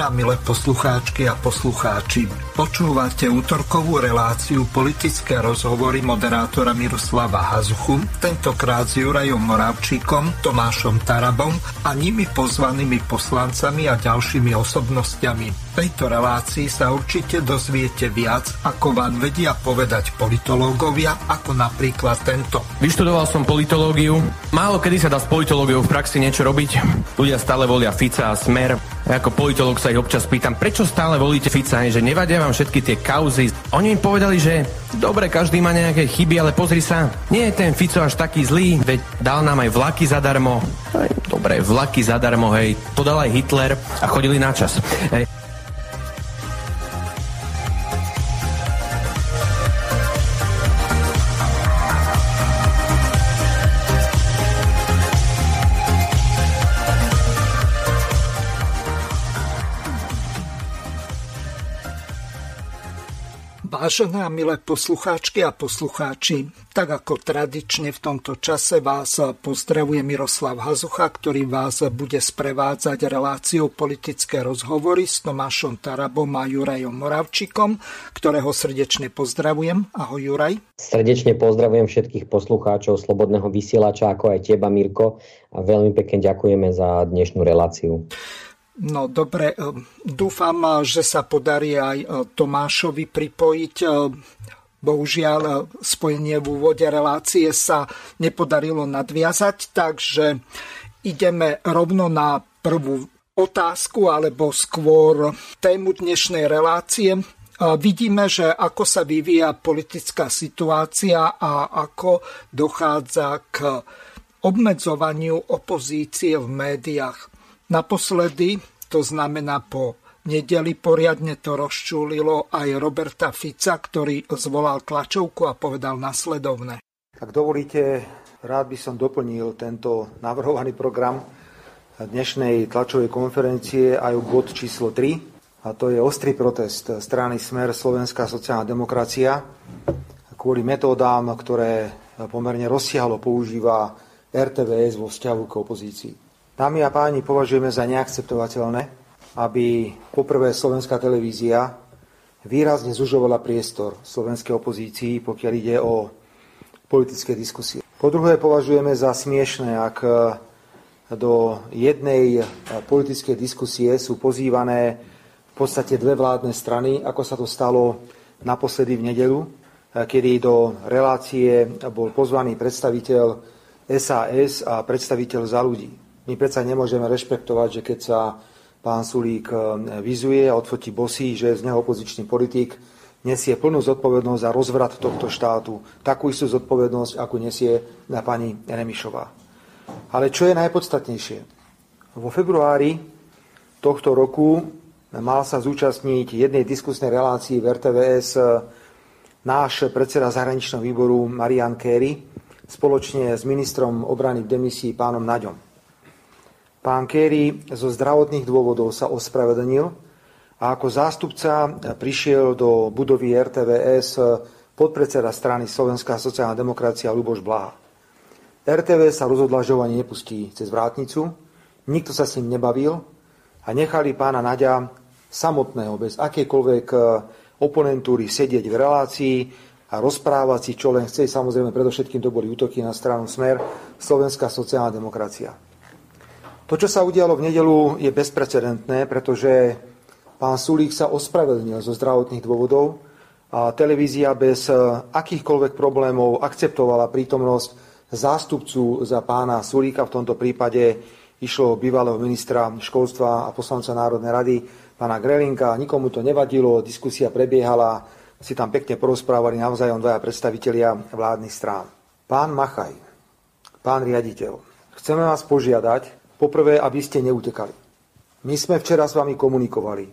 Vážené a milé poslucháčky a poslucháči, počúvate útorkovú reláciu politické rozhovory moderátora Miroslava Hazuchu, tentokrát s Jurajom Moravčíkom, Tomášom Tarabom a nimi pozvanými poslancami a ďalšími osobnostiami tejto relácii sa určite dozviete viac, ako vám vedia povedať politológovia, ako napríklad tento. Vyštudoval som politológiu. Málo kedy sa dá s politológiou v praxi niečo robiť. Ľudia stále volia Fica a Smer. Ako politológ sa ich občas pýtam, prečo stále volíte Fica, že nevadia vám všetky tie kauzy. Oni mi povedali, že dobre, každý má nejaké chyby, ale pozri sa, nie je ten Fico až taký zlý, veď dal nám aj vlaky zadarmo. Dobre, vlaky zadarmo, hej, to dal aj Hitler a chodili na čas. Hej. Vážené a milé poslucháčky a poslucháči, tak ako tradične v tomto čase vás pozdravuje Miroslav Hazucha, ktorý vás bude sprevádzať reláciou politické rozhovory s Tomášom Tarabom a Jurajom Moravčikom, ktorého srdečne pozdravujem. Ahoj Juraj. Srdečne pozdravujem všetkých poslucháčov Slobodného vysielača, ako aj teba Mirko a veľmi pekne ďakujeme za dnešnú reláciu. No dobre, e, dúfam, že sa podarí aj e, Tomášovi pripojiť. E, bohužiaľ, spojenie v úvode relácie sa nepodarilo nadviazať, takže ideme rovno na prvú otázku, alebo skôr tému dnešnej relácie. Vidíme, že ako sa vyvíja politická situácia a ako dochádza k obmedzovaniu opozície v médiách. Naposledy, to znamená po nedeli, poriadne to rozčúlilo aj Roberta Fica, ktorý zvolal tlačovku a povedal nasledovne. Ak dovolíte, rád by som doplnil tento navrhovaný program dnešnej tlačovej konferencie aj o bod číslo 3, a to je ostrý protest strany Smer Slovenská sociálna demokracia kvôli metódám, ktoré pomerne rozsiahlo používa RTVS vo vzťahu k opozícii. Dámy a páni, považujeme za neakceptovateľné, aby poprvé slovenská televízia výrazne zužovala priestor slovenskej opozícii, pokiaľ ide o politické diskusie. Po druhé považujeme za smiešné, ak do jednej politickej diskusie sú pozývané v podstate dve vládne strany, ako sa to stalo naposledy v nedelu, kedy do relácie bol pozvaný predstaviteľ SAS a predstaviteľ za ľudí. My predsa nemôžeme rešpektovať, že keď sa pán Sulík e, vyzuje a odfotí bosí, že z neho opozičný politik nesie plnú zodpovednosť za rozvrat tohto štátu. Takú istú zodpovednosť, ako nesie na pani Remišová. Ale čo je najpodstatnejšie? Vo februári tohto roku mal sa zúčastniť jednej diskusnej relácii v RTVS e, náš predseda zahraničného výboru Marian Kerry spoločne s ministrom obrany v demisii pánom Naďom. Pán Kerry zo zdravotných dôvodov sa ospravedlnil a ako zástupca prišiel do budovy RTVS podpredseda strany Slovenská sociálna demokracia Luboš Blaha. RTV sa rozhodla, že ho ani nepustí cez vrátnicu, nikto sa s ním nebavil a nechali pána Naďa samotného, bez akejkoľvek oponentúry sedieť v relácii a rozprávať si, čo len chce. Samozrejme, predovšetkým to boli útoky na stranu Smer, Slovenská sociálna demokracia. To, čo sa udialo v nedelu, je bezprecedentné, pretože pán Sulík sa ospravedlnil zo zdravotných dôvodov a televízia bez akýchkoľvek problémov akceptovala prítomnosť zástupcu za pána Sulíka. V tomto prípade išlo bývalého ministra školstva a poslanca Národnej rady, pána Grelinka. Nikomu to nevadilo, diskusia prebiehala, si tam pekne porozprávali navzájom dvaja predstavitelia vládnych strán. Pán Machaj, pán riaditeľ, chceme vás požiadať, Poprvé, aby ste neutekali. My sme včera s vami komunikovali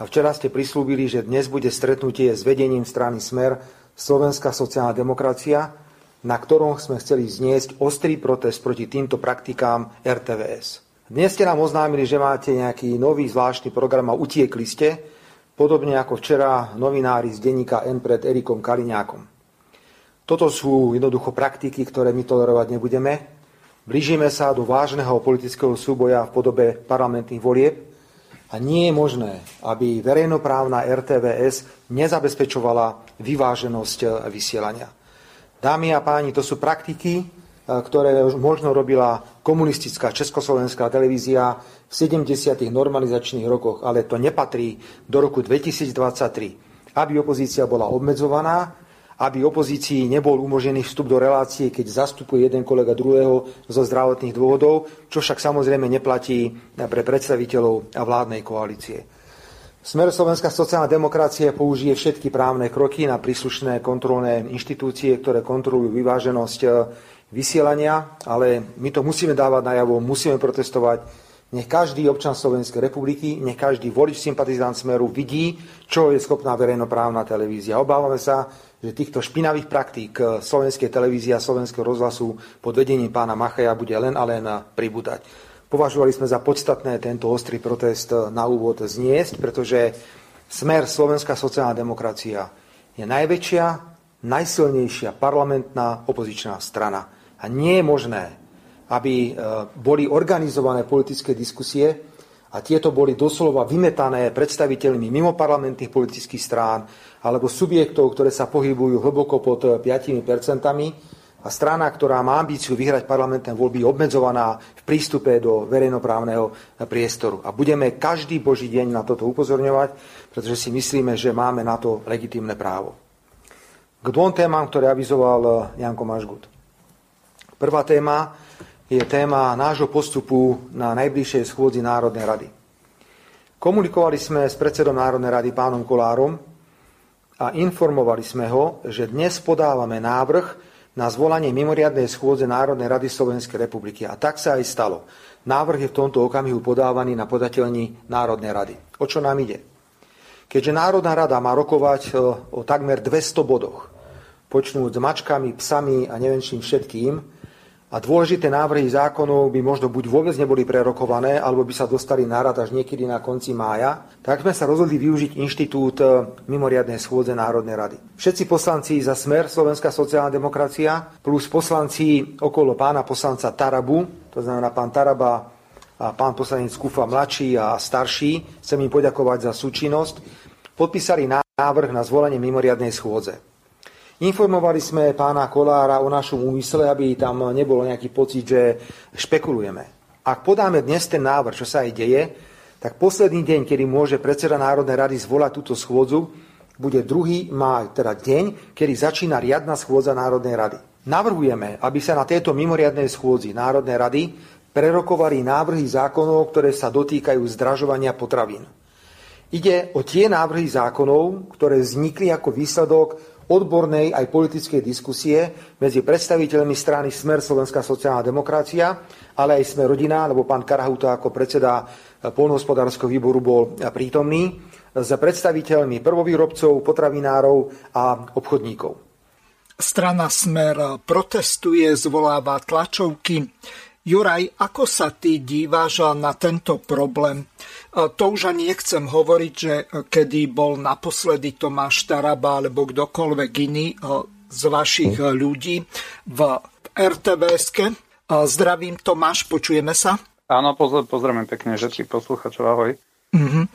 a včera ste prislúbili, že dnes bude stretnutie s vedením strany Smer Slovenská sociálna demokracia, na ktorom sme chceli zniesť ostrý protest proti týmto praktikám RTVS. Dnes ste nám oznámili, že máte nejaký nový zvláštny program a utiekli ste, podobne ako včera novinári z denníka N pred Erikom Kaliňákom. Toto sú jednoducho praktiky, ktoré my tolerovať nebudeme Blížime sa do vážneho politického súboja v podobe parlamentných volieb A nie je možné, aby verejnoprávna RTVS nezabezpečovala vyváženosť vysielania. Dámy a páni, to sú praktiky, ktoré možno robila komunistická československá televízia v 70. normalizačných rokoch, ale to nepatrí do roku 2023. Aby opozícia bola obmedzovaná, aby opozícii nebol umožnený vstup do relácie, keď zastupuje jeden kolega druhého zo zdravotných dôvodov, čo však samozrejme neplatí pre predstaviteľov vládnej koalície. Smer Slovenská sociálna demokracia použije všetky právne kroky na príslušné kontrolné inštitúcie, ktoré kontrolujú vyváženosť e, vysielania, ale my to musíme dávať najavo, musíme protestovať. Nech každý občan Slovenskej republiky, nech každý volič sympatizant Smeru vidí, čo je schopná verejnoprávna televízia. Obávame sa, že týchto špinavých praktík eh, slovenskej televízie a slovenského rozhlasu pod vedením pána Machaja bude len a len pribúdať. Považovali sme za podstatné tento ostrý protest eh, na úvod zniesť, pretože smer Slovenská sociálna demokracia je najväčšia, najsilnejšia parlamentná opozičná strana. A nie je možné, aby eh, boli organizované politické diskusie a tieto boli doslova vymetané predstaviteľmi mimoparlamentných politických strán, alebo subjektov, ktoré sa pohybujú hlboko pod 5%, a strana, ktorá má ambíciu vyhrať parlamentné voľby, je obmedzovaná v prístupe do verejnoprávneho priestoru. A budeme každý boží deň na toto upozorňovať, pretože si myslíme, že máme na to legitímne právo. K dvom témam, ktoré avizoval Janko Mažgut. Prvá téma je téma nášho postupu na najbližšej schôdzi Národnej rady. Komunikovali sme s predsedom Národnej rady pánom Kolárom a informovali sme ho, že dnes podávame návrh na zvolanie mimoriadnej schôdze Národnej rady Slovenskej republiky. A tak sa aj stalo. Návrh je v tomto okamihu podávaný na podateľní Národnej rady. O čo nám ide? Keďže Národná rada má rokovať o, o takmer 200 bodoch, počnúť s mačkami, psami a neviem čím všetkým, a dôležité návrhy zákonov by možno buď vôbec neboli prerokované, alebo by sa dostali na rad až niekedy na konci mája, tak sme sa rozhodli využiť inštitút e, mimoriadnej schôdze Národnej rady. Všetci poslanci za smer Slovenská sociálna demokracia plus poslanci okolo pána poslanca Tarabu, to znamená pán Taraba a pán poslanec Kufa mladší a starší, chcem im poďakovať za súčinnosť, podpísali návrh na zvolenie mimoriadnej schôdze. Informovali sme pána Kolára o našom úmysle, aby tam nebolo nejaký pocit, že špekulujeme. Ak podáme dnes ten návrh, čo sa aj deje, tak posledný deň, kedy môže predseda Národnej rady zvolať túto schôdzu, bude 2. máj, teda deň, kedy začína riadna schôdza Národnej rady. Navrhujeme, aby sa na tejto mimoriadnej schôdzi Národnej rady prerokovali návrhy zákonov, ktoré sa dotýkajú zdražovania potravín. Ide o tie návrhy zákonov, ktoré vznikli ako výsledok odbornej aj politickej diskusie medzi predstaviteľmi strany Smer Slovenská sociálna demokracia, ale aj Smer rodina, lebo pán Karahuta ako predseda polnohospodárskeho výboru bol prítomný, s predstaviteľmi prvovýrobcov, potravinárov a obchodníkov. Strana Smer protestuje, zvoláva tlačovky. Juraj, ako sa ty díváš na tento problém? To už ani nechcem hovoriť, že kedy bol naposledy Tomáš Taraba alebo kdokoľvek iný z vašich ľudí v rtvs Zdravím Tomáš, počujeme sa? Áno, pozdravujem pekne všetkých posluchačov, ahoj. Uh-huh.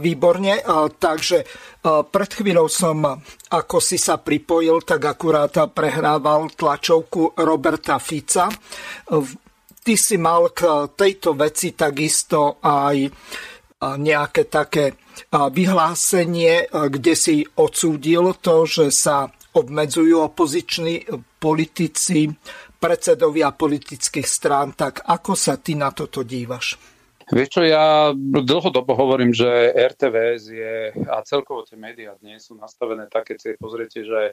Výborne, takže pred chvíľou som, ako si sa pripojil, tak akurát prehrával tlačovku Roberta Fica ty si mal k tejto veci takisto aj nejaké také vyhlásenie, kde si odsúdil to, že sa obmedzujú opoziční politici, predsedovia politických strán. Tak ako sa ty na toto dívaš? Vieš čo, ja dlhodobo hovorím, že RTVS je a celkovo tie médiá dnes sú nastavené také, si pozriete, že e,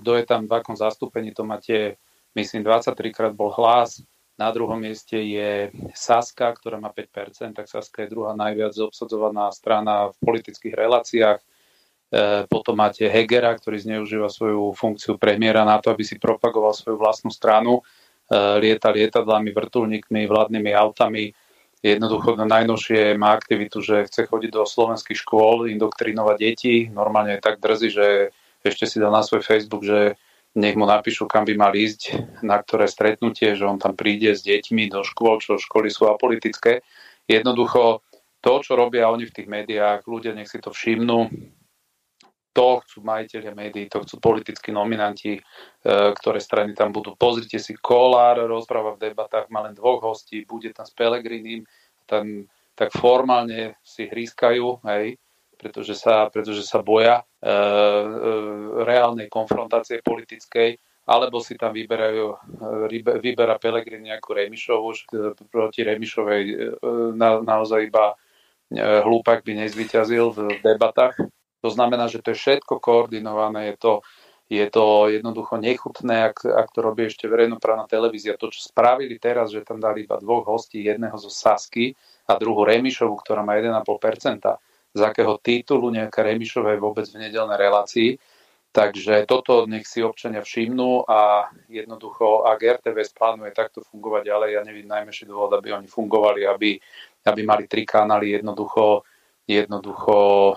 kto je tam v akom zastúpení, to máte, myslím, 23 krát bol hlas, na druhom mieste je Saska, ktorá má 5%, tak Saska je druhá najviac obsadzovaná strana v politických reláciách. E, potom máte Hegera, ktorý zneužíva svoju funkciu premiéra na to, aby si propagoval svoju vlastnú stranu. E, lieta lietadlami, vrtulníkmi, vládnymi autami. Jednoducho najnovšie má aktivitu, že chce chodiť do slovenských škôl, indoktrinovať deti. Normálne je tak drzí, že ešte si dal na svoj Facebook, že nech mu napíšu, kam by mal ísť, na ktoré stretnutie, že on tam príde s deťmi do škôl, čo školy sú apolitické. Jednoducho to, čo robia oni v tých médiách, ľudia nech si to všimnú, to chcú majiteľia médií, to chcú politickí nominanti, e, ktoré strany tam budú. Pozrite si, Kolár rozpráva v debatách, má len dvoch hostí, bude tam s Pelegrinim, tam tak formálne si hrískajú, hej, pretože sa, pretože sa boja e, e, reálnej konfrontácie politickej, alebo si tam vyberajú, e, vyberá Pelegrini nejakú Remišovu, proti Remišovej e, na, naozaj iba e, hlúpak by nezvyťazil v debatách to znamená, že to je všetko koordinované, je to, je to jednoducho nechutné, ak, ak to robí ešte verejnoprávna televízia. To, čo spravili teraz, že tam dali iba dvoch hostí, jedného zo Sasky a druhú Remišovu, ktorá má 1,5%, z akého titulu nejaká Remišova je vôbec v nedelnej relácii. Takže toto nech si občania všimnú a jednoducho, ak RTV plánuje takto fungovať ďalej, ja neviem najmenší dôvod, aby oni fungovali, aby, aby mali tri kanály, jednoducho Jednoducho e,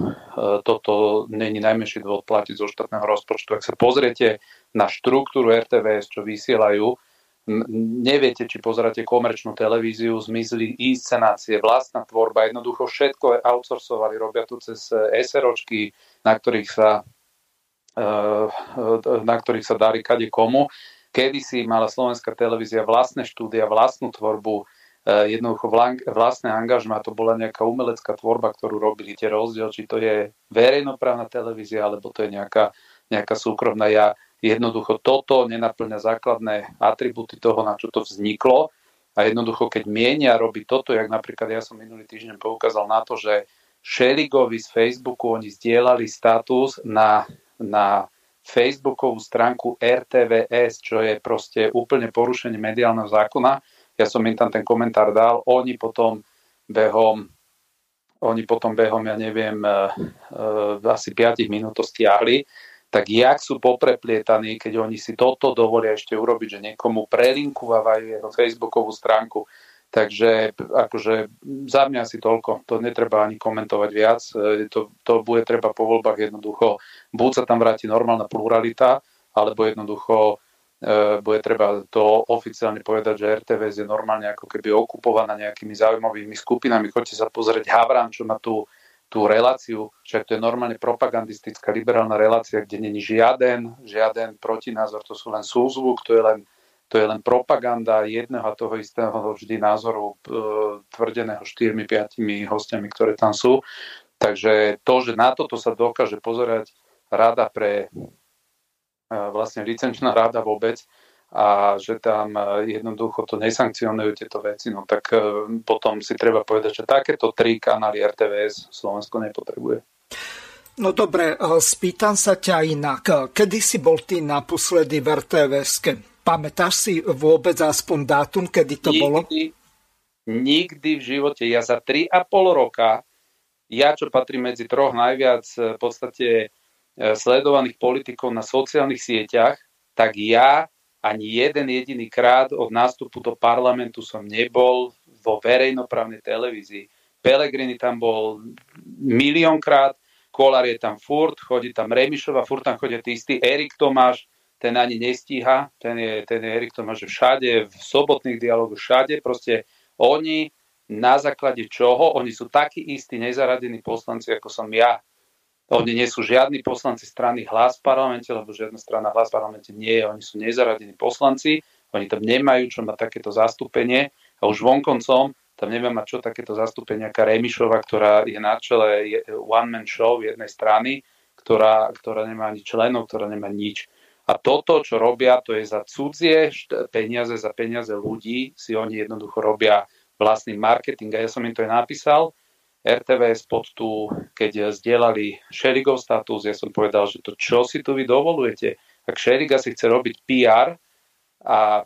toto není najmenší dôvod platiť zo štátneho rozpočtu. Ak sa pozriete na štruktúru RTVS, čo vysielajú, neviete, či pozeráte komerčnú televíziu, zmizli inscenácie, vlastná tvorba, jednoducho všetko outsourcovali, robia tu cez SROčky, na ktorých sa, e, na ktorých sa darí kade komu. Kedy si mala slovenská televízia vlastné štúdia, vlastnú tvorbu, jednoducho vlastné angažma, to bola nejaká umelecká tvorba, ktorú robili tie rozdiel, či to je verejnoprávna televízia, alebo to je nejaká, nejaká súkromná. Ja jednoducho toto nenaplňa základné atributy toho, na čo to vzniklo. A jednoducho, keď mienia robiť toto, jak napríklad ja som minulý týždeň poukázal na to, že Šeligovi z Facebooku oni zdieľali status na, na Facebookovú stránku RTVS, čo je proste úplne porušenie mediálneho zákona, ja som im tam ten komentár dal, oni potom behom oni potom behom, ja neviem, e, e, asi 5 minút to stiahli, tak jak sú popreplietaní, keď oni si toto dovolia ešte urobiť, že niekomu prelinkovajú jeho facebookovú stránku. Takže akože za mňa asi toľko, to netreba ani komentovať viac, e, to, to bude treba po voľbách jednoducho, buď sa tam vráti normálna pluralita, alebo jednoducho E, bude treba to oficiálne povedať, že RTVS je normálne ako keby okupovaná nejakými zaujímavými skupinami. Choďte sa pozrieť Havran, čo má tú, tú reláciu, však to je normálne propagandistická liberálna relácia, kde není žiaden, žiaden protinázor, to sú len súzvuk, to je len, to je len propaganda jedného a toho istého vždy názoru e, tvrdeného štyrmi, piatimi hostiami, ktoré tam sú. Takže to, že na toto sa dokáže pozerať rada pre vlastne licenčná rada vôbec a že tam e, jednoducho to nesankcionujú tieto veci, no tak e, potom si treba povedať, že takéto tri kanály RTVS Slovensko nepotrebuje. No dobre, e, spýtam sa ťa inak. Kedy si bol ty naposledy v RTVS? Pamätáš si vôbec aspoň dátum, kedy to nikdy, bolo? Nikdy v živote. Ja za 3,5 roka, ja čo patrím medzi troch najviac v podstate sledovaných politikov na sociálnych sieťach, tak ja ani jeden jediný krát od nástupu do parlamentu som nebol vo verejnoprávnej televízii. Pelegrini tam bol miliónkrát, Kolár je tam furt, chodí tam Remišova, furt tam chodia tí istí, Erik Tomáš, ten ani nestíha, ten je, ten je Erik Tomáš všade, v sobotných dialogoch všade, proste oni na základe čoho, oni sú takí istí nezaradení poslanci, ako som ja. Oni nie sú žiadni poslanci strany hlas v parlamente, lebo žiadna strana hlas v parlamente nie je. Oni sú nezaradení poslanci, oni tam nemajú čo mať takéto zastúpenie a už vonkoncom tam nemá mať čo takéto zastúpenie, aká Remišova, ktorá je na čele one-man show jednej strany, ktorá, ktorá nemá ani členov, ktorá nemá nič. A toto, čo robia, to je za cudzie peniaze, za peniaze ľudí, si oni jednoducho robia vlastný marketing. A ja som im to aj napísal, RTVS pod tú, keď zdieľali Šerigov status, ja som povedal, že to čo si tu vy dovolujete. Ak Šeriga si chce robiť PR a,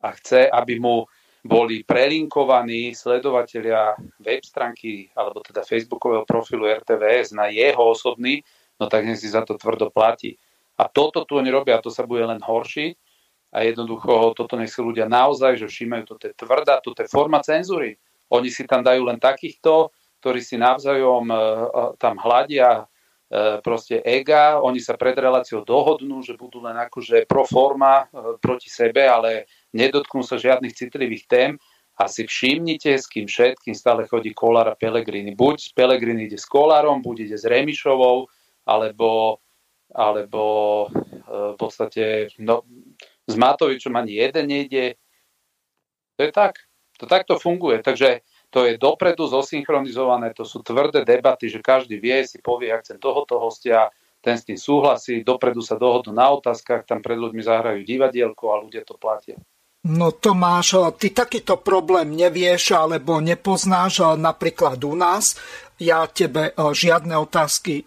a chce, aby mu boli prelinkovaní sledovatelia web stránky alebo teda facebookového profilu RTVS na jeho osobný, no tak nech si za to tvrdo platí. A toto tu oni robia, to sa bude len horšiť a jednoducho toto nech si ľudia naozaj, že všímajú, toto je tvrdá, toto je forma cenzúry. Oni si tam dajú len takýchto ktorí si navzájom e, e, tam hľadia e, proste ega, oni sa pred reláciou dohodnú, že budú len akože pro forma proti sebe, ale nedotknú sa žiadnych citlivých tém A si všimnite, s kým všetkým stále chodí Kolár a Pelegrini. Buď Pelegrini ide s Kolárom, buď ide s Remišovou, alebo, alebo v podstate no, s Matovičom ani jeden nejde. To je tak. To takto funguje. Takže to je dopredu zosynchronizované, to sú tvrdé debaty, že každý vie, si povie, ak chcem tohoto hostia, ten s tým súhlasí, dopredu sa dohodnú na otázkach, tam pred ľuďmi zahrajú divadielko a ľudia to platia. No Tomáš, ty takýto problém nevieš alebo nepoznáš napríklad u nás. Ja tebe žiadne otázky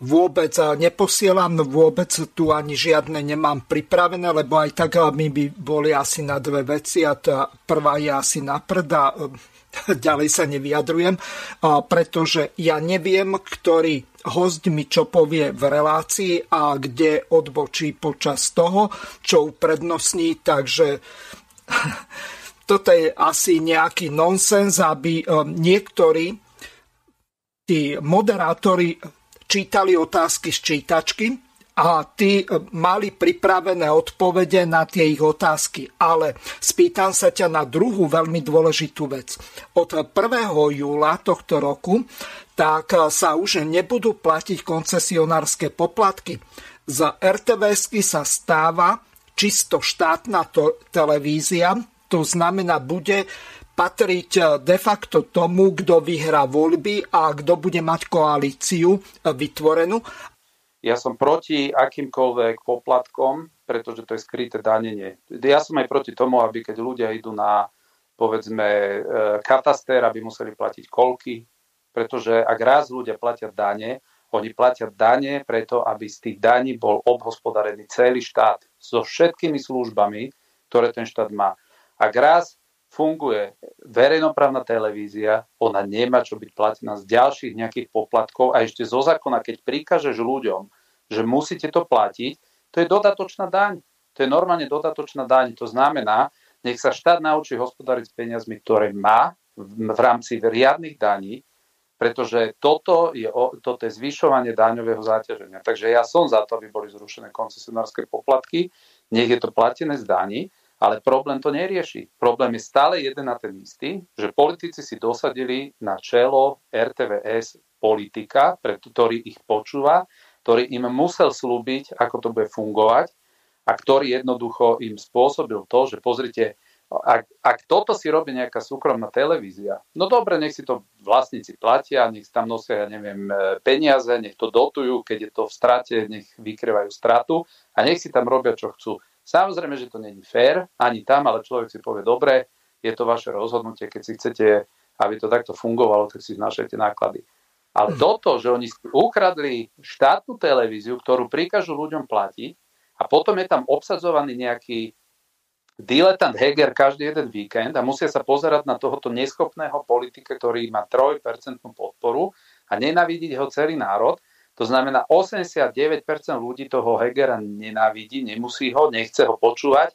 vôbec neposielam, vôbec tu ani žiadne nemám pripravené, lebo aj tak my by boli asi na dve veci a tá prvá je asi na prda, ďalej sa nevyjadrujem, pretože ja neviem, ktorý host mi čo povie v relácii a kde odbočí počas toho, čo uprednostní, takže toto je asi nejaký nonsens, aby e, niektorí tí moderátori čítali otázky z čítačky a tí e, mali pripravené odpovede na tie ich otázky. Ale spýtam sa ťa na druhú veľmi dôležitú vec. Od 1. júla tohto roku tak sa už nebudú platiť koncesionárske poplatky. Z rtvs sa stáva čisto štátna televízia, to znamená, bude patriť de facto tomu, kto vyhrá voľby a kto bude mať koalíciu vytvorenú. Ja som proti akýmkoľvek poplatkom, pretože to je skryté danenie. Ja som aj proti tomu, aby keď ľudia idú na povedzme e, katastér, aby museli platiť kolky, pretože ak raz ľudia platia dane, oni platia dane preto, aby z tých daní bol obhospodarený celý štát so všetkými službami, ktoré ten štát má. Ak raz funguje verejnoprávna televízia, ona nemá čo byť platená z ďalších nejakých poplatkov a ešte zo zákona, keď prikážeš ľuďom, že musíte to platiť, to je dodatočná daň. To je normálne dodatočná daň. To znamená, nech sa štát naučí hospodariť s peniazmi, ktoré má v rámci riadnych daní pretože toto je, toto je zvyšovanie daňového záťaženia. Takže ja som za to, aby boli zrušené koncesionárske poplatky, nech je to platené z daní, ale problém to nerieši. Problém je stále jeden a ten istý, že politici si dosadili na čelo RTVS politika, ktorý ich počúva, ktorý im musel slúbiť, ako to bude fungovať a ktorý jednoducho im spôsobil to, že pozrite, ak, ak toto si robí nejaká súkromná televízia, no dobre, nech si to vlastníci platia, nech tam nosia, ja neviem, e, peniaze, nech to dotujú, keď je to v strate, nech vykrývajú stratu a nech si tam robia, čo chcú. Samozrejme, že to není fér, ani tam, ale človek si povie, dobre, je to vaše rozhodnutie, keď si chcete, aby to takto fungovalo, tak si znašajte náklady. Ale toto, že oni ukradli štátnu televíziu, ktorú prikážu ľuďom platiť a potom je tam obsadzovaný nejaký diletant Heger každý jeden víkend a musia sa pozerať na tohoto neschopného politika, ktorý má 3% podporu a nenavidiť ho celý národ. To znamená, 89% ľudí toho Hegera nenávidí, nemusí ho, nechce ho počúvať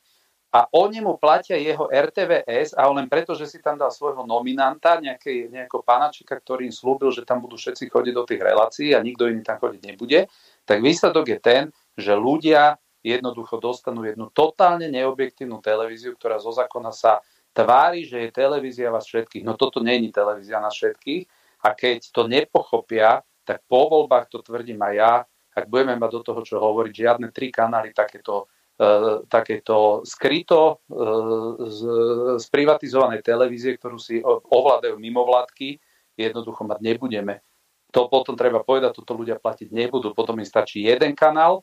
a oni mu platia jeho RTVS a len preto, že si tam dal svojho nominanta, nejaký, nejakého panačika, ktorý im slúbil, že tam budú všetci chodiť do tých relácií a nikto iný tam chodiť nebude, tak výsledok je ten, že ľudia jednoducho dostanú jednu totálne neobjektívnu televíziu, ktorá zo zákona sa tvári, že je televízia vás všetkých. No toto je televízia nás všetkých a keď to nepochopia, tak po voľbách to tvrdím aj ja, ak budeme mať do toho, čo hovoriť, žiadne tri kanály takéto, takéto skryto e, z privatizovanej televízie, ktorú si ovládajú mimovládky, jednoducho mať nebudeme. To potom treba povedať, toto ľudia platiť nebudú. Potom im stačí jeden kanál,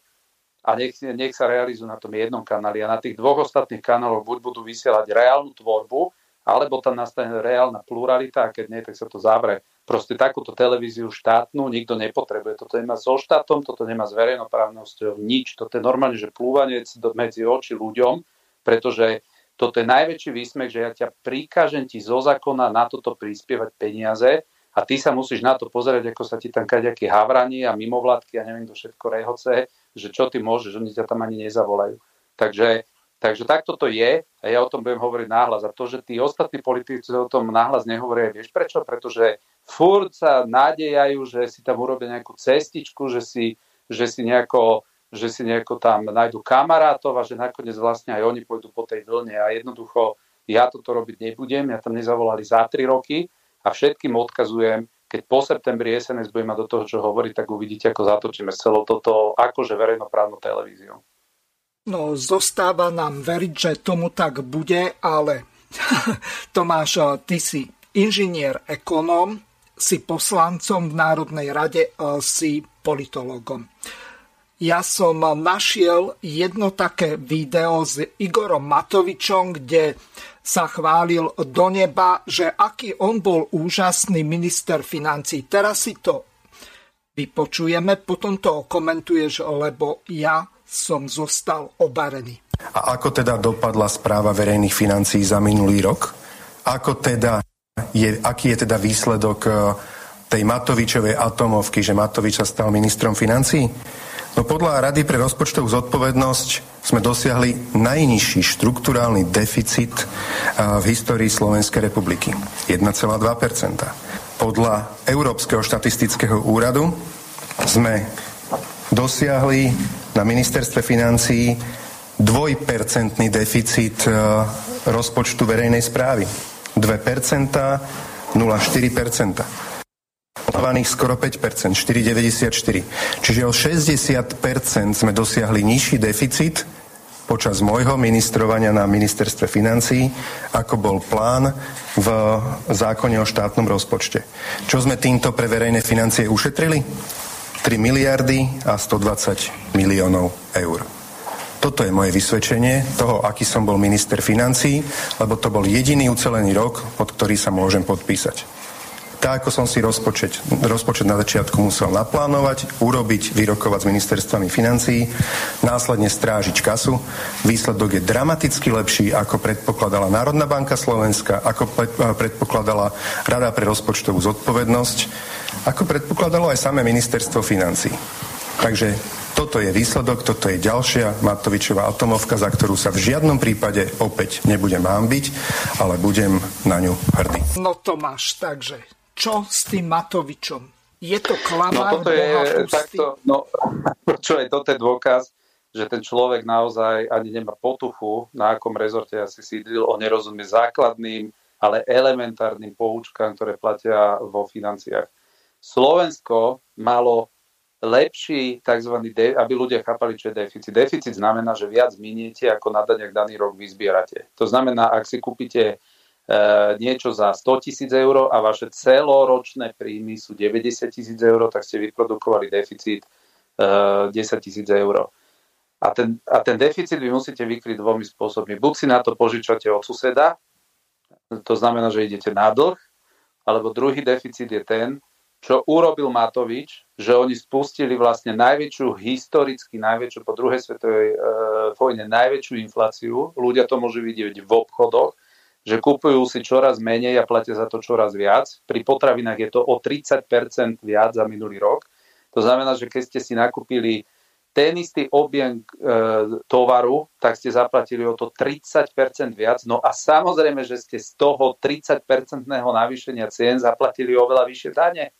a nech, nech sa realizujú na tom jednom kanáli. A na tých dvoch ostatných kanáloch buď budú vysielať reálnu tvorbu, alebo tam nastane reálna pluralita a keď nie, tak sa to zavre. Proste takúto televíziu štátnu nikto nepotrebuje. Toto nemá so štátom, toto nemá s verejnoprávnosťou, nič. Toto je normálne, že plúvanec medzi oči ľuďom, pretože toto je najväčší výsmech, že ja ťa prikážem ti zo zákona na toto prispievať peniaze a ty sa musíš na to pozerať, ako sa ti tam kaďakí havrani a mimovládky a neviem, to všetko rehoce že čo ty môžeš, oni ťa tam ani nezavolajú. Takže, takže takto to je a ja o tom budem hovoriť náhlas. A to, že tí ostatní politici o tom náhlas nehovoria, vieš prečo? Pretože furt sa nádejajú, že si tam urobia nejakú cestičku, že si, že si nejako že si nejako tam nájdu kamarátov a že nakoniec vlastne aj oni pôjdu po tej vlne a jednoducho ja toto robiť nebudem, ja tam nezavolali za 3 roky a všetkým odkazujem, keď po septembri SNS bude do toho, čo hovorí, tak uvidíte, ako zatočíme celou toto akože verejnoprávnou televíziou. No, zostáva nám veriť, že tomu tak bude, ale Tomáš, ty si inžinier, ekonóm, si poslancom v Národnej rade, si politologom. Ja som našiel jedno také video s Igorom Matovičom, kde sa chválil do neba, že aký on bol úžasný minister financí. Teraz si to vypočujeme, potom to komentuješ, lebo ja som zostal obarený. A ako teda dopadla správa verejných financií za minulý rok? Ako teda je, aký je teda výsledok eh, tej Matovičovej atomovky, že Matovič sa stal ministrom financií? No podľa Rady pre rozpočtovú zodpovednosť sme dosiahli najnižší štruktúrálny deficit v histórii Slovenskej republiky. 1,2% Podľa Európskeho štatistického úradu sme dosiahli na ministerstve financií dvojpercentný deficit rozpočtu verejnej správy. 2%, 0,4% plánovaných skoro 5%, 4,94. Čiže o 60% sme dosiahli nižší deficit počas môjho ministrovania na ministerstve financií, ako bol plán v zákone o štátnom rozpočte. Čo sme týmto pre verejné financie ušetrili? 3 miliardy a 120 miliónov eur. Toto je moje vysvedčenie toho, aký som bol minister financií, lebo to bol jediný ucelený rok, pod ktorý sa môžem podpísať tak ako som si rozpočet, rozpočet na začiatku musel naplánovať, urobiť, vyrokovať s ministerstvami financií, následne strážiť kasu. Výsledok je dramaticky lepší, ako predpokladala Národná banka Slovenska, ako predpokladala Rada pre rozpočtovú zodpovednosť, ako predpokladalo aj samé ministerstvo financií. Takže toto je výsledok, toto je ďalšia Matovičová atomovka, za ktorú sa v žiadnom prípade opäť nebudem hámbiť, ale budem na ňu hrdý. No Tomáš, takže čo s tým Matovičom? Je to klamár? No toto je takto, no čo je, toto je dôkaz, že ten človek naozaj ani nemá potuchu, na akom rezorte asi sídlil, on nerozumie základným, ale elementárnym poučkám, ktoré platia vo financiách. Slovensko malo lepší tzv. De- aby ľudia chápali, čo je deficit. Deficit znamená, že viac miniete, ako na daniach daný rok vyzbierate. To znamená, ak si kúpite E, niečo za 100 tisíc eur a vaše celoročné príjmy sú 90 tisíc eur, tak ste vyprodukovali deficit 10 e, tisíc eur. A ten, a ten deficit vy musíte vykryť dvomi spôsobmi. Buď si na to požičate od suseda, to znamená, že idete na dlh, alebo druhý deficit je ten, čo urobil Matovič, že oni spustili vlastne najväčšiu, historicky najväčšiu, po druhej svetovej e, vojne najväčšiu infláciu. Ľudia to môžu vidieť v obchodoch, že kupujú si čoraz menej a platia za to čoraz viac. Pri potravinách je to o 30% viac za minulý rok. To znamená, že keď ste si nakúpili ten istý objem e, tovaru, tak ste zaplatili o to 30% viac. No a samozrejme, že ste z toho 30-percentného navýšenia cien zaplatili oveľa vyššie dane.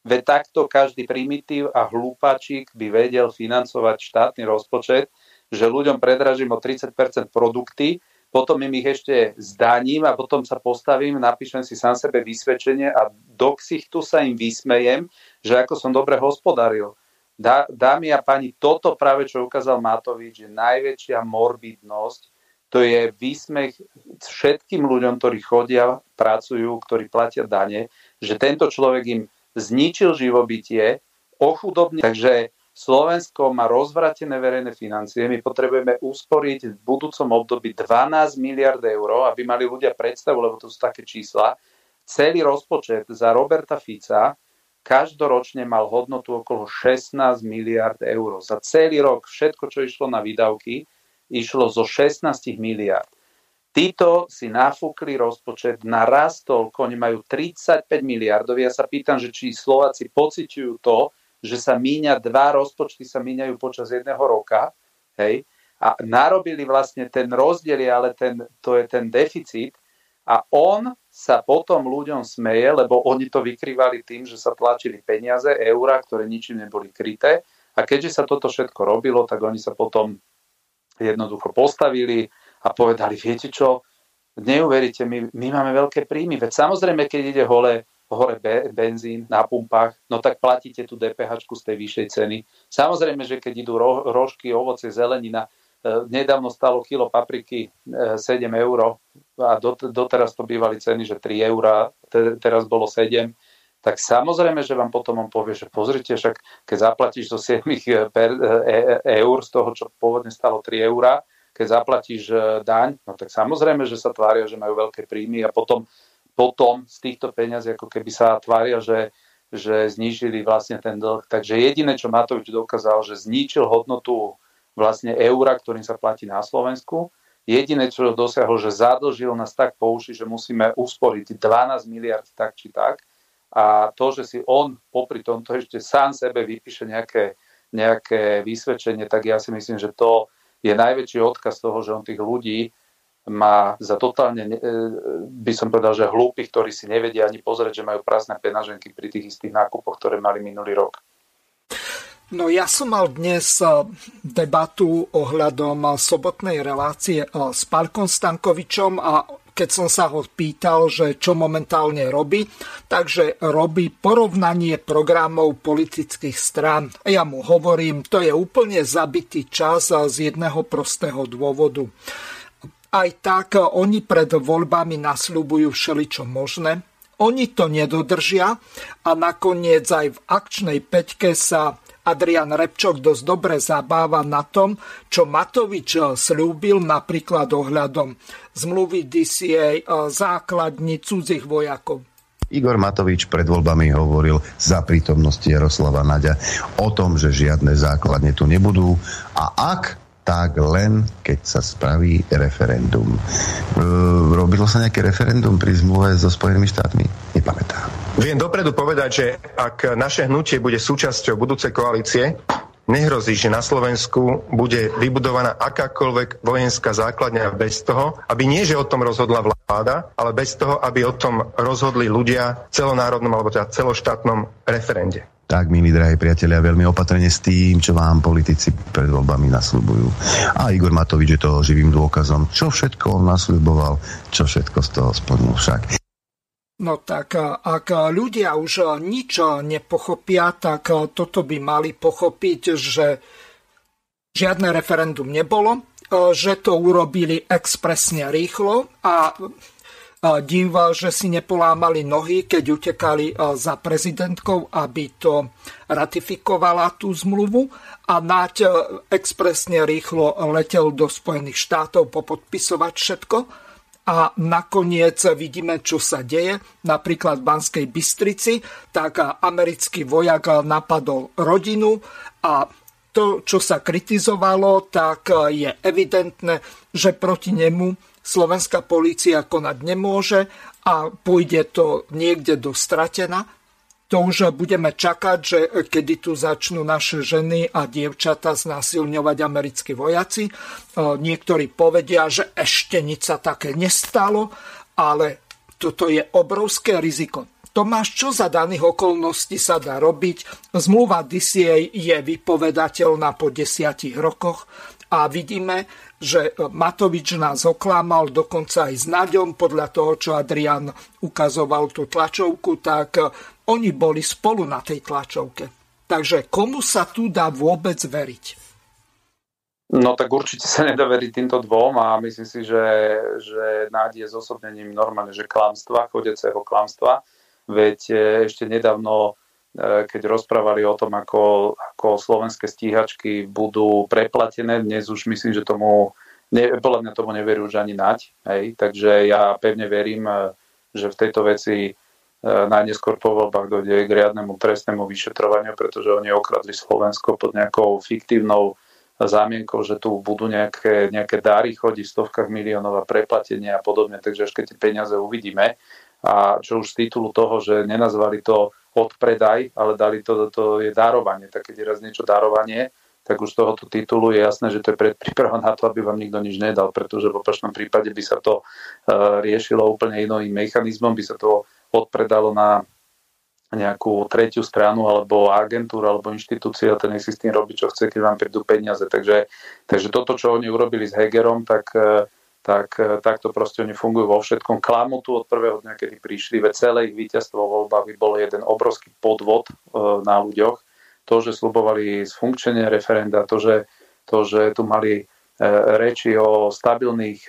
Veď takto každý primitív a hlúpačík by vedel financovať štátny rozpočet, že ľuďom predražím o 30% produkty, potom im ich ešte zdaním a potom sa postavím, napíšem si sám sebe vysvedčenie a do ksichtu sa im vysmejem, že ako som dobre hospodaril. Dá, dámy a pani, toto práve, čo ukázal Matovič, je najväčšia morbidnosť, to je výsmech všetkým ľuďom, ktorí chodia, pracujú, ktorí platia dane, že tento človek im zničil živobytie, ochudobne. Takže Slovensko má rozvratené verejné financie, my potrebujeme usporiť v budúcom období 12 miliard eur, aby mali ľudia predstavu, lebo to sú také čísla. Celý rozpočet za Roberta Fica každoročne mal hodnotu okolo 16 miliard eur. Za celý rok všetko, čo išlo na výdavky, išlo zo 16 miliard. Títo si nafúkli rozpočet, narastol, oni majú 35 miliardov. Ja sa pýtam, že či Slováci pociťujú to, že sa míňa, dva rozpočty sa míňajú počas jedného roka, hej, a narobili vlastne ten rozdiel, ale ten, to je ten deficit a on sa potom ľuďom smeje, lebo oni to vykrývali tým, že sa tlačili peniaze, eurá, ktoré ničím neboli kryté a keďže sa toto všetko robilo, tak oni sa potom jednoducho postavili a povedali, viete čo, neuveríte, my, my máme veľké príjmy. Veď samozrejme, keď ide hole, hore be, benzín na pumpách, no tak platíte tú DPH z tej vyššej ceny. Samozrejme, že keď idú ro, rožky, ovoce, zelenina, e, nedávno stalo kilo papriky e, 7 eur a dot, doteraz to bývali ceny, že 3 eur, te, teraz bolo 7 tak samozrejme, že vám potom on povie, že pozrite, však keď zaplatíš zo 7 e, per, e, eur z toho, čo pôvodne stalo 3 eurá, keď zaplatíš e, daň, no tak samozrejme, že sa tvária, že majú veľké príjmy a potom, potom z týchto peňazí ako keby sa tvária, že, že znížili vlastne ten dlh. Takže jediné, čo Matovič dokázal, že zničil hodnotu vlastne eura, ktorým sa platí na Slovensku, Jediné, čo dosiahol, že zadlžil nás tak po uši, že musíme usporiť 12 miliard tak či tak a to, že si on popri tomto ešte sám sebe vypíše nejaké, nejaké vysvedčenie, tak ja si myslím, že to je najväčší odkaz toho, že on tých ľudí má za totálne, e, by som povedal, že hlúpych, ktorí si nevedia ani pozrieť, že majú prázdne penaženky pri tých istých nákupoch, ktoré mali minulý rok. No ja som mal dnes e, debatu ohľadom sobotnej relácie e, s Pálkom Stankovičom a keď som sa ho pýtal, že čo momentálne robí, takže robí porovnanie programov politických strán. Ja mu hovorím, to je úplne zabitý čas z jedného prostého dôvodu. Aj tak oni pred voľbami nasľubujú všeličo možné, oni to nedodržia a nakoniec aj v akčnej peťke sa Adrian Repčok dosť dobre zabáva na tom, čo Matovič slúbil napríklad ohľadom zmluvy DCA, základní cudzích vojakov. Igor Matovič pred voľbami hovoril za prítomnosti Jaroslava Naďa o tom, že žiadne základne tu nebudú a ak tak len keď sa spraví referendum. Robilo sa nejaké referendum pri zmluve so Spojenými štátmi? Nepamätám. Viem dopredu povedať, že ak naše hnutie bude súčasťou budúcej koalície, nehrozí, že na Slovensku bude vybudovaná akákoľvek vojenská základňa bez toho, aby nie, že o tom rozhodla vláda, ale bez toho, aby o tom rozhodli ľudia v celonárodnom alebo teda celoštátnom referende. Tak, milí drahí priatelia, veľmi opatrne s tým, čo vám politici pred voľbami nasľubujú. A Igor Matovič je toho živým dôkazom, čo všetko on nasľuboval, čo všetko z toho splnil však. No tak ak ľudia už nič nepochopia, tak toto by mali pochopiť, že žiadne referendum nebolo, že to urobili expresne rýchlo a div, že si nepolámali nohy, keď utekali za prezidentkou, aby to ratifikovala tú zmluvu. A Naď expresne rýchlo letel do Spojených štátov popodpisovať všetko. A nakoniec vidíme, čo sa deje. Napríklad v Banskej Bystrici, tak americký vojak napadol rodinu. A to, čo sa kritizovalo, tak je evidentné, že proti nemu slovenská polícia konať nemôže a pôjde to niekde do stratena, to už budeme čakať, že kedy tu začnú naše ženy a dievčata znásilňovať americkí vojaci. Niektorí povedia, že ešte nič sa také nestalo, ale toto je obrovské riziko. Tomáš, čo za daných okolností sa dá robiť? Zmluva DCA je vypovedateľná po desiatich rokoch a vidíme, že Matovič nás oklamal dokonca aj s Naďom, podľa toho, čo Adrian ukazoval tú tlačovku, tak oni boli spolu na tej tlačovke. Takže komu sa tu dá vôbec veriť? No tak určite sa nedá veriť týmto dvom a myslím si, že, že Náď je zosobnením normálne, že klamstva, chodeceho klamstva. Veď e, ešte nedávno keď rozprávali o tom, ako, ako slovenské stíhačky budú preplatené. Dnes už myslím, že tomu, ne, podľa mňa tomu neverú už ani nať. Hej? Takže ja pevne verím, e, že v tejto veci e, najneskôr po voľbách dojde k riadnemu trestnému vyšetrovaniu, pretože oni okradli Slovensko pod nejakou fiktívnou zámienkou, že tu budú nejaké, nejaké dáry chodiť v stovkách miliónov a preplatenie a podobne. Takže až keď tie peniaze uvidíme, a čo už z titulu toho, že nenazvali to odpredaj, ale dali to, to je darovanie. Tak keď je raz niečo darovanie, tak už z tohoto titulu je jasné, že to je predpríprava na to, aby vám nikto nič nedal, pretože v opačnom prípade by sa to uh, riešilo úplne iným mechanizmom, by sa to odpredalo na nejakú tretiu stranu alebo agentúru alebo inštitúciu a ten si s tým robí, čo chce, keď vám prídu peniaze. Takže, takže toto, čo oni urobili s Hegerom, tak uh, tak, tak to proste oni fungujú vo všetkom. Klamu tu od prvého dňa, kedy prišli, veď celé ich víťazstvo vo voľbách by bolo jeden obrovský podvod na ľuďoch. To, že slubovali zfunkčenie referenda, to, že, to, že tu mali reči o stabilných,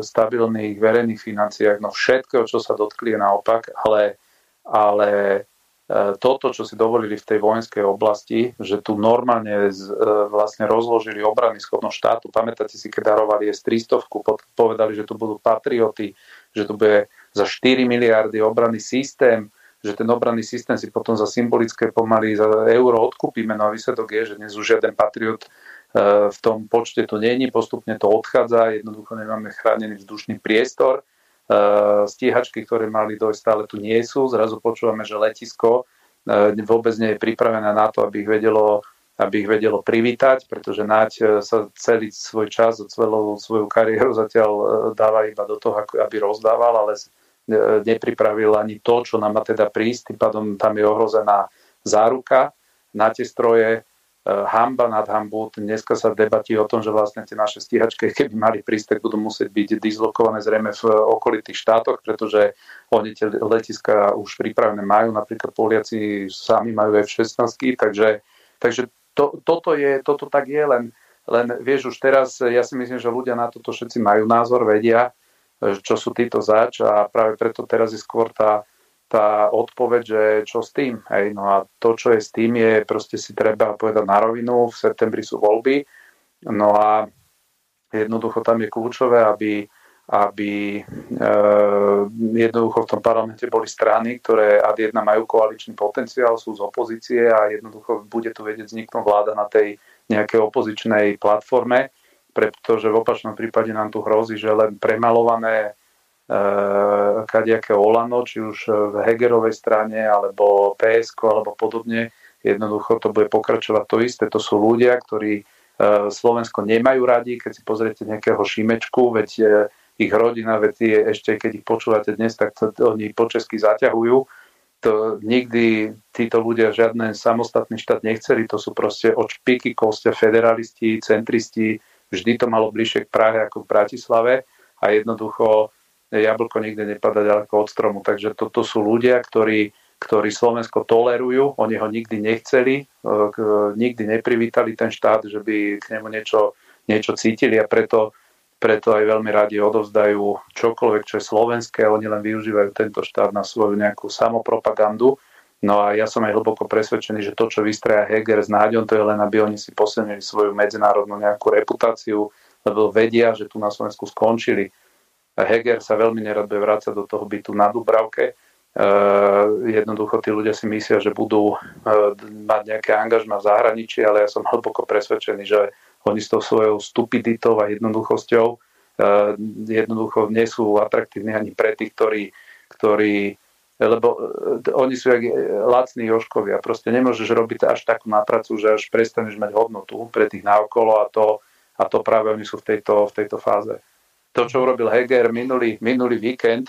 stabilných verejných financiách, no všetko, čo sa dotkli je naopak, ale, ale toto, čo si dovolili v tej vojenskej oblasti, že tu normálne e, vlastne rozložili obrany schopnosť štátu. Pamätáte si, keď darovali S-300, povedali, že tu budú patrioty, že tu bude za 4 miliardy obranný systém, že ten obranný systém si potom za symbolické pomaly za euro odkúpime. No a výsledok je, že dnes už žiaden patriot e, v tom počte to není, postupne to odchádza, jednoducho nemáme chránený vzdušný priestor stíhačky, ktoré mali dojsť, stále tu nie sú. Zrazu počúvame, že letisko eh, vôbec nie je pripravené na to, aby ich vedelo, aby ich vedelo privítať, pretože Naď eh, sa celý svoj čas, celú svoju kariéru zatiaľ dáva iba do toho, aby rozdával, ale nepripravil ani to, čo nám má teda prísť. Tým pádom tam je ohrozená záruka na tie stroje, E, hamba nad hambu. Dneska sa debatí o tom, že vlastne tie naše stíhačky, keby mali prísť, tak budú musieť byť dislokované zrejme v okolitých štátoch, pretože oni tie letiska už pripravené majú, napríklad Poliaci sami majú F-16, takže, takže to, toto, je, toto tak je, len, len vieš už teraz, ja si myslím, že ľudia na toto všetci majú názor, vedia, čo sú títo zač a práve preto teraz je skôr tá tá odpoveď, že čo s tým. Hej, no a to, čo je s tým, je proste si treba povedať na rovinu, v septembri sú voľby, no a jednoducho tam je kľúčové, aby, aby e, jednoducho v tom parlamente boli strany, ktoré ad jedna majú koaličný potenciál, sú z opozície a jednoducho bude tu vedieť vzniknúť vláda na tej nejakej opozičnej platforme, pretože v opačnom prípade nám tu hrozí, že len premalované kadejaké Olano, či už v Hegerovej strane, alebo PSK, alebo podobne. Jednoducho to bude pokračovať to isté. To sú ľudia, ktorí eh, Slovensko nemajú radi, keď si pozriete nejakého Šimečku, veď eh, ich rodina, veď je, ešte keď ich počúvate dnes, tak to, oni po česky zaťahujú. To nikdy títo ľudia žiadny samostatný štát nechceli, to sú proste od špiky kostia federalisti, centristi, vždy to malo bližšie k Prahe ako k Bratislave a jednoducho jablko nikde nepada ďaleko od stromu. Takže toto sú ľudia, ktorí, ktorí Slovensko tolerujú, oni ho nikdy nechceli, e, nikdy neprivítali ten štát, že by k nemu niečo, niečo cítili a preto, preto aj veľmi radi odovzdajú čokoľvek, čo je slovenské, oni len využívajú tento štát na svoju nejakú samopropagandu. No a ja som aj hlboko presvedčený, že to, čo vystreja Heger s Náďom, to je len, aby oni si posilnili svoju medzinárodnú nejakú reputáciu, lebo vedia, že tu na Slovensku skončili Heger sa veľmi nerad bude vrácať do toho bytu na Dubravke. Uh, jednoducho tí ľudia si myslia, že budú uh, mať nejaké angažma v zahraničí, ale ja som hlboko presvedčený, že oni s tou svojou stupiditou a jednoduchosťou uh, jednoducho nie sú atraktívni ani pre tých, ktorí, ktorí lebo oni sú jak lacní joškovia. Proste nemôžeš robiť až takú nápracu, že až prestaneš mať hodnotu pre tých naokolo a to, a to práve oni sú v tejto, v tejto fáze to, čo urobil Heger minulý, minulý víkend,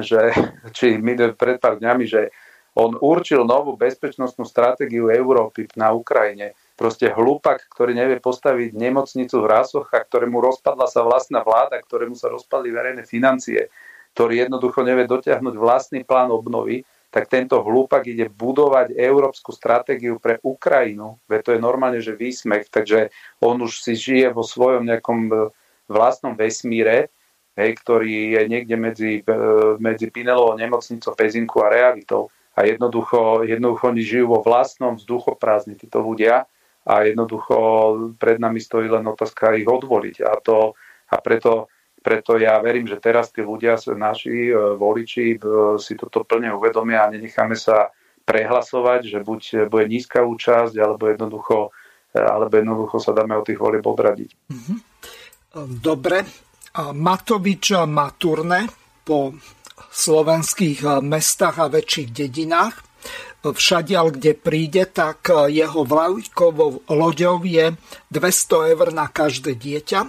že, či pred pár dňami, že on určil novú bezpečnostnú stratégiu Európy na Ukrajine. Proste hlupak, ktorý nevie postaviť nemocnicu v rásoch a ktorému rozpadla sa vlastná vláda, ktorému sa rozpadli verejné financie, ktorý jednoducho nevie dotiahnuť vlastný plán obnovy, tak tento hlupak ide budovať európsku stratégiu pre Ukrajinu. Veď to je normálne, že výsmech, takže on už si žije vo svojom nejakom vlastnom vesmíre, hej, ktorý je niekde medzi, e, medzi Pinelovou nemocnicou, Pezinku a realitou. A jednoducho, jednoducho oni žijú vo vlastnom vzduchoprázdni títo ľudia a jednoducho pred nami stojí len otázka ich odvoliť. A, to, a preto, preto ja verím, že teraz tí ľudia, naši e, voliči, e, si toto plne uvedomia a nenecháme sa prehlasovať, že buď bude nízka účasť, alebo jednoducho, alebo jednoducho sa dáme od tých volieb odradiť. Mm-hmm. Dobre, Matovič má turné po slovenských mestách a väčších dedinách. Všadiaľ, kde príde, tak jeho vlajkovou loďou je 200 eur na každé dieťa.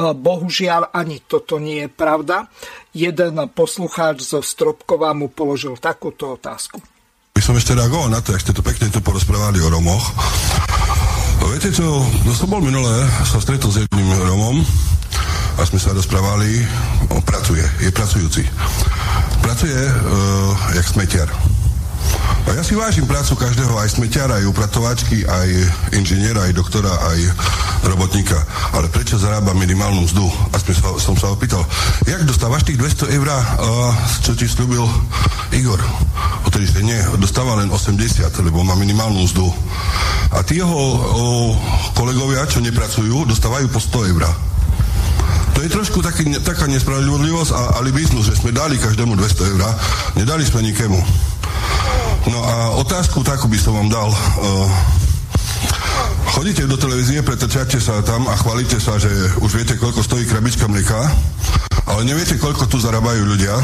Bohužiaľ, ani toto nie je pravda. Jeden poslucháč zo Stropkova mu položil takúto otázku. By som ešte reagoval na to, jak ste tu pekne tu porozprávali o Romoch. Viete čo, no som bol minulé, sa stretol s jedným Romom, a sme sa rozprávali, on pracuje, je pracujúci. Pracuje uh, jak smetiar. A ja si vážim prácu každého, aj smeťara, aj upratovačky, aj inžiniera, aj doktora, aj robotníka. Ale prečo zarába minimálnu mzdu? A sa, som sa opýtal, jak dostávaš tých 200 eur, čo ti slúbil Igor? Odtedy, že nie, dostáva len 80, lebo má minimálnu mzdu. A tí jeho o, kolegovia, čo nepracujú, dostávajú po 100 eur. To je trošku taký, taká nespravodlivosť a alibizmus, že sme dali každému 200 eur, nedali sme nikému. No a otázku takú by som vám dal. Uh, chodíte do televízie, pretrčate sa tam a chválite sa, že už viete, koľko stojí krabička mlieka, ale neviete, koľko tu zarábajú ľudia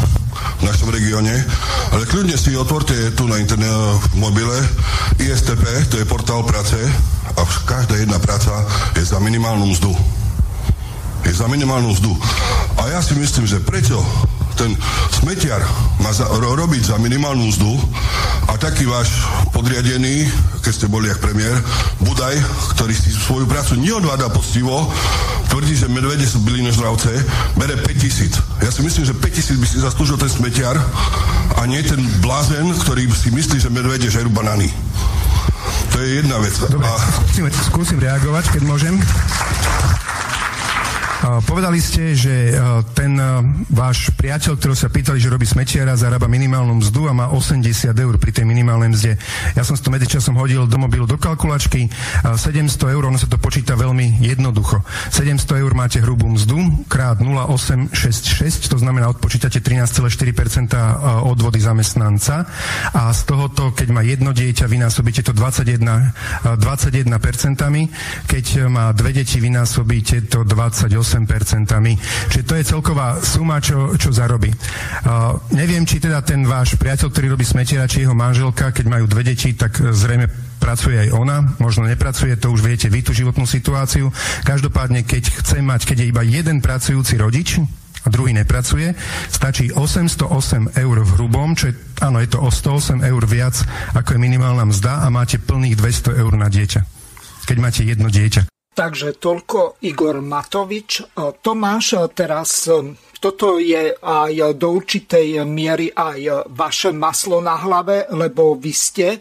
v našom regióne. Ale kľudne si otvorte tu na internet v mobile ISTP, to je portál práce a každá jedna práca je za minimálnu mzdu. Je za minimálnu mzdu. A ja si myslím, že prečo ten smetiar má za, ro, robiť za minimálnu mzdu a taký váš podriadený, keď ste boli jak premiér, Budaj, ktorý si svoju prácu neodváda poctivo, tvrdí, že medvede sú bylinožravce, bere 5000. Ja si myslím, že 5000 by si zaslúžil ten smetiar a nie ten blázen, ktorý si myslí, že medvede žerú banány. To je jedna vec. Dobre, a... skúsim, skúsim reagovať, keď môžem. Povedali ste, že ten váš priateľ, ktorý sa pýtali, že robí smetiara, zarába minimálnu mzdu a má 80 eur pri tej minimálnej mzde. Ja som si to medzičasom hodil do mobilu do kalkulačky. 700 eur, ono sa to počíta veľmi jednoducho. 700 eur máte hrubú mzdu krát 0,866, to znamená odpočítate 13,4% odvody zamestnanca a z tohoto, keď má jedno dieťa, vynásobíte to 21, 21%, keď má dve deti, vynásobíte to 28 Čiže to je celková suma, čo, čo zarobí. Uh, neviem, či teda ten váš priateľ, ktorý robí smetiera, či jeho manželka, keď majú dve deti, tak zrejme pracuje aj ona, možno nepracuje, to už viete vy tú životnú situáciu. Každopádne, keď chce mať, keď je iba jeden pracujúci rodič, a druhý nepracuje, stačí 808 eur v hrubom, čo je, áno, je to o 108 eur viac, ako je minimálna mzda a máte plných 200 eur na dieťa. Keď máte jedno dieťa. Takže toľko Igor Matovič. E, Tomáš, e, teraz e, toto je aj do určitej miery aj vaše maslo na hlave, lebo vy ste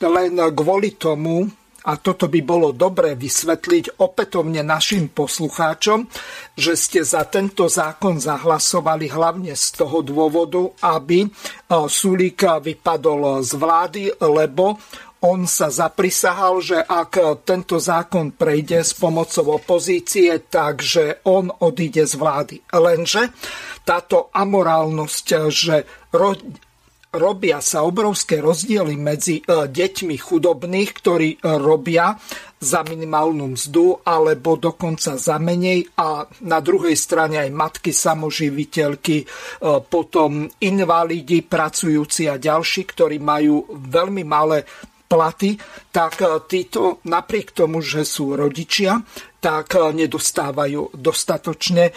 len kvôli tomu, a toto by bolo dobre vysvetliť opätovne našim poslucháčom, že ste za tento zákon zahlasovali hlavne z toho dôvodu, aby Sulík vypadol z vlády, lebo on sa zaprisahal, že ak tento zákon prejde s pomocou opozície, takže on odíde z vlády. Lenže táto amorálnosť, že ro- robia sa obrovské rozdiely medzi e, deťmi chudobných, ktorí e, robia za minimálnu mzdu alebo dokonca za menej a na druhej strane aj matky samoživiteľky, e, potom invalidi, pracujúci a ďalší, ktorí majú veľmi malé platy, tak e, títo napriek tomu, že sú rodičia, tak e, nedostávajú dostatočne e,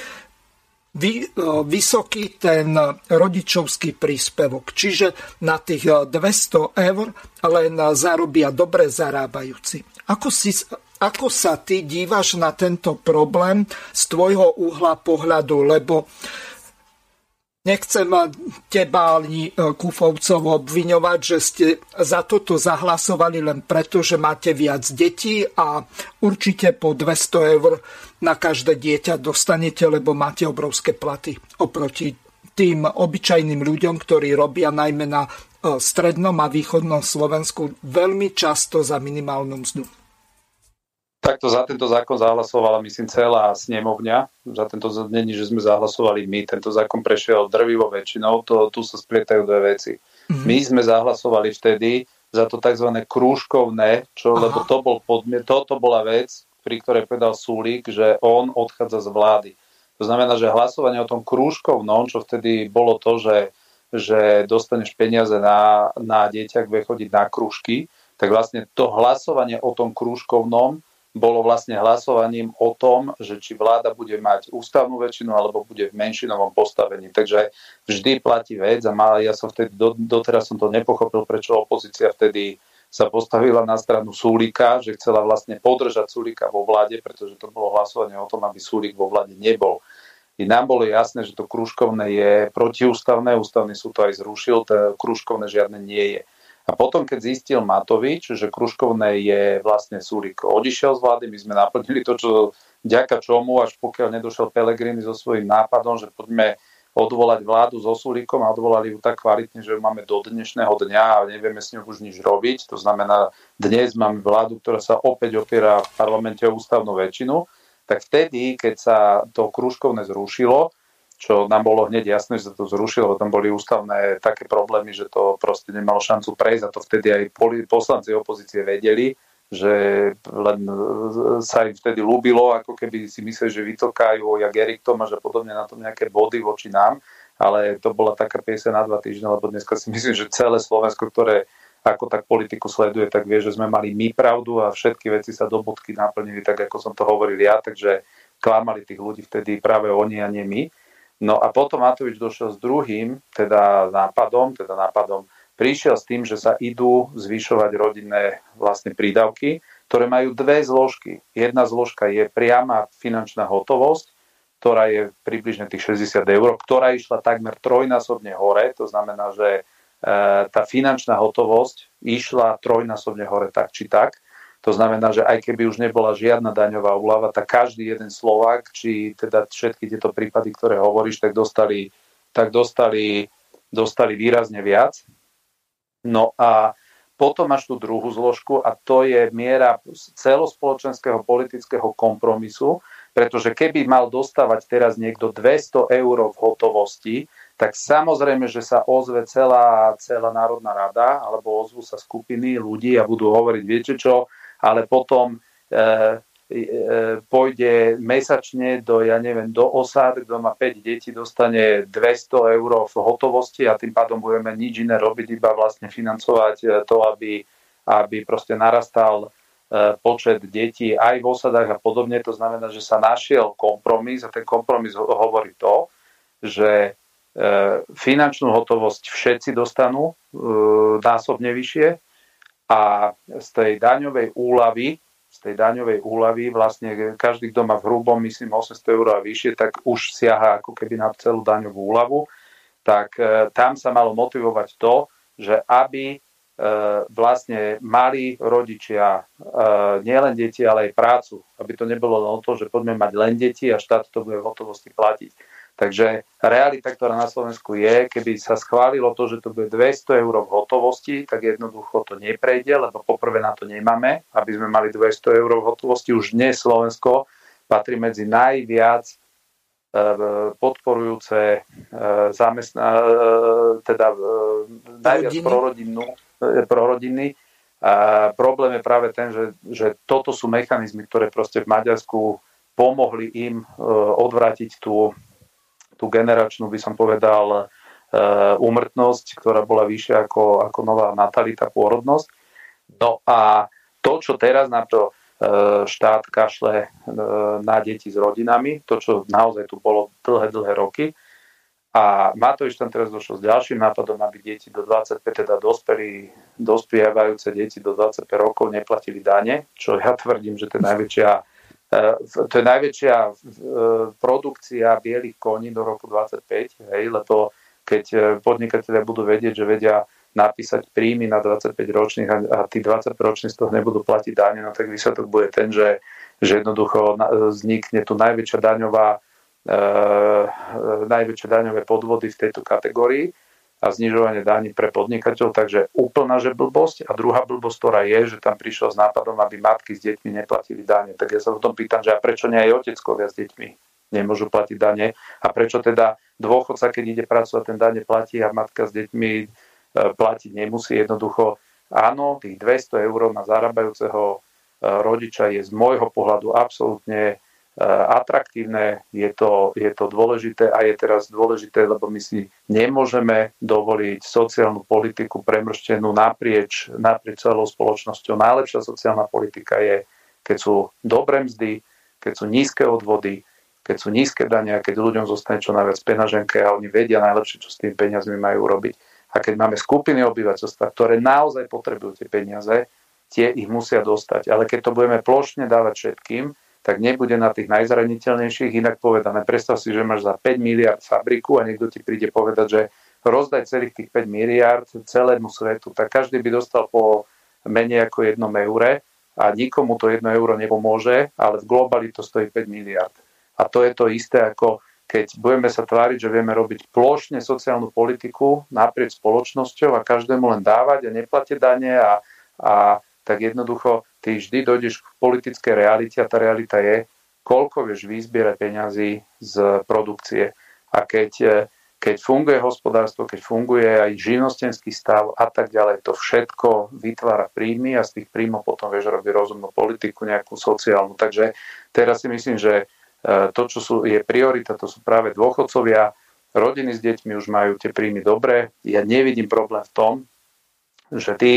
vysoký ten rodičovský príspevok. Čiže na tých 200 eur len zarobia dobre zarábajúci. Ako, si, ako sa ty dívaš na tento problém z tvojho uhla pohľadu? Lebo uh, Nechcem teba ani e, Kufovcov obviňovať, že ste za toto zahlasovali len preto, že máte viac detí a určite po 200 eur na každé dieťa dostanete, lebo máte obrovské platy oproti tým obyčajným ľuďom, ktorí robia najmä na e, strednom a východnom Slovensku veľmi často za minimálnu mzdu. Takto za tento zákon zahlasovala, myslím, celá snemovňa. Za tento není, že sme zahlasovali my. Tento zákon prešiel drvivo väčšinou. To, tu sa splietajú dve veci. Mm-hmm. My sme zahlasovali vtedy za to tzv. krúžkovné, čo, Aha. lebo to bol podmiet, toto bola vec, pri ktorej povedal Súlik, že on odchádza z vlády. To znamená, že hlasovanie o tom krúžkovnom, čo vtedy bolo to, že, že dostaneš peniaze na, na dieťa, bude chodiť na krúžky, tak vlastne to hlasovanie o tom krúžkovnom bolo vlastne hlasovaním o tom, že či vláda bude mať ústavnú väčšinu alebo bude v menšinovom postavení. Takže vždy platí vec a mal, ja som vtedy, doteraz som to nepochopil, prečo opozícia vtedy sa postavila na stranu Sulika, že chcela vlastne podržať Sulika vo vláde, pretože to bolo hlasovanie o tom, aby Sulik vo vláde nebol. I nám bolo jasné, že to kružkovné je protiústavné, ústavný súd to aj zrušil, to kružkovné žiadne nie je. A potom, keď zistil Matovič, že kružkovné je vlastne Sulik odišiel z vlády, my sme naplnili to, čo ďaka čomu, až pokiaľ nedošiel Pelegrini so svojím nápadom, že poďme odvolať vládu so Sulíkom a odvolali ju tak kvalitne, že ju máme do dnešného dňa a nevieme s ňou už nič robiť. To znamená, dnes máme vládu, ktorá sa opäť opiera v parlamente o ústavnú väčšinu. Tak vtedy, keď sa to kružkovné zrušilo, čo nám bolo hneď jasné, že sa to zrušilo, lebo tam boli ústavné také problémy, že to proste nemalo šancu prejsť a to vtedy aj poslanci opozície vedeli, že len sa im vtedy ľúbilo, ako keby si mysleli, že vytlkajú jak Erik Tomáš a podobne na tom nejaké body voči nám, ale to bola taká piesa na dva týždne, lebo dneska si myslím, že celé Slovensko, ktoré ako tak politiku sleduje, tak vie, že sme mali my pravdu a všetky veci sa do bodky naplnili tak, ako som to hovoril ja, takže klamali tých ľudí vtedy práve oni a nie my. No a potom Matovič došiel s druhým, teda nápadom, teda nápadom prišiel s tým, že sa idú zvyšovať rodinné vlastne prídavky, ktoré majú dve zložky. Jedna zložka je priama finančná hotovosť, ktorá je približne tých 60 eur, ktorá išla takmer trojnásobne hore, to znamená, že e, tá finančná hotovosť išla trojnásobne hore tak či tak. To znamená, že aj keby už nebola žiadna daňová úlava, tak každý jeden Slovák, či teda všetky tieto prípady, ktoré hovoríš, tak dostali, tak dostali, dostali výrazne viac. No a potom máš tú druhú zložku a to je miera celospoločenského politického kompromisu, pretože keby mal dostávať teraz niekto 200 eur v hotovosti, tak samozrejme, že sa ozve celá, celá Národná rada, alebo ozvú sa skupiny ľudí a budú hovoriť, viete čo, ale potom e, E, pôjde mesačne do, ja neviem, do osád, kto má 5 detí, dostane 200 eur v hotovosti a tým pádom budeme nič iné robiť, iba vlastne financovať e, to, aby, aby proste narastal e, počet detí aj v osadách a podobne. To znamená, že sa našiel kompromis a ten kompromis hovorí to, že finančnú hotovosť všetci dostanú násobne vyššie a z tej daňovej úlavy tej daňovej úlavy, vlastne každý, kto má v hrubom, myslím, 800 eur a vyššie, tak už siaha ako keby na celú daňovú úlavu, tak e, tam sa malo motivovať to, že aby e, vlastne mali rodičia e, nielen deti, ale aj prácu. Aby to nebolo len o to, že poďme mať len deti a štát to bude v hotovosti platiť. Takže realita, ktorá na Slovensku je, keby sa schválilo to, že to bude 200 eur v hotovosti, tak jednoducho to neprejde, lebo poprvé na to nemáme, aby sme mali 200 eur v hotovosti. Už dnes Slovensko patrí medzi najviac e, podporujúce e, zamestná, e, teda najviac prorodinnú, prorodinný. A problém je práve ten, že, že toto sú mechanizmy, ktoré proste v Maďarsku pomohli im odvrátiť tú tú generačnú, by som povedal, eh, úmrtnosť, ktorá bola vyššia ako, ako nová natalita, pôrodnosť. No a to, čo teraz na to eh, štát kašle eh, na deti s rodinami, to, čo naozaj tu bolo dlhé, dlhé roky, a Matovič tam teraz došiel s ďalším nápadom, aby deti do 25, teda dospelí, dospievajúce deti do 25 rokov neplatili dane, čo ja tvrdím, že to je najväčšia E, to je najväčšia e, produkcia bielých koní do roku 25, hej, lebo keď e, podnikatelia budú vedieť, že vedia napísať príjmy na 25 ročných a, a tí 25 roční z toho nebudú platiť dáne, no tak výsledok bude ten, že, že jednoducho vznikne tu najväčšia daňová e, najväčšie daňové podvody v tejto kategórii a znižovanie daní pre podnikateľov, takže úplná že blbosť. A druhá blbosť, ktorá je, že tam prišiel s nápadom, aby matky s deťmi neplatili dane. Tak ja sa o tom pýtam, že a prečo nie aj oteckovia s deťmi nemôžu platiť dane a prečo teda dôchodca, keď ide pracovať, ten dane platí a matka s deťmi e, platiť nemusí. Jednoducho, áno, tých 200 eur na zarábajúceho e, rodiča je z môjho pohľadu absolútne atraktívne, je to, je to dôležité a je teraz dôležité, lebo my si nemôžeme dovoliť sociálnu politiku premrštenú naprieč, naprieč celou spoločnosťou. Najlepšia sociálna politika je, keď sú dobré mzdy, keď sú nízke odvody, keď sú nízke dania, keď ľuďom zostane čo najviac penaženke a oni vedia najlepšie, čo s tými peniazmi majú robiť. A keď máme skupiny obyvateľstva, ktoré naozaj potrebujú tie peniaze, tie ich musia dostať. Ale keď to budeme plošne dávať všetkým, tak nebude na tých najzraniteľnejších. Inak povedané, predstav si, že máš za 5 miliard fabriku a niekto ti príde povedať, že rozdaj celých tých 5 miliard celému svetu, tak každý by dostal po menej ako jednom eure a nikomu to jedno euro nepomôže, ale v globali to stojí 5 miliard. A to je to isté, ako keď budeme sa tváriť, že vieme robiť plošne sociálnu politiku naprieč spoločnosťou a každému len dávať a neplatiť dane a, a tak jednoducho ty vždy dojdeš k politickej realite a tá realita je, koľko vieš vyzbierať peňazí z produkcie. A keď, keď funguje hospodárstvo, keď funguje aj živnostenský stav a tak ďalej, to všetko vytvára príjmy a z tých príjmov potom vieš robiť rozumnú politiku, nejakú sociálnu. Takže teraz si myslím, že e, to, čo sú, je priorita, to sú práve dôchodcovia, rodiny s deťmi už majú tie príjmy dobré. Ja nevidím problém v tom, že tí,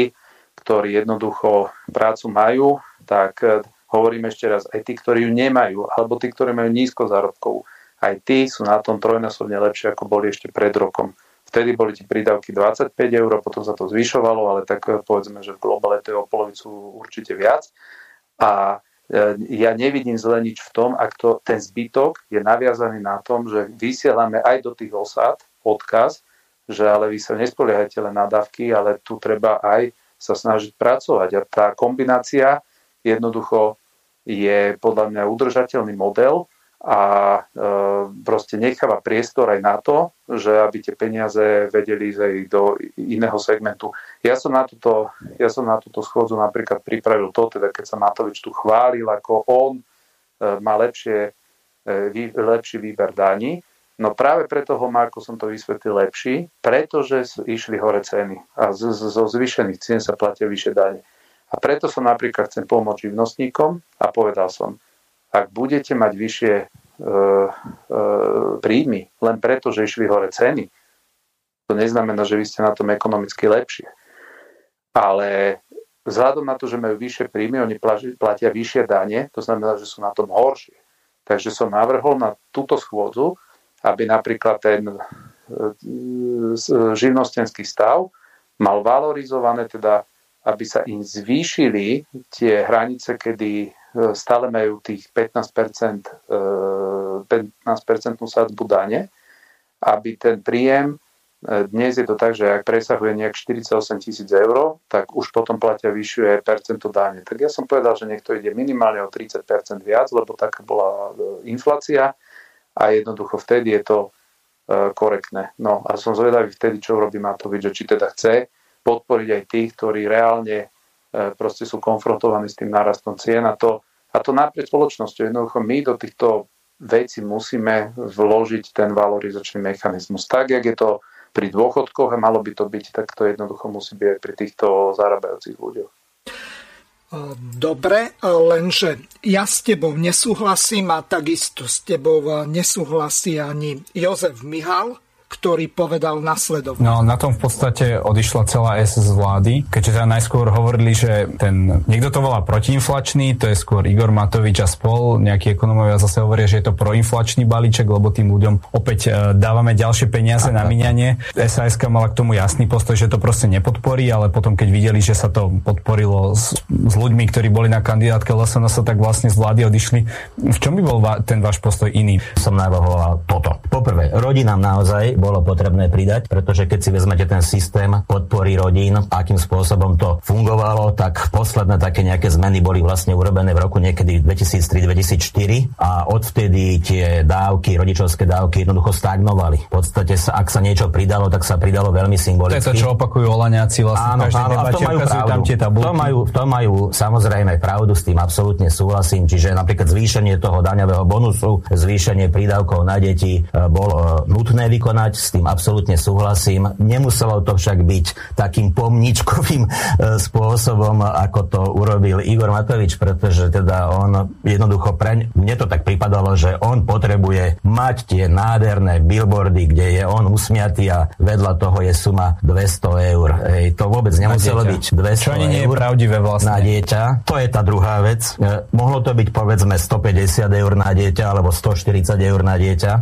ktorí jednoducho prácu majú, tak e, hovorím ešte raz, aj tí, ktorí ju nemajú, alebo tí, ktorí majú nízko zárobkovú, aj tí sú na tom trojnásobne lepšie, ako boli ešte pred rokom. Vtedy boli tie prídavky 25 eur, potom sa to zvyšovalo, ale tak e, povedzme, že v globale to je o polovicu určite viac. A e, ja nevidím zle nič v tom, ak to, ten zbytok je naviazaný na tom, že vysielame aj do tých osád odkaz, že ale vy sa nespoliehajte len na dávky, ale tu treba aj sa snažiť pracovať. A tá kombinácia jednoducho je podľa mňa udržateľný model a e, proste necháva priestor aj na to, že aby tie peniaze vedeli ísť aj do iného segmentu. Ja som na túto, ja som na túto schôdzu napríklad pripravil to, teda keď sa Matovič tu chválil, ako on e, má lepšie, e, lepší výber daní, No práve preto ho má, ako som to vysvetlil, lepší, pretože išli hore ceny a zo, zo zvýšených cien sa platia vyššie dane. A preto som napríklad chcem pomôcť živnostníkom a povedal som, ak budete mať vyššie e, e, príjmy len preto, že išli hore ceny, to neznamená, že vy ste na tom ekonomicky lepšie. Ale vzhľadom na to, že majú vyššie príjmy, oni platia vyššie dane, to znamená, že sú na tom horšie. Takže som navrhol na túto schôdzu, aby napríklad ten e, živnostenský stav mal valorizované, teda aby sa im zvýšili tie hranice, kedy e, stále majú tých 15%, 15% sadzbu dane, aby ten príjem, e, dnes je to tak, že ak presahuje nejak 48 tisíc eur, tak už potom platia vyššie percento dane. Tak ja som povedal, že niekto ide minimálne o 30% viac, lebo taká bola inflácia a jednoducho vtedy je to e, korektné. No a som zvedavý vtedy, čo robí Matovič, či teda chce podporiť aj tých, ktorí reálne e, proste sú konfrontovaní s tým nárastom cien a to, a to naprieč spoločnosťou. Jednoducho my do týchto vecí musíme vložiť ten valorizačný mechanizmus. Tak, jak je to pri dôchodkoch a malo by to byť, tak to jednoducho musí byť aj pri týchto zarábajúcich ľuďoch. Dobre, lenže ja s tebou nesúhlasím a takisto s tebou nesúhlasí ani Jozef Mihal, ktorý povedal nasledovne. No na tom v podstate odišla celá S z vlády, keďže teda najskôr hovorili, že ten, niekto to volá protiinflačný, to je skôr Igor Matovič a spol, nejakí ekonomovia zase hovoria, že je to proinflačný balíček, lebo tým ľuďom opäť e, dávame ďalšie peniaze na minianie. SAS mala k tomu jasný postoj, že to proste nepodporí, ale potom keď videli, že sa to podporilo s, s ľuďmi, ktorí boli na kandidátke LSNS, tak vlastne z vlády odišli. V čom by bol va, ten váš postoj iný? Som navrhoval toto. Poprvé, rodinám naozaj bolo potrebné pridať, pretože keď si vezmete ten systém podpory rodín, akým spôsobom to fungovalo, tak posledné také nejaké zmeny boli vlastne urobené v roku niekedy 2003-2004 a odvtedy tie dávky, rodičovské dávky jednoducho stagnovali. V podstate, ak sa niečo pridalo, tak sa pridalo veľmi symbolicky. To je to, čo opakujú Olaňáci vlastne áno, áno, a v tom majú pravdu. Tam tie v, tom majú, v tom majú samozrejme pravdu, s tým absolútne súhlasím. Čiže napríklad zvýšenie toho daňového bonusu, zvýšenie prídavkov na deti e, bolo e, nutné vykonať konať, s tým absolútne súhlasím. Nemuselo to však byť takým pomničkovým e, spôsobom, ako to urobil Igor Matovič, pretože teda on jednoducho pre mne to tak pripadalo, že on potrebuje mať tie nádherné billboardy, kde je on usmiatý a vedľa toho je suma 200 eur. Ej, to vôbec nemuselo byť 200 Čo ani nie je pravdivé vlastne. Na dieťa. To je tá druhá vec. E, mohlo to byť povedzme 150 eur na dieťa alebo 140 eur na dieťa. E,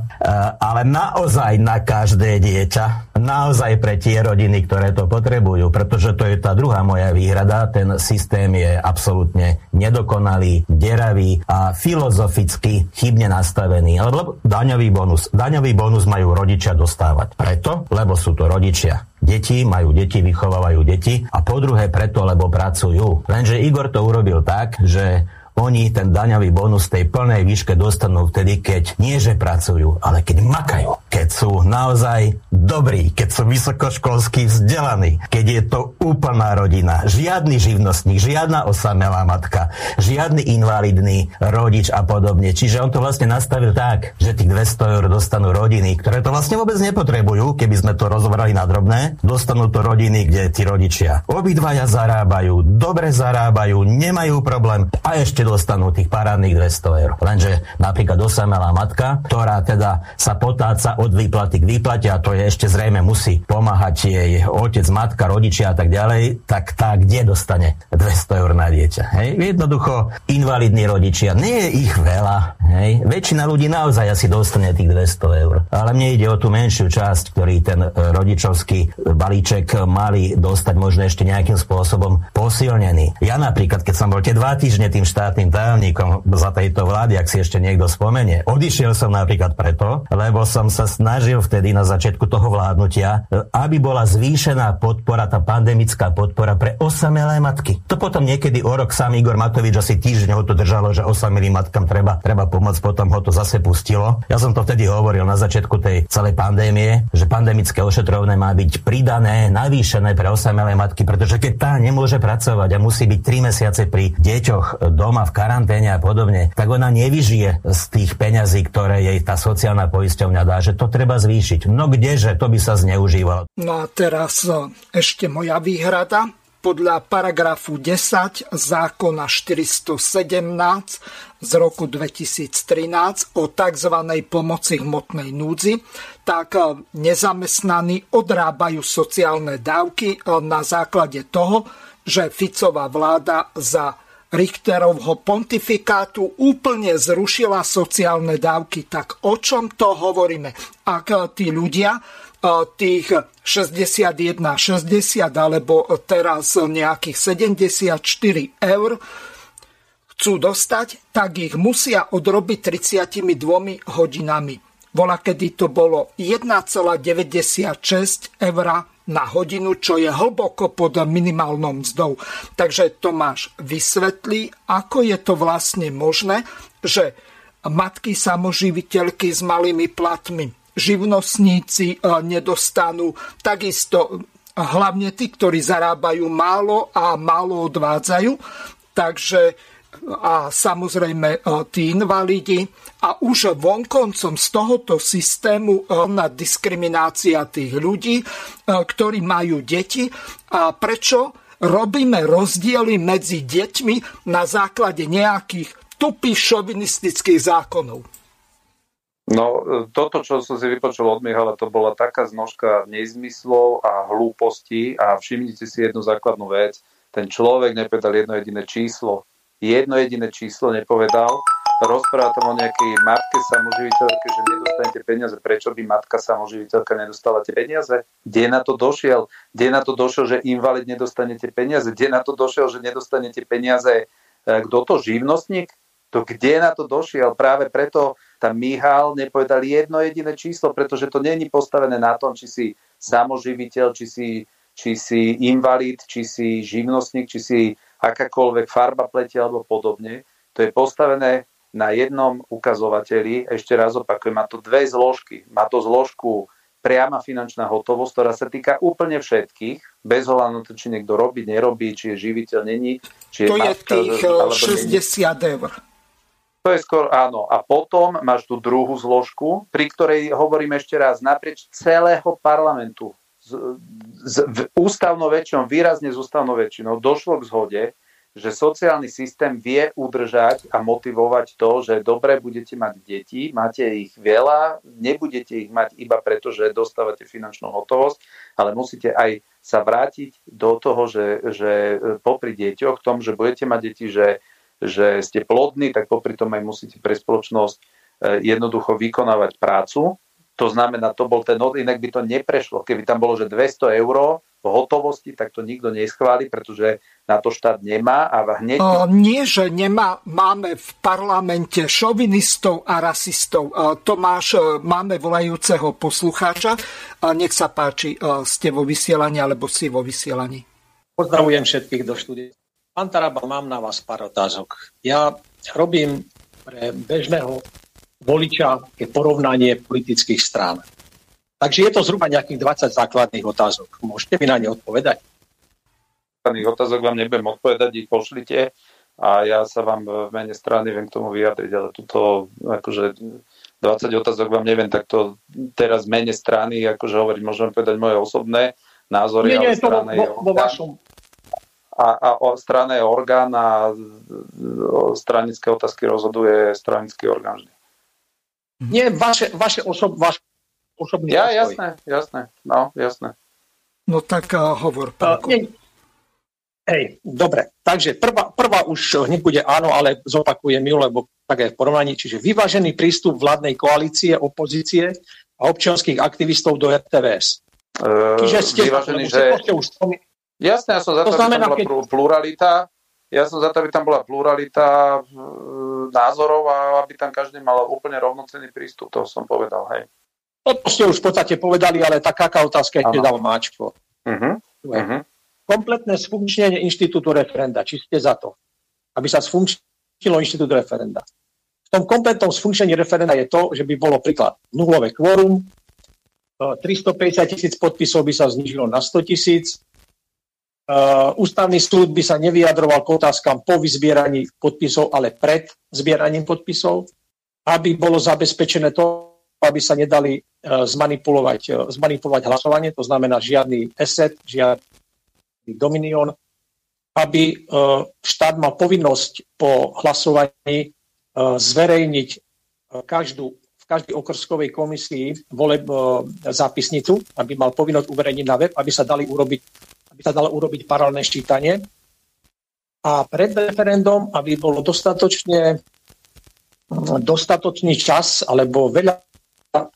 ale naozaj na každé dieťa, naozaj pre tie rodiny, ktoré to potrebujú, pretože to je tá druhá moja výhrada, ten systém je absolútne nedokonalý, deravý a filozoficky chybne nastavený. Lebo daňový bonus, daňový bonus majú rodičia dostávať. Preto, lebo sú to rodičia deti, majú deti, vychovávajú deti a po druhé preto, lebo pracujú. Lenže Igor to urobil tak, že oni ten daňový bonus tej plnej výške dostanú vtedy, keď nie že pracujú, ale keď makajú. Keď sú naozaj dobrí, keď sú vysokoškolsky vzdelaní, keď je to úplná rodina, žiadny živnostník, žiadna osamelá matka, žiadny invalidný rodič a podobne. Čiže on to vlastne nastavil tak, že tých 200 eur dostanú rodiny, ktoré to vlastne vôbec nepotrebujú, keby sme to rozobrali na drobné. Dostanú to rodiny, kde tí rodičia obidvaja zarábajú, dobre zarábajú, nemajú problém a ešte dostanú tých parádnych 200 eur. Lenže napríklad osamelá matka, ktorá teda sa potáca od výplaty k výplate a to je ešte zrejme musí pomáhať jej otec, matka, rodičia a tak ďalej, tak tá kde dostane 200 eur na dieťa? Hej? Jednoducho invalidní rodičia, nie je ich veľa. Hej? Väčšina ľudí naozaj asi dostane tých 200 eur. Ale mne ide o tú menšiu časť, ktorý ten e, rodičovský balíček mali dostať možno ešte nejakým spôsobom posilnený. Ja napríklad, keď som bol tie dva týždne tým štát štátnym tajomníkom za tejto vlády, ak si ešte niekto spomenie. Odišiel som napríklad preto, lebo som sa snažil vtedy na začiatku toho vládnutia, aby bola zvýšená podpora, tá pandemická podpora pre osamelé matky. To potom niekedy o rok sám Igor Matovič asi týždeň ho to držalo, že osamelým matkám treba, treba pomôcť, potom ho to zase pustilo. Ja som to vtedy hovoril na začiatku tej celej pandémie, že pandemické ošetrovné má byť pridané, navýšené pre osamelé matky, pretože keď tá nemôže pracovať a musí byť 3 mesiace pri deťoch doma v karanténe a podobne, tak ona nevyžije z tých peňazí, ktoré jej tá sociálna poisťovňa dá, že to treba zvýšiť. No kdeže, to by sa zneužívalo. No a teraz e, ešte moja výhrada. Podľa paragrafu 10 zákona 417 z roku 2013 o tzv. pomoci hmotnej núdzi, tak e, nezamestnaní odrábajú sociálne dávky e, na základe toho, že Ficová vláda za Richterovho pontifikátu úplne zrušila sociálne dávky. Tak o čom to hovoríme? Ak tí ľudia tých 61, 60 alebo teraz nejakých 74 eur chcú dostať, tak ich musia odrobiť 32 hodinami. Vola, kedy to bolo 1,96 eur na hodinu, čo je hlboko pod minimálnou mzdou. Takže Tomáš vysvetlí, ako je to vlastne možné, že matky samoživiteľky s malými platmi, živnostníci e, nedostanú, takisto hlavne tí, ktorí zarábajú málo a málo odvádzajú. Takže a samozrejme e, tí invalidi a už vonkoncom z tohoto systému e, na diskriminácia tých ľudí, e, ktorí majú deti a prečo robíme rozdiely medzi deťmi na základe nejakých tupých šovinistických zákonov. No, toto, čo som si vypočul od Mihala, to bola taká znožka nezmyslov a hlúpostí a všimnite si jednu základnú vec. Ten človek nepovedal jedno jediné číslo jedno jediné číslo nepovedal. Rozpráva tam o nejakej matke samoživiteľke, že nedostanete peniaze. Prečo by matka samoživiteľka nedostala tie peniaze? Kde na to došiel? Kde na to došiel, že invalid nedostanete peniaze? Kde na to došiel, že nedostanete peniaze? E, kto to? Živnostník? To kde na to došiel? Práve preto tam Michal nepovedal jedno jediné číslo, pretože to není postavené na tom, či si samoživiteľ, či si, či si invalid, či si živnostník, či si akákoľvek farba pletia alebo podobne. To je postavené na jednom ukazovateli. Ešte raz opakujem, má to dve zložky. Má to zložku priama finančná hotovosť, ktorá sa týka úplne všetkých, bez ohľadu na to, či niekto robí, nerobí, či je živiteľ, není. Či to je, je tých 60 eh, eur. To je skôr áno. A potom máš tú druhú zložku, pri ktorej hovorím ešte raz, naprieč celého parlamentu s, s ústavnou väčšinou, výrazne s ústavnou väčšinou došlo k zhode, že sociálny systém vie udržať a motivovať to, že dobre budete mať deti, máte ich veľa, nebudete ich mať iba preto, že dostávate finančnú hotovosť, ale musíte aj sa vrátiť do toho, že, že popri deťoch, tom, že budete mať deti, že, že ste plodní, tak popri tom aj musíte pre spoločnosť eh, jednoducho vykonávať prácu To znamená, to bol ten, inak by to neprešlo. Keby tam bolo, že 200 eur v hotovosti, tak to nikto neschváli, pretože na to štát nemá a hneď... O, nie, že nemá. Máme v parlamente šovinistov a rasistov. O, Tomáš, o, máme volajúceho poslucháča. O, nech sa páči, o, ste vo vysielaní alebo si vo vysielaní. Pozdravujem všetkých do štúdia. Pán Taraba, mám na vás pár otázok. Ja robím pre bežného voliča je porovnanie politických strán. Takže je to zhruba nejakých 20 základných otázok. Môžete mi na ne odpovedať? Základných otázok vám nebudem odpovedať, ich pošlite a ja sa vám v mene strany viem k tomu vyjadriť, ale tuto akože 20 otázok vám neviem takto teraz v mene strany, akože hovoriť, môžem povedať moje osobné názory, nie, nie, ale strana je vo, vo vašom... a, a o strane je orgán a stranické otázky rozhoduje stranický orgán vždy. Nie vaše, vaše osob, vaš osobný Ja, postoj. jasné, jasné, no, jasné. No tak uh, hovor, Uh, nie, hej, dobre, takže prvá, prvá už hneď bude áno, ale zopakujem ju, lebo tak aj v porovnaní, čiže vyvážený prístup vládnej koalície, opozície a občianských aktivistov do RTVS. Uh, čiže ste, vyvážený, že... Už Jasné, ja som za to, to znamená, že keď... pluralita, ja som za to, aby tam bola pluralita názorov a aby tam každý mal úplne rovnocenný prístup, to som povedal, hej. To ste už v podstate povedali, ale taká otázka je dal máčko. Uh-huh. Uh-huh. Kompletné sfunkčnenie inštitútu referenda. Či ste za to, aby sa sfunkčnilo inštitút referenda. V tom kompletnom sfunkčnení referenda je to, že by bolo príklad nulové kvórum, 350 tisíc podpisov by sa znižilo na 100 tisíc, Uh, ústavný súd by sa nevyjadroval k otázkam po vyzbieraní podpisov, ale pred zbieraním podpisov, aby bolo zabezpečené to, aby sa nedali uh, zmanipulovať, uh, zmanipulovať hlasovanie, to znamená žiadny eset, žiadny dominion, aby štát mal povinnosť po hlasovaní zverejniť každú, v každej okrskovej komisii voleb zápisnicu, aby mal povinnosť uverejniť na web, aby sa dali urobiť aby sa dalo urobiť paralelné ščítanie. A pred referendum, aby bolo dostatočne, dostatočný čas alebo veľa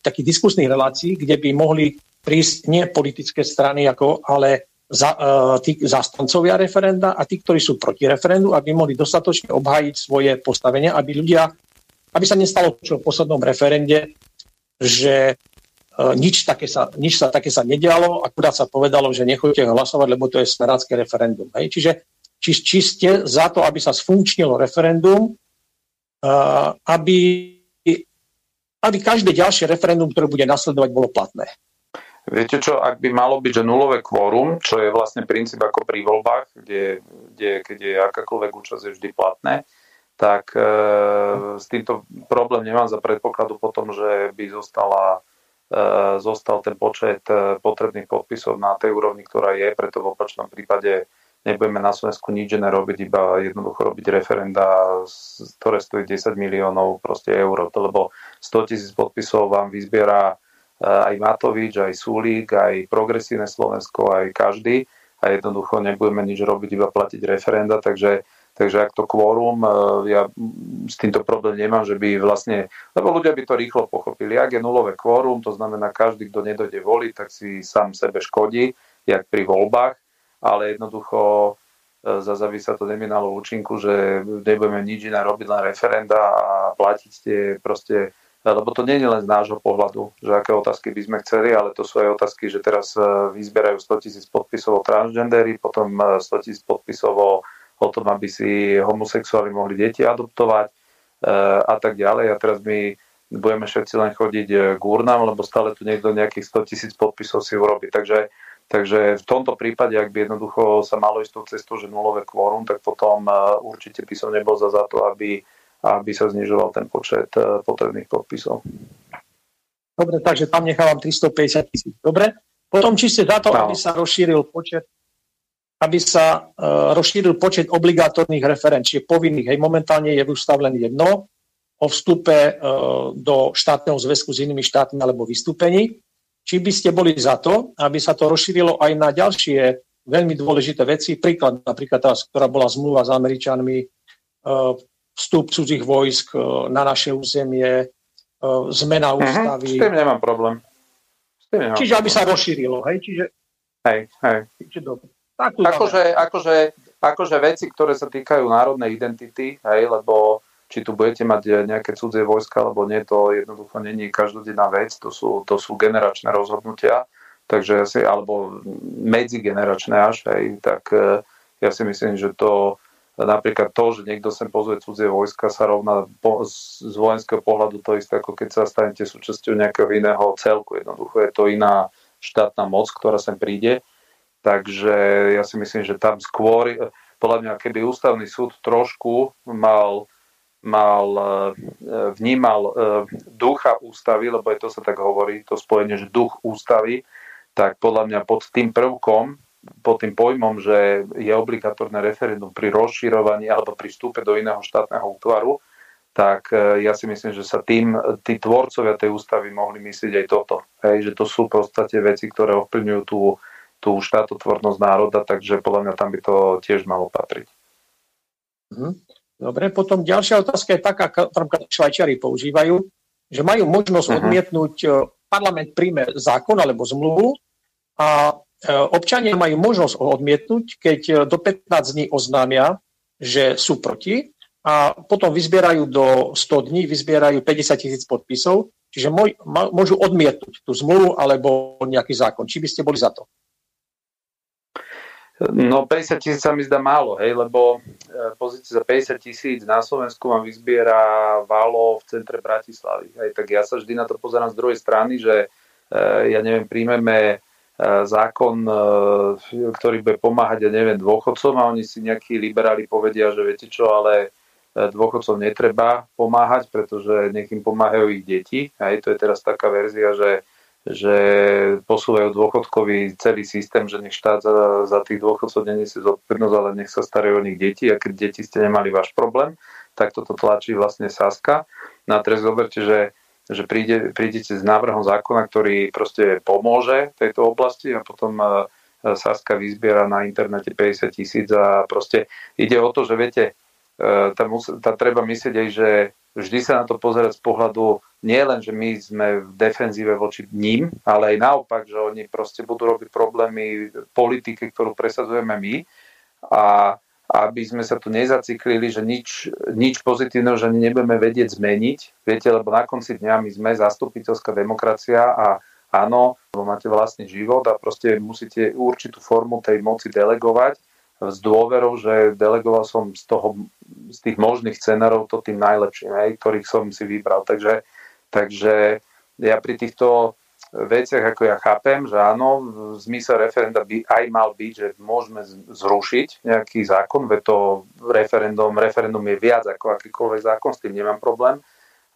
takých diskusných relácií, kde by mohli prísť nie politické strany, ako, ale za, uh, tí zástancovia referenda a tí, ktorí sú proti referendu, aby mohli dostatočne obhájiť svoje postavenie, aby ľudia, aby sa nestalo čo v poslednom referende, že E, nič, také sa, nič sa také sa nedialo, akurát sa povedalo, že nechoďte hlasovať, lebo to je smerácké referendum. Hej. Čiže či, či ste za to, aby sa sfunkčnilo referendum, uh, aby, aby každé ďalšie referendum, ktoré bude nasledovať, bolo platné. Viete čo, ak by malo byť, že nulové kvórum, čo je vlastne princíp ako pri voľbách, kde, kde keď je akákoľvek účasť je vždy platné, tak e, s týmto problém nemám za predpokladu potom, že by zostala E, zostal ten počet e, potrebných podpisov na tej úrovni, ktorá je, preto v opačnom prípade nebudeme na Slovensku nič nerobiť, iba jednoducho robiť referenda, ktoré stojí 10 miliónov proste eur, lebo 100 tisíc podpisov vám vyzbiera e, aj Matovič, aj Sulík, aj Progresívne Slovensko, aj každý a jednoducho nebudeme nič robiť, iba platiť referenda, takže Takže ak to kvórum, e, ja s týmto problém nemám, že by vlastne, lebo ľudia by to rýchlo pochopili. Ak je nulové kvórum, to znamená, každý, kto nedojde voliť, tak si sám sebe škodí, jak pri voľbách, ale jednoducho e, zase by sa to neminalo účinku, že nebudeme nič iné robiť len referenda a platiť tie proste lebo to nie je len z nášho pohľadu, že aké otázky by sme chceli, ale to sú aj otázky, že teraz e, vyzberajú 100 tisíc podpisov o transgendery, potom 100 tisíc podpisov o o tom, aby si homosexuáli mohli deti adoptovať e, a tak ďalej. A teraz my budeme všetci len chodiť e, k urnám, lebo stále tu niekto nejakých 100 tisíc podpisov si urobí. Takže, takže v tomto prípade, ak by jednoducho sa malo ísť tou cestou, že nulové kvórum, tak potom e, určite by som nebol za to, aby, aby sa znižoval ten počet potrebných podpisov. Dobre, takže tam nechávam 350 tisíc. Dobre. Potom či ste za to, no. aby sa rozšíril počet aby sa uh, rozšíril počet obligátorných referent, čiže povinných. Hej, momentálne je v ústav len jedno o vstupe uh, do štátneho zväzku s inými štátmi alebo vystúpení. Či by ste boli za to, aby sa to rozšírilo aj na ďalšie veľmi dôležité veci, príklad napríklad tá, ktorá bola zmluva s Američanmi, uh, vstup cudzích vojsk na naše územie, zmena mhm, ústavy. Uh-huh, s tým nemám problém. S tým nemám Čiže problém. aby sa rozšírilo, hej? Čiže... Hej, hej. Čiže dobre. Akože, akože, akože veci, ktoré sa týkajú národnej identity, hej, lebo či tu budete mať nejaké cudzie vojska, alebo nie, to jednoducho není každodenná vec, to sú, to sú generačné rozhodnutia, takže asi, alebo medzigeneračné až, hej, tak e, ja si myslím, že to napríklad to, že niekto sem pozve cudzie vojska sa rovná po, z vojenského pohľadu to isté, ako keď sa stanete súčasťou nejakého iného celku. Jednoducho je to iná štátna moc, ktorá sem príde Takže ja si myslím, že tam skôr, podľa mňa, keby ústavný súd trošku mal, mal e, vnímal e, ducha ústavy, lebo aj to sa tak hovorí, to spojenie, že duch ústavy, tak podľa mňa pod tým prvkom, pod tým pojmom, že je obligatórne referendum pri rozširovaní alebo pri vstupe do iného štátneho útvaru, tak e, ja si myslím, že sa tým tí tvorcovia tej ústavy mohli myslieť aj toto. Hej, že to sú v podstate veci, ktoré ovplyvňujú tú tú štátotvornosť národa, takže podľa mňa tam by to tiež malo patriť. Mhm. Dobre, potom ďalšia otázka je taká, ktorú Švajčiari používajú, že majú možnosť uh-huh. odmietnúť, e, parlament príjme zákon alebo zmluvu a občania majú možnosť odmietnúť, keď e, do 15 dní oznámia, že sú proti a potom vyzbierajú do 100 dní, vyzbierajú 50 tisíc podpisov, čiže môžu odmietnúť tú zmluvu alebo nejaký zákon. Či by ste boli za to? No 50 tisíc sa mi zdá málo, hej, lebo e, pozície za 50 tisíc na Slovensku vám vyzbiera Valo v centre Bratislavy. Hej, tak ja sa vždy na to pozerám z druhej strany, že e, ja neviem, príjmeme e, zákon, ktorý bude pomáhať, ja neviem, dôchodcom a oni si nejakí liberáli povedia, že viete čo, ale dôchodcom netreba pomáhať, pretože im pomáhajú ich deti. Hej, to je teraz taká verzia, že že posúvajú dôchodkový celý systém, že nech štát za, za tých dôchodcov neniesie zodpovednosť, ale nech sa starajú o nich deti a keď deti ste nemali váš problém, tak toto tlačí vlastne Saska. No a teraz zoberte, že, že príde, prídete s návrhom zákona, ktorý proste pomôže tejto oblasti a potom e, Saska vyzbiera na internete 50 tisíc a proste ide o to, že viete, e, tam, tam treba myslieť aj, že vždy sa na to pozerať z pohľadu nie len, že my sme v defenzíve voči ním, ale aj naopak, že oni proste budú robiť problémy politiky, ktorú presadzujeme my. A aby sme sa tu nezaciklili, že nič, nič pozitívneho, že nebudeme vedieť zmeniť. Viete, lebo na konci dňa my sme zastupiteľská demokracia a áno, lebo máte vlastný život a proste musíte určitú formu tej moci delegovať s dôverou, že delegoval som z, toho, z tých možných scenárov to tým najlepším, hej, ktorých som si vybral. Takže Takže ja pri týchto veciach, ako ja chápem, že áno, zmysel referenda by aj mal byť, že môžeme zrušiť nejaký zákon, veď to referendum, referendum je viac ako akýkoľvek zákon, s tým nemám problém,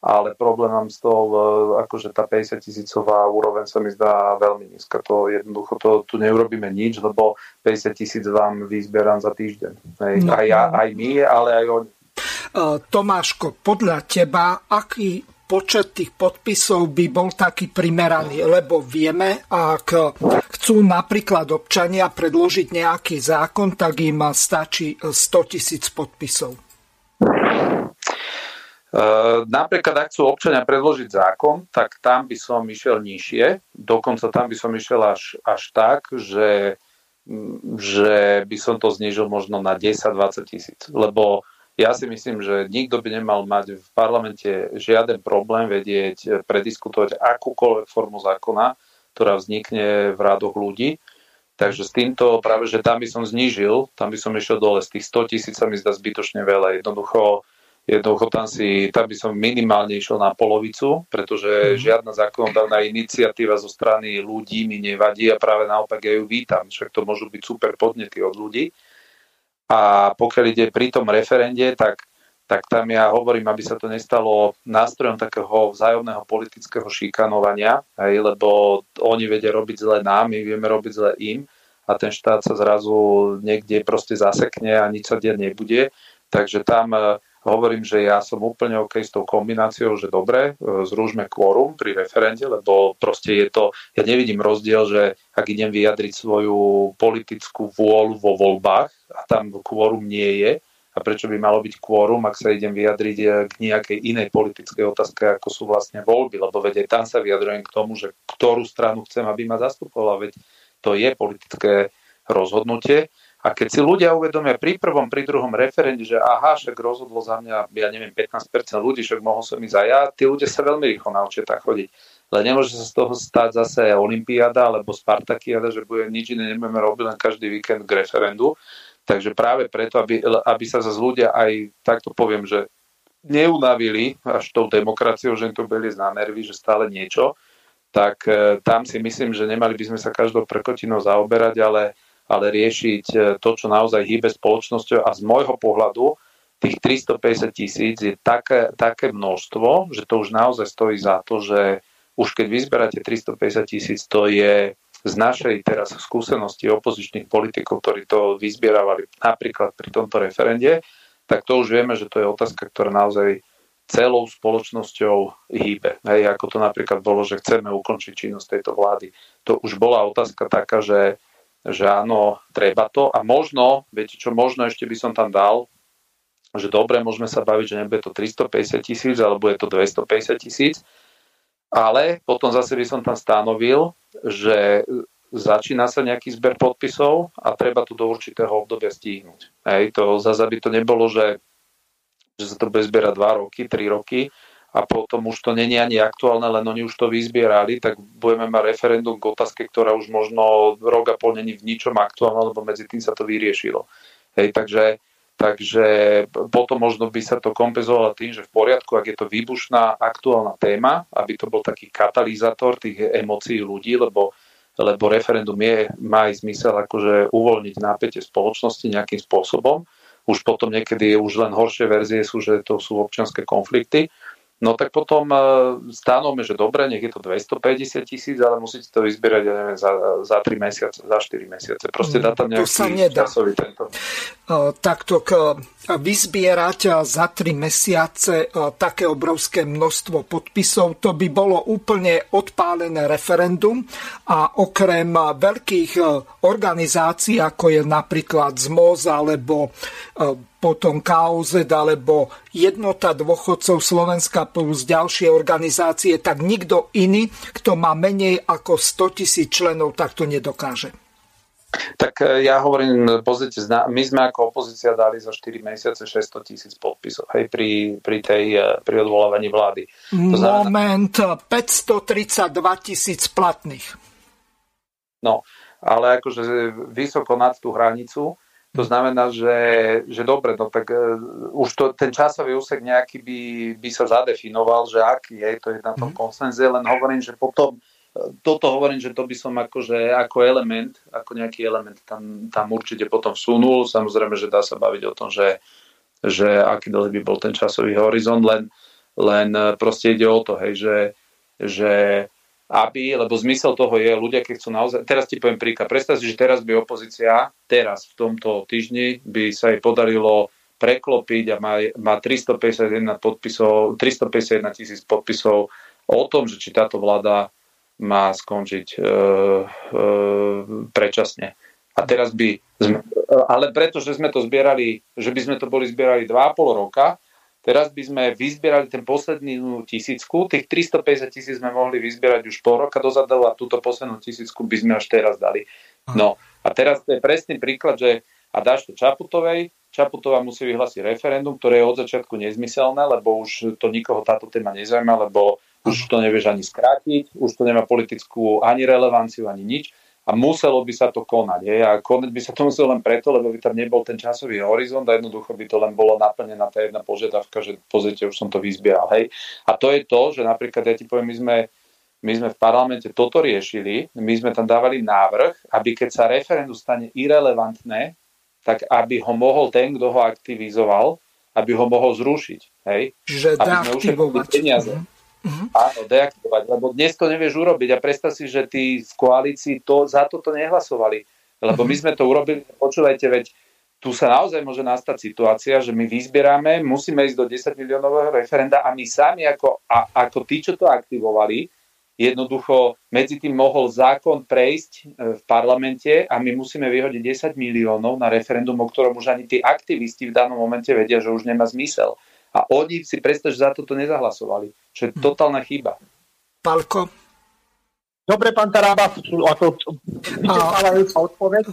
ale problém mám s tou, e, akože tá 50 tisícová úroveň sa mi zdá veľmi nízka. To jednoducho to, tu neurobíme nič, lebo 50 tisíc vám vyzberám za týždeň. Hej. No, aj, ja, aj my, ale aj oni. E, Tomáško, podľa teba, aký počet tých podpisov by bol taký primeraný, lebo vieme, ak chcú napríklad občania predložiť nejaký zákon, tak im stačí 100 tisíc podpisov. Uh, napríklad, ak chcú občania predložiť zákon, tak tam by som išiel nižšie. Dokonca tam by som išiel až, až tak, že, že by som to znižil možno na 10-20 tisíc. Lebo ja si myslím, že nikto by nemal mať v parlamente žiaden problém vedieť prediskutovať akúkoľvek formu zákona, ktorá vznikne v rádoch ľudí. Takže s týmto práve, že tam by som znížil, tam by som išiel dole. Z tých 100 tisíc sa mi zdá zbytočne veľa. Jednoducho, jednoducho tam, si, tam by som minimálne išiel na polovicu, pretože mm. žiadna zákonodárna iniciatíva zo strany ľudí mi nevadí a práve naopak ja ju vítam. Však to môžu byť super podnety od ľudí. A pokiaľ ide pri tom referende, tak, tak tam ja hovorím, aby sa to nestalo nástrojom takého vzájomného politického šikanovania, hej, lebo oni vedia robiť zle nám, my vieme robiť zle im a ten štát sa zrazu niekde proste zasekne a nič sa diať nebude. Takže tam hovorím, že ja som úplne OK s tou kombináciou, že dobre, e, zružme kvórum pri referende, lebo proste je to, ja nevidím rozdiel, že ak idem vyjadriť svoju politickú vôľu vo voľbách, a tam kvórum nie je, a prečo by malo byť kvórum, ak sa idem vyjadriť eh, k nejakej inej politickej otázke, ako sú vlastne voľby, lebo veď tam sa vyjadrujem k tomu, že ktorú stranu chcem, aby ma zastupovala, veď to je politické rozhodnutie. A keď si ľudia uvedomia pri prvom, pri druhom referende, že aha, však rozhodlo za mňa, ja neviem, 15% ľudí, však mohol som ísť aj ja, tí ľudia sa veľmi rýchlo naučia tak chodiť. Ale nemôže sa z toho stať zase Olympiáda alebo Spartakiada, že bude nič iné nebudeme robiť len každý víkend k referendu. Takže práve preto, aby, aby sa zase ľudia aj, takto poviem, že neunavili až tou demokraciou, že im to bude na nervy, že stále niečo, tak e, tam si myslím, že nemali by sme sa každou prekotinou zaoberať, ale, ale riešiť e, to, čo naozaj hýbe spoločnosťou a z môjho pohľadu tých 350 tisíc je také, také množstvo, že to už naozaj stojí za to, že už keď vyzberáte 350 tisíc, to je z našej teraz skúsenosti opozičných politikov, ktorí to vyzbieravali napríklad pri tomto referende, tak to už vieme, že to je otázka, ktorá naozaj celou spoločnosťou hýbe. Hej, ako to napríklad bolo, že chceme ukončiť činnosť tejto vlády. To už bola otázka taká, že, že áno, treba to. A možno, viete čo, možno ešte by som tam dal, že dobre, môžeme sa baviť, že nebude to 350 tisíc, alebo je to 250 tisíc, ale potom zase by som tam stanovil, že začína sa nejaký zber podpisov a treba to do určitého obdobia stihnúť. Hej, to zase by to nebolo, že, že sa to bude zbierať 2 roky, 3 roky a potom už to není ani aktuálne, len oni už to vyzbierali, tak budeme mať referendum k otázke, ktorá už možno rok a pol není v ničom aktuálne, lebo medzi tým sa to vyriešilo. Hej, takže Takže potom možno by sa to kompenzovalo tým, že v poriadku, ak je to výbušná aktuálna téma, aby to bol taký katalizátor tých emócií ľudí, lebo, lebo referendum je, má aj zmysel akože uvoľniť nápätie spoločnosti nejakým spôsobom. Už potom niekedy už len horšie verzie sú, že to sú občianské konflikty. No tak potom e, stanovme, že dobre, nech je to 250 tisíc, ale musíte to vyzbierať ja neviem, za, za 3 mesiace, za 4 mesiace. Proste dá tam nejaký to sa nedá. časový tento. E, takto k, vyzbierať e, za 3 mesiace také obrovské množstvo podpisov, to by bolo úplne odpálené referendum a okrem veľkých organizácií, ako je napríklad ZMOZ alebo potom KOZ alebo jednota dôchodcov Slovenska plus ďalšie organizácie, tak nikto iný, kto má menej ako 100 tisíc členov, tak to nedokáže. Tak e, ja hovorím, pozrite, my sme ako opozícia dali za 4 mesiace 600 tisíc podpisov hej, pri, pri, tej, e, pri odvolávaní vlády. To Moment, znamená... 532 tisíc platných. No, ale akože vysoko nad tú hranicu to znamená, že, že dobre, no tak uh, už to, ten časový úsek nejaký by, by sa zadefinoval, že aký je, to je na tom mm. konsenze, len hovorím, že potom uh, toto hovorím, že to by som akože ako element, ako nejaký element tam, tam určite potom vsunul. Samozrejme, že dá sa baviť o tom, že, že aký dlhý by bol ten časový horizont, len, len e, proste ide o to, hej, že, že aby, lebo zmysel toho je, ľudia, keď chcú naozaj, teraz ti poviem príklad, predstav si, že teraz by opozícia, teraz v tomto týždni by sa jej podarilo preklopiť a má, má 351 podpisov, 351 tisíc podpisov o tom, že či táto vláda má skončiť e, e, predčasne. A teraz by, sme, ale preto, že sme to zbierali, že by sme to boli zbierali 2,5 roka, Teraz by sme vyzbierali ten poslednú tisícku, tých 350 tisíc sme mohli vyzbierať už pol roka dozadu a túto poslednú tisícku by sme až teraz dali. No a teraz to je presný príklad, že a dáš to Čaputovej, Čaputová musí vyhlásiť referendum, ktoré je od začiatku nezmyselné, lebo už to nikoho táto téma nezaujíma, lebo už to nevieš ani skrátiť, už to nemá politickú ani relevanciu, ani nič a muselo by sa to konať. Je? A konať by sa to muselo len preto, lebo by tam nebol ten časový horizont a jednoducho by to len bolo naplnená tá jedna požiadavka, že pozrite, už som to vyzbieral. Hej? A to je to, že napríklad, ja ti poviem, my sme, my sme v parlamente toto riešili, my sme tam dávali návrh, aby keď sa referendum stane irrelevantné, tak aby ho mohol ten, kto ho aktivizoval, aby ho mohol zrušiť. Hej? Že deaktivovať. Peniaze. Mm-hmm. Mm-hmm. Áno, deaktivovať, lebo dnes to nevieš urobiť a predstav si, že tí v koalícii to, za toto nehlasovali. Lebo my mhm. sme to urobili, počúvajte, veď tu sa naozaj môže nastať situácia, že my vyzbieráme, musíme ísť do 10 miliónového referenda a my sami ako, a, ako tí, čo to aktivovali, jednoducho medzi tým mohol zákon prejsť e, v parlamente a my musíme vyhodiť 10 miliónov na referendum, o ktorom už ani tí aktivisti v danom momente vedia, že už nemá zmysel. A oni si predstav, že za toto nezahlasovali. Čo je hm. totálna chyba. Palko? Dobre, pán Tarába, ako vyčerpávajúca odpoveď.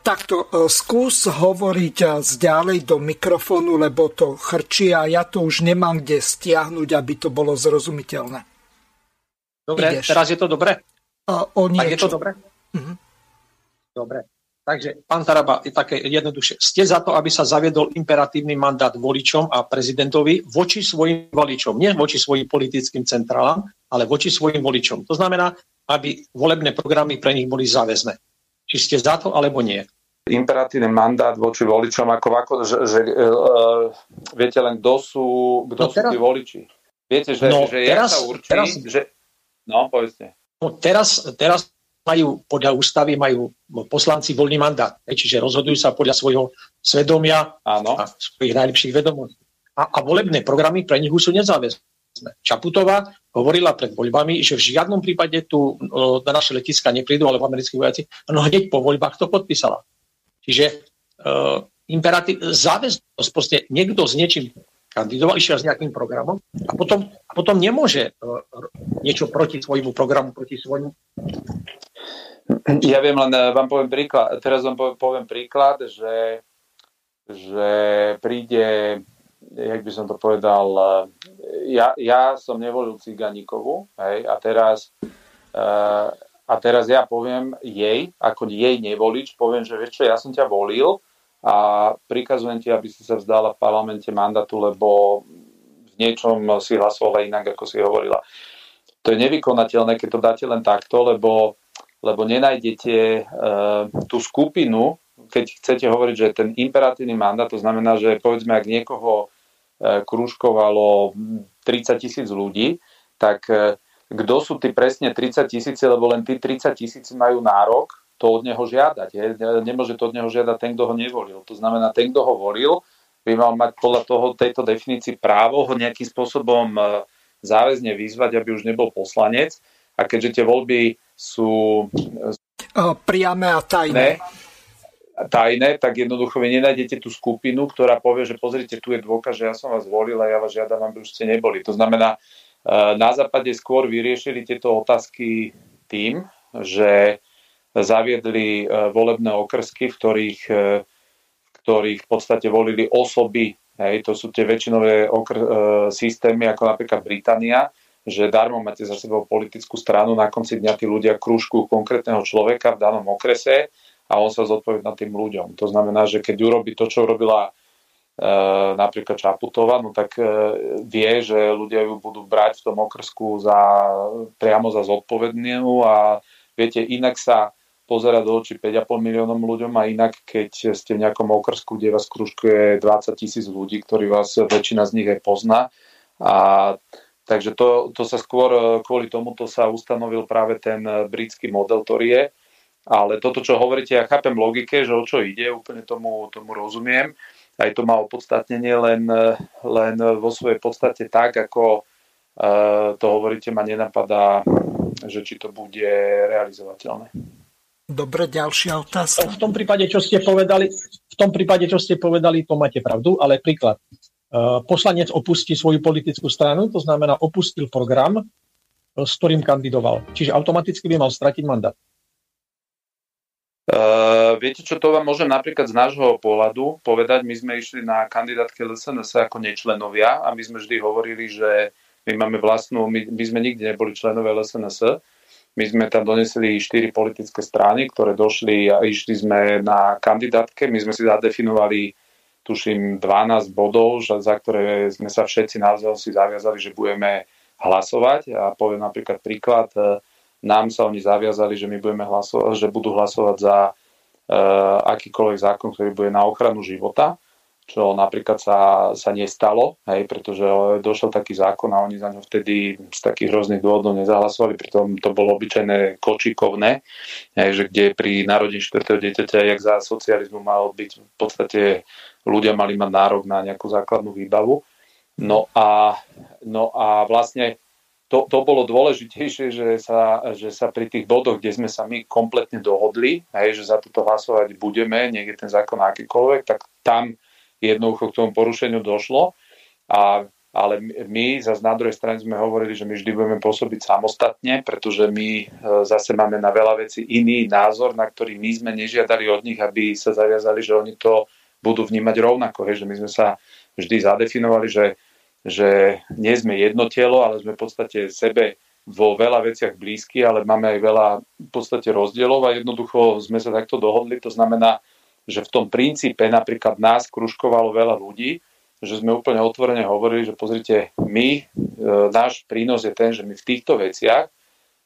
Takto, skús hovoriť ďalej do mikrofónu, lebo to chrčí a ja to už nemám kde stiahnuť, aby to bolo zrozumiteľné. Dobre, Ideš. teraz je to dobre? o tak je to dobre? Uh-huh. Dobre. Takže, pán Taraba, je také jednoduchšie. Ste za to, aby sa zaviedol imperatívny mandát voličom a prezidentovi voči svojim voličom. Nie voči svojim politickým centrálám, ale voči svojim voličom. To znamená, aby volebné programy pre nich boli záväzné. Či ste za to, alebo nie imperatívny mandát voči voličom, ako, ako že, že uh, viete len, kto sú, kto no, sú tí voliči. Viete, že, no, že teraz, ja sa určí, teraz, že, No, povedzte. No, teraz, teraz majú podľa ústavy majú poslanci voľný mandát, čiže rozhodujú sa podľa svojho svedomia Áno. a svojich najlepších vedomostí. A, a volebné programy pre nich sú nezáväzné. Čaputová hovorila pred voľbami, že v žiadnom prípade tu na naše letiska neprídu, alebo americkí vojaci, no hneď po voľbách to podpísala. Čiže uh, imperatív, záväznosť, proste niekto s niečím kandidoval, išiel s nejakým programom a potom, a potom nemôže uh, niečo proti svojmu programu, proti svojmu. Ja viem, len e, vám poviem príklad, teraz vám poviem príklad, že, že príde, jak by som to povedal, e, ja, ja som nevolil Ciganíkovú, hej, a teraz a teraz ja poviem jej, ako jej nevolič, poviem, že vieš čo, ja som ťa volil, a prikazujem ti, aby si sa vzdala v parlamente mandátu, lebo v niečom si hlasovala inak, ako si hovorila. To je nevykonateľné, keď to dáte len takto, lebo, lebo nenájdete e, tú skupinu, keď chcete hovoriť, že ten imperatívny mandát, to znamená, že povedzme, ak niekoho e, krúžkovalo 30 tisíc ľudí, tak e, kto sú tí presne 30 tisíci, lebo len tí 30 tisíci majú nárok to od neho žiadať. Je. Nemôže to od neho žiadať ten, kto ho nevolil. To znamená, ten, kto ho volil, by mal mať podľa toho, tejto definícii právo ho nejakým spôsobom e, záväzne vyzvať, aby už nebol poslanec. A keďže tie voľby sú e, priame a tajné, tajné, tak jednoducho vy nenájdete tú skupinu, ktorá povie, že pozrite, tu je dôkaz, že ja som vás volil a ja vás žiadam, aby už ste neboli. To znamená, e, na západe skôr vyriešili tieto otázky tým, že zaviedli e, volebné okrsky, v ktorých, e, v ktorých v podstate volili osoby, hej, to sú tie väčšinové okr- e, systémy, ako napríklad Británia, že darmo máte za sebou politickú stranu, na konci dňa tí ľudia krúžku konkrétneho človeka v danom okrese a on sa zodpovedá tým ľuďom. To znamená, že keď urobí to, čo robila e, napríklad Čaputová, no tak vie, že ľudia ju budú brať v tom okrsku za, priamo za zodpovednú a viete, inak sa pozerať do očí 5,5 miliónom ľuďom a inak, keď ste v nejakom okrsku, kde vás kružkuje 20 tisíc ľudí, ktorí vás väčšina z nich aj pozná. A takže to, to sa skôr kvôli tomuto sa ustanovil práve ten britský model, ktorý je. Ale toto, čo hovoríte, ja chápem logike, že o čo ide, úplne tomu, tomu rozumiem. Aj to má opodstatnenie, len, len vo svojej podstate tak, ako to hovoríte, ma nenapadá, že či to bude realizovateľné. Dobre, ďalšia otázka. V tom prípade, čo ste povedali, v tom prípade, čo ste povedali, to máte pravdu, ale príklad. E, poslanec opustí svoju politickú stranu, to znamená opustil program, e, s ktorým kandidoval. Čiže automaticky by mal stratiť mandát. Uh, viete čo, to vám môžem napríklad z nášho pohľadu povedať. My sme išli na kandidátke LSNS ako nečlenovia a my sme vždy hovorili, že my máme vlastnú, my, my sme nikdy neboli členovia LSNS, my sme tam donesli štyri politické strany, ktoré došli a išli sme na kandidátke. My sme si zadefinovali, tuším, 12 bodov, za ktoré sme sa všetci navzájom si zaviazali, že budeme hlasovať. A poviem napríklad príklad, e, nám sa oni zaviazali, že my budeme hlasovať, že budú hlasovať za uh, akýkoľvek zákon, ktorý bude na ochranu života čo napríklad sa, sa nestalo, hej, pretože došiel taký zákon a oni za ňo vtedy z takých rôznych dôvodov nezahlasovali, pritom to bolo obyčajné kočikovné, hej, že kde pri narodení štvrtého dieťaťa, jak za socializmu mal byť v podstate ľudia mali mať nárok na nejakú základnú výbavu. No a, no a vlastne to, to bolo dôležitejšie, že sa, že sa pri tých bodoch, kde sme sa my kompletne dohodli, hej, že za toto hlasovať budeme, je ten zákon akýkoľvek, tak tam jednoducho k tomu porušeniu došlo. A, ale my zase na druhej strane sme hovorili, že my vždy budeme pôsobiť samostatne, pretože my e, zase máme na veľa vecí iný názor, na ktorý my sme nežiadali od nich, aby sa zaviazali, že oni to budú vnímať rovnako. Hej, že my sme sa vždy zadefinovali, že že nie sme jedno telo, ale sme v podstate sebe vo veľa veciach blízky, ale máme aj veľa v podstate rozdielov a jednoducho sme sa takto dohodli. To znamená, že v tom princípe napríklad nás kružkovalo veľa ľudí, že sme úplne otvorene hovorili, že pozrite, my, e, náš prínos je ten, že my v týchto veciach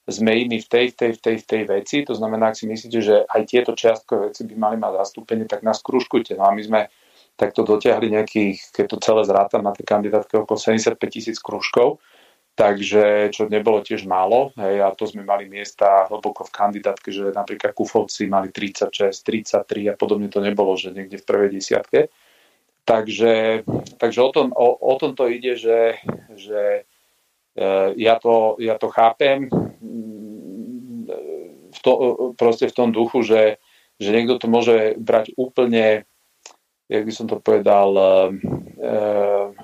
sme iní v tej, v tej, v tej, v tej veci. To znamená, ak si myslíte, že aj tieto čiastkové veci by mali mať zastúpenie, tak nás kružkujte. No a my sme tak to dotiahli nejakých, keď to celé zrátam na tej kandidátke, okolo 75 tisíc kružkov, takže čo nebolo tiež málo, hej, a to sme mali miesta hlboko v kandidátke, že napríklad Kufovci mali 36, 33 a podobne to nebolo, že niekde v prvej desiatke. Takže, takže o, tom, o, o tom to ide, že, že e, ja, to, ja to chápem v to, proste v tom duchu, že, že niekto to môže brať úplne jak by som to povedal, eh,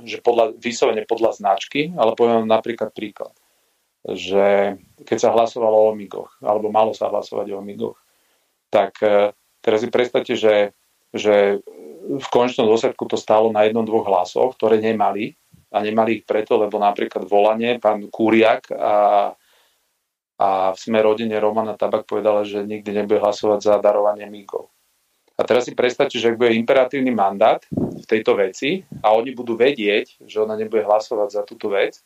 že podľa, vyslovene podľa značky, ale poviem napríklad príklad, že keď sa hlasovalo o Omigoch, alebo malo sa hlasovať o Omigoch, tak eh, teraz si predstavte, že, že v konečnom dôsledku to stálo na jednom, dvoch hlasoch, ktoré nemali a nemali ich preto, lebo napríklad volanie, pán Kúriak a, a v sme rodine Romana Tabak povedala, že nikdy nebude hlasovať za darovanie Migov. A teraz si predstavte, že ak bude imperatívny mandát v tejto veci a oni budú vedieť, že ona nebude hlasovať za túto vec,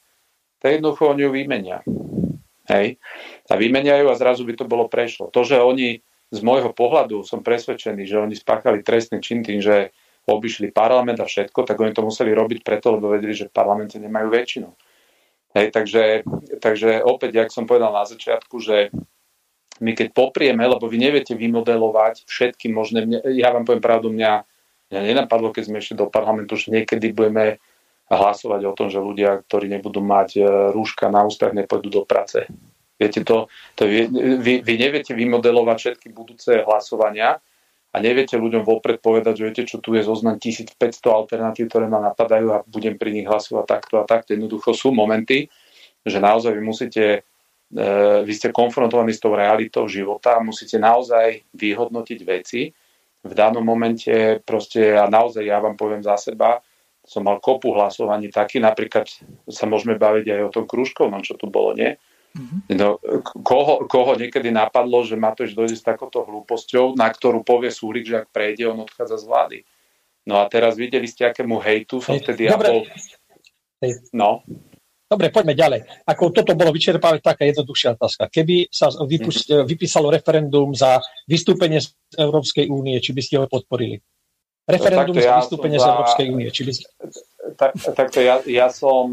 tak jednoducho oni ju vymenia. Hej. A vymeniajú a zrazu by to bolo prešlo. To, že oni z môjho pohľadu som presvedčený, že oni spáchali trestný čin tým, že obišli parlament a všetko, tak oni to museli robiť preto, lebo vedeli, že v parlamente nemajú väčšinu. Hej, takže, takže opäť, jak som povedal na začiatku, že my keď poprieme, lebo vy neviete vymodelovať všetky možné, ja vám poviem pravdu, mňa, mňa nenapadlo, keď sme ešte do parlamentu, že niekedy budeme hlasovať o tom, že ľudia, ktorí nebudú mať e, rúška na ústach, nepôjdu do práce. Viete to, to vy, vy neviete vymodelovať všetky budúce hlasovania a neviete ľuďom vopred povedať, že viete, čo tu je zoznam 1500 alternatív, ktoré ma napadajú a budem pri nich hlasovať takto a takto. Jednoducho sú momenty, že naozaj vy musíte vy ste konfrontovaní s tou realitou života a musíte naozaj vyhodnotiť veci. V danom momente proste, a naozaj ja vám poviem za seba, som mal kopu hlasovaní taký, napríklad sa môžeme baviť aj o tom krúžkovnom, čo tu bolo, nie? Mm-hmm. No, koho, koho niekedy napadlo, že Matoš dojde s takouto hlúposťou, na ktorú povie Súrik, že ak prejde, on odchádza z vlády. No a teraz videli ste, akému hejtu som vtedy ja bol... No. Dobre, poďme ďalej. Ako toto bolo vyčerpávať taká jednoduchšia otázka. Keby sa vypust, mm-hmm. vypísalo referendum za vystúpenie z Európskej únie, či by ste ho podporili? Referendum no, za vystúpenie za... z Európskej únie, či by ste... Tak, takto ja, ja som...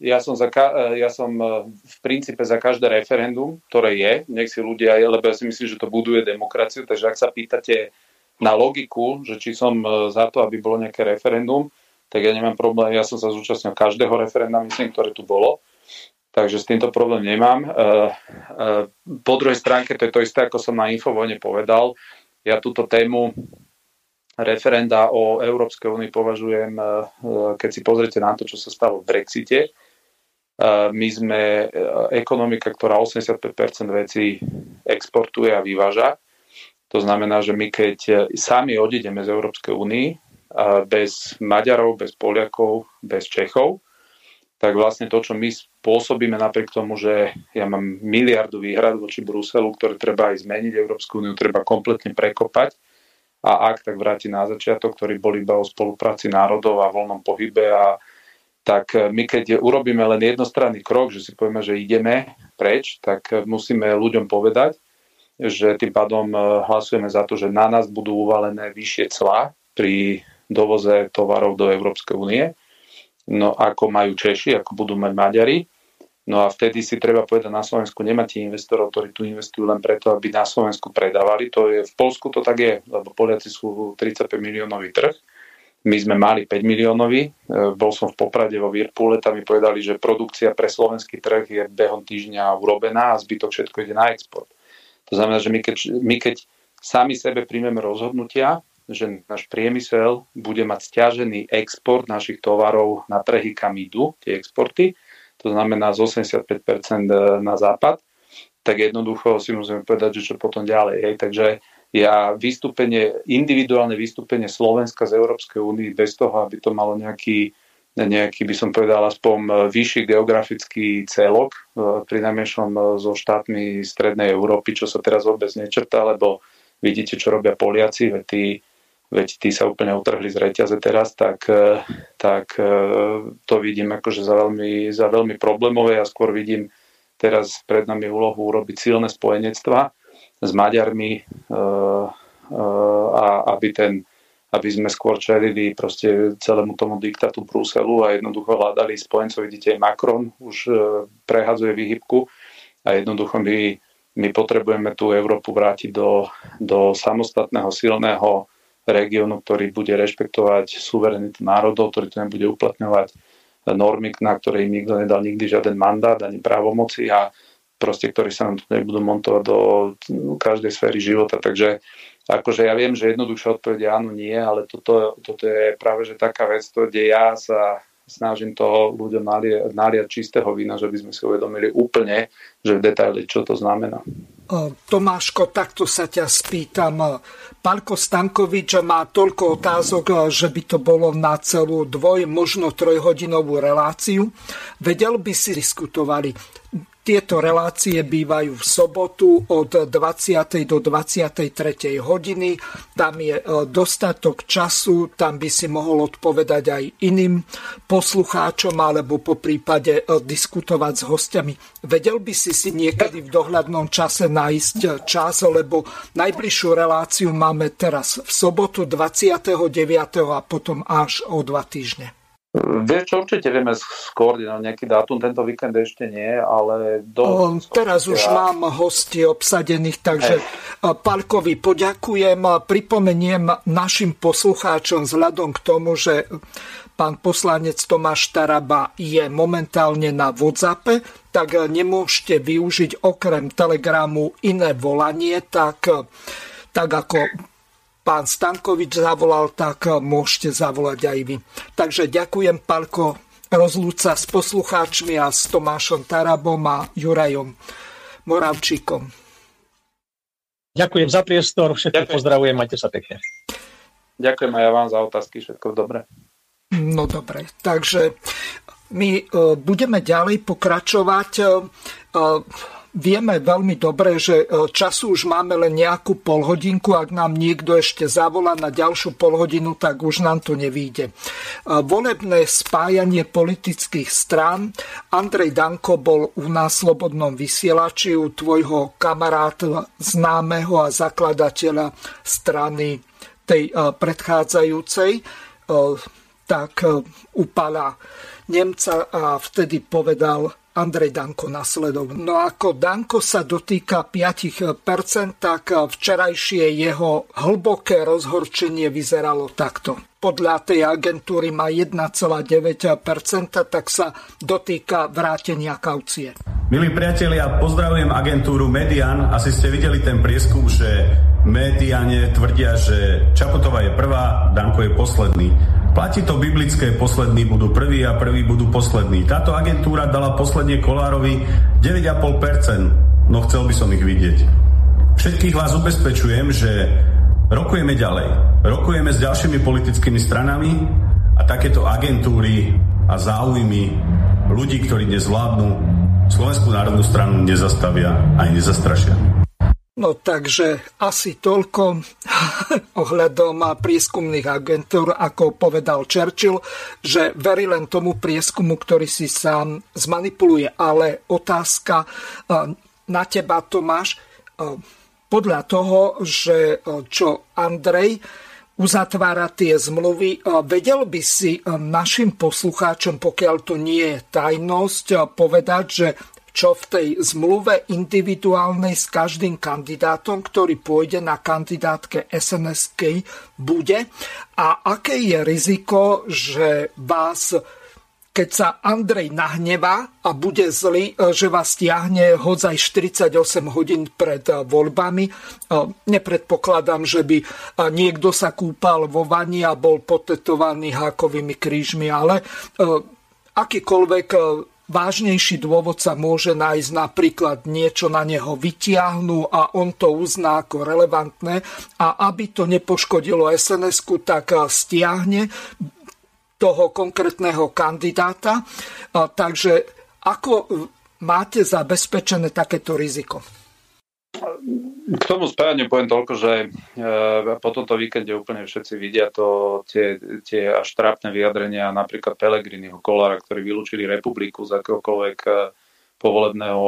Ja som, za, ja som v princípe za každé referendum, ktoré je, nech si ľudia, lebo ja si myslím, že to buduje demokraciu, takže ak sa pýtate na logiku, že či som za to, aby bolo nejaké referendum, tak ja nemám problém, ja som sa zúčastnil každého referenda, myslím, ktoré tu bolo, takže s týmto problém nemám. E, e, po druhej stránke, to je to isté, ako som na Infovojne povedal, ja túto tému referenda o Európskej únii považujem, e, keď si pozrite na to, čo sa stalo v Brexite, my sme ekonomika, ktorá 85% vecí exportuje a vyváža. To znamená, že my keď sami odídeme z Európskej únii, bez Maďarov, bez Poliakov, bez Čechov, tak vlastne to, čo my spôsobíme napriek tomu, že ja mám miliardu výhrad voči Bruselu, ktoré treba aj zmeniť, Európsku úniu treba kompletne prekopať a ak tak vráti na začiatok, ktorý bol iba o spolupráci národov a voľnom pohybe a tak my keď urobíme len jednostranný krok, že si povieme, že ideme preč, tak musíme ľuďom povedať, že tým pádom hlasujeme za to, že na nás budú uvalené vyššie clá pri dovoze tovarov do Európskej únie, no ako majú Češi, ako budú mať Maďari. No a vtedy si treba povedať, na Slovensku nemáte investorov, ktorí tu investujú len preto, aby na Slovensku predávali. To je, v Polsku to tak je, lebo Poliaci sú 35 miliónový trh my sme mali 5 miliónový, e, bol som v Poprade vo Virpule, tam mi povedali, že produkcia pre slovenský trh je behom týždňa urobená a zbytok všetko ide na export. To znamená, že my keď, my keď sami sebe príjmeme rozhodnutia, že náš priemysel bude mať stiažený export našich tovarov na trhy, kam idú tie exporty, to znamená z 85% na západ, tak jednoducho si musíme povedať, že čo potom ďalej. Hej. Takže ja vystúpenie, individuálne vystúpenie Slovenska z Európskej únie bez toho, aby to malo nejaký, nejaký, by som povedal, aspoň vyšší geografický celok, e, pri najmenšom e, so štátmi Strednej Európy, čo sa teraz vôbec nečrtá, lebo vidíte, čo robia Poliaci, veď tí, veď tí sa úplne utrhli z reťaze teraz, tak, e, tak to vidím akože za veľmi, za veľmi problémové. Ja skôr vidím teraz pred nami úlohu urobiť silné spojenectva s Maďarmi eh, a aby, ten, aby sme skôr čelili proste celému tomu diktátu Bruselu a jednoducho hľadali spojencov. Vidíte, Macron už eh, prehadzuje výhybku a jednoducho my, my potrebujeme tú Európu vrátiť do, do samostatného, silného regiónu, ktorý bude rešpektovať suverenitu národov, ktorý to nebude uplatňovať normy, na ktoré im nikto nedal nikdy žiaden mandát ani právomoci a proste, ktorí sa nám tu nebudú montovať do každej sféry života. Takže akože ja viem, že jednoduchšia odpoveď áno, nie, ale toto, toto je práve že taká vec, to, kde ja sa snažím toho ľuďom naliať, naliať čistého vína, že by sme si uvedomili úplne, že v detaile, čo to znamená. Tomáško, takto sa ťa spýtam. Palko Stankovič má toľko otázok, že by to bolo na celú dvoj, možno trojhodinovú reláciu. Vedel by si diskutovali tieto relácie bývajú v sobotu od 20. do 23. hodiny. Tam je e, dostatok času, tam by si mohol odpovedať aj iným poslucháčom alebo po prípade e, diskutovať s hostiami. Vedel by si si niekedy v dohľadnom čase nájsť čas, lebo najbližšiu reláciu máme teraz v sobotu 29. a potom až o dva týždne. Vieš čo, určite vieme skoordinovať nejaký dátum, tento víkend ešte nie, ale... Do... Teraz už ja... mám hosti obsadených, takže hey. Palkovi poďakujem. Pripomeniem našim poslucháčom vzhľadom k tomu, že pán poslanec Tomáš Taraba je momentálne na WhatsAppe, tak nemôžete využiť okrem telegramu iné volanie, tak tak ako pán Stankovič zavolal, tak môžete zavolať aj vy. Takže ďakujem, Palko, rozlúca s poslucháčmi a s Tomášom Tarabom a Jurajom Moravčíkom. Ďakujem za priestor, všetko pozdravujem, majte sa pekne. Ďakujem aj ja vám za otázky, všetko dobre. No dobre, takže my uh, budeme ďalej pokračovať. Vieme veľmi dobre, že e, času už máme len nejakú polhodinku. Ak nám niekto ešte zavolá na ďalšiu polhodinu, tak už nám to nevíde. E, volebné spájanie politických strán. Andrej Danko bol u nás slobodnom vysielači u tvojho kamaráta, známeho a zakladateľa strany tej e, predchádzajúcej, tak upala Nemca a vtedy povedal, Andrej Danko nasledov. No ako Danko sa dotýka 5%, tak včerajšie jeho hlboké rozhorčenie vyzeralo takto. Podľa tej agentúry má 1,9%, tak sa dotýka vrátenia kaucie. Milí priatelia, pozdravujem agentúru Median. Asi ste videli ten prieskum, že Mediane tvrdia, že Čaputová je prvá, Danko je posledný. Platí to biblické, poslední budú prví a prví budú poslední. Táto agentúra dala posledne Kolárovi 9,5%, no chcel by som ich vidieť. Všetkých vás ubezpečujem, že rokujeme ďalej. Rokujeme s ďalšími politickými stranami a takéto agentúry a záujmy ľudí, ktorí nezvládnu Slovenskú národnú stranu nezastavia aj nezastrašia. No takže asi toľko ohľadom prieskumných agentúr, ako povedal Churchill, že verí len tomu prieskumu, ktorý si sám zmanipuluje. Ale otázka e, na teba, Tomáš, e, podľa toho, že e, čo Andrej uzatvára tie zmluvy. Vedel by si našim poslucháčom, pokiaľ to nie je tajnosť, povedať, že čo v tej zmluve individuálnej s každým kandidátom, ktorý pôjde na kandidátke sns bude a aké je riziko, že vás keď sa Andrej nahnevá a bude zlý, e, že vás stiahne hodzaj 48 hodín pred e, voľbami. E, nepredpokladám, že by niekto sa kúpal vo vani a bol potetovaný hákovými krížmi, ale akýkoľvek vážnejší dôvod sa môže nájsť napríklad niečo na neho vytiahnu a on to uzná ako relevantné a aby to nepoškodilo SNS-ku, tak stiahne toho konkrétneho kandidáta. Takže ako máte zabezpečené takéto riziko? K tomu spájaniu poviem toľko, že e, po tomto víkende úplne všetci vidia to, tie, tie až trápne vyjadrenia napríklad Pelegriniho Kolára, ktorí vylúčili republiku z akéhokoľvek e, povolebného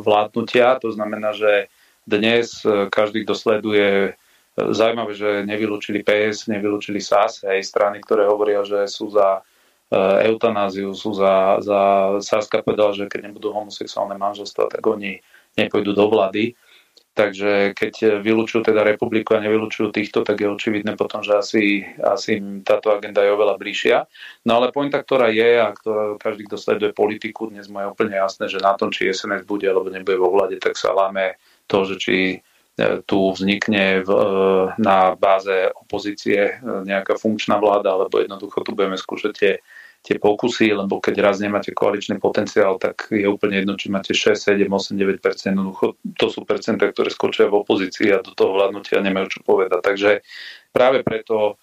vládnutia. To znamená, že dnes e, každý, kto sleduje Zaujímavé, že nevylúčili PS, nevylúčili SAS, aj strany, ktoré hovoria, že sú za eutanáziu, sú za, za Saska povedal, že keď nebudú homosexuálne manželstva, tak oni nepôjdu do vlády. Takže keď vylúčujú teda republiku a nevylúčujú týchto, tak je očividné potom, že asi, asi táto agenda je oveľa bližšia. No ale pointa, ktorá je a ktorá každý, kto sleduje politiku, dnes mu je úplne jasné, že na tom, či SNS bude alebo nebude vo vláde, tak sa láme to, že či E, tu vznikne v, e, na báze opozície e, nejaká funkčná vláda, alebo jednoducho tu budeme skúšať tie, tie pokusy, lebo keď raz nemáte koaličný potenciál, tak je úplne jedno, či máte 6, 7, 8, 9 jednoducho to sú percentá, ktoré skočia v opozícii a do toho vládnutia nemajú čo povedať. Takže práve preto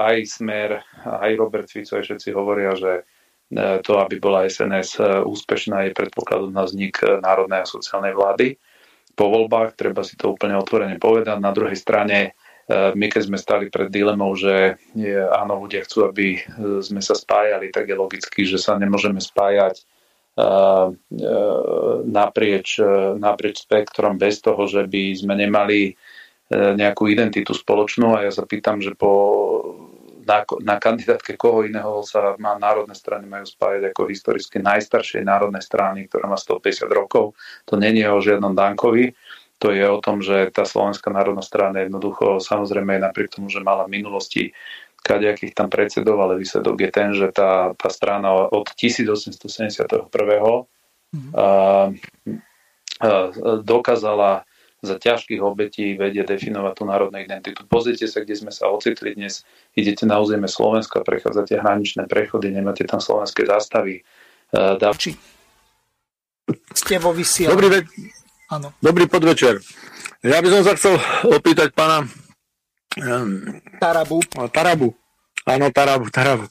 aj Smer, aj Robert Fico, aj všetci hovoria, že to, aby bola SNS úspešná, je predpokladom na vznik národnej a sociálnej vlády po voľbách, treba si to úplne otvorene povedať. Na druhej strane, e, my keď sme stali pred dilemou, že je, áno, ľudia chcú, aby e, sme sa spájali, tak je logicky, že sa nemôžeme spájať uh, naprieč, naprieč spektrom bez toho, že by sme nemali nejakú identitu spoločnú a ja sa pýtam, že po na, na kandidátke koho iného sa má národné strany majú spájať ako historicky najstaršej národnej strany, ktorá má 150 rokov. To není o žiadnom Dankovi. To je o tom, že tá Slovenská národná strana jednoducho, samozrejme napriek tomu, že mala v minulosti kadejakých tam predsedov, ale výsledok je ten, že tá, tá strana od 1871. Mm-hmm. A, a, dokázala za ťažkých obetí vedie definovať tú národnú identitu. Pozrite sa, kde sme sa ocitli dnes. Idete na územie Slovenska, prechádzate hraničné prechody, nemáte tam slovenské zástavy. Uh, Či... Ste vo vysielaní. Dobrý, ve- Áno. Dobrý podvečer. Ja by som sa chcel opýtať pána um, Tarabu. Tarabu. Áno, Tarabu, Tarabu.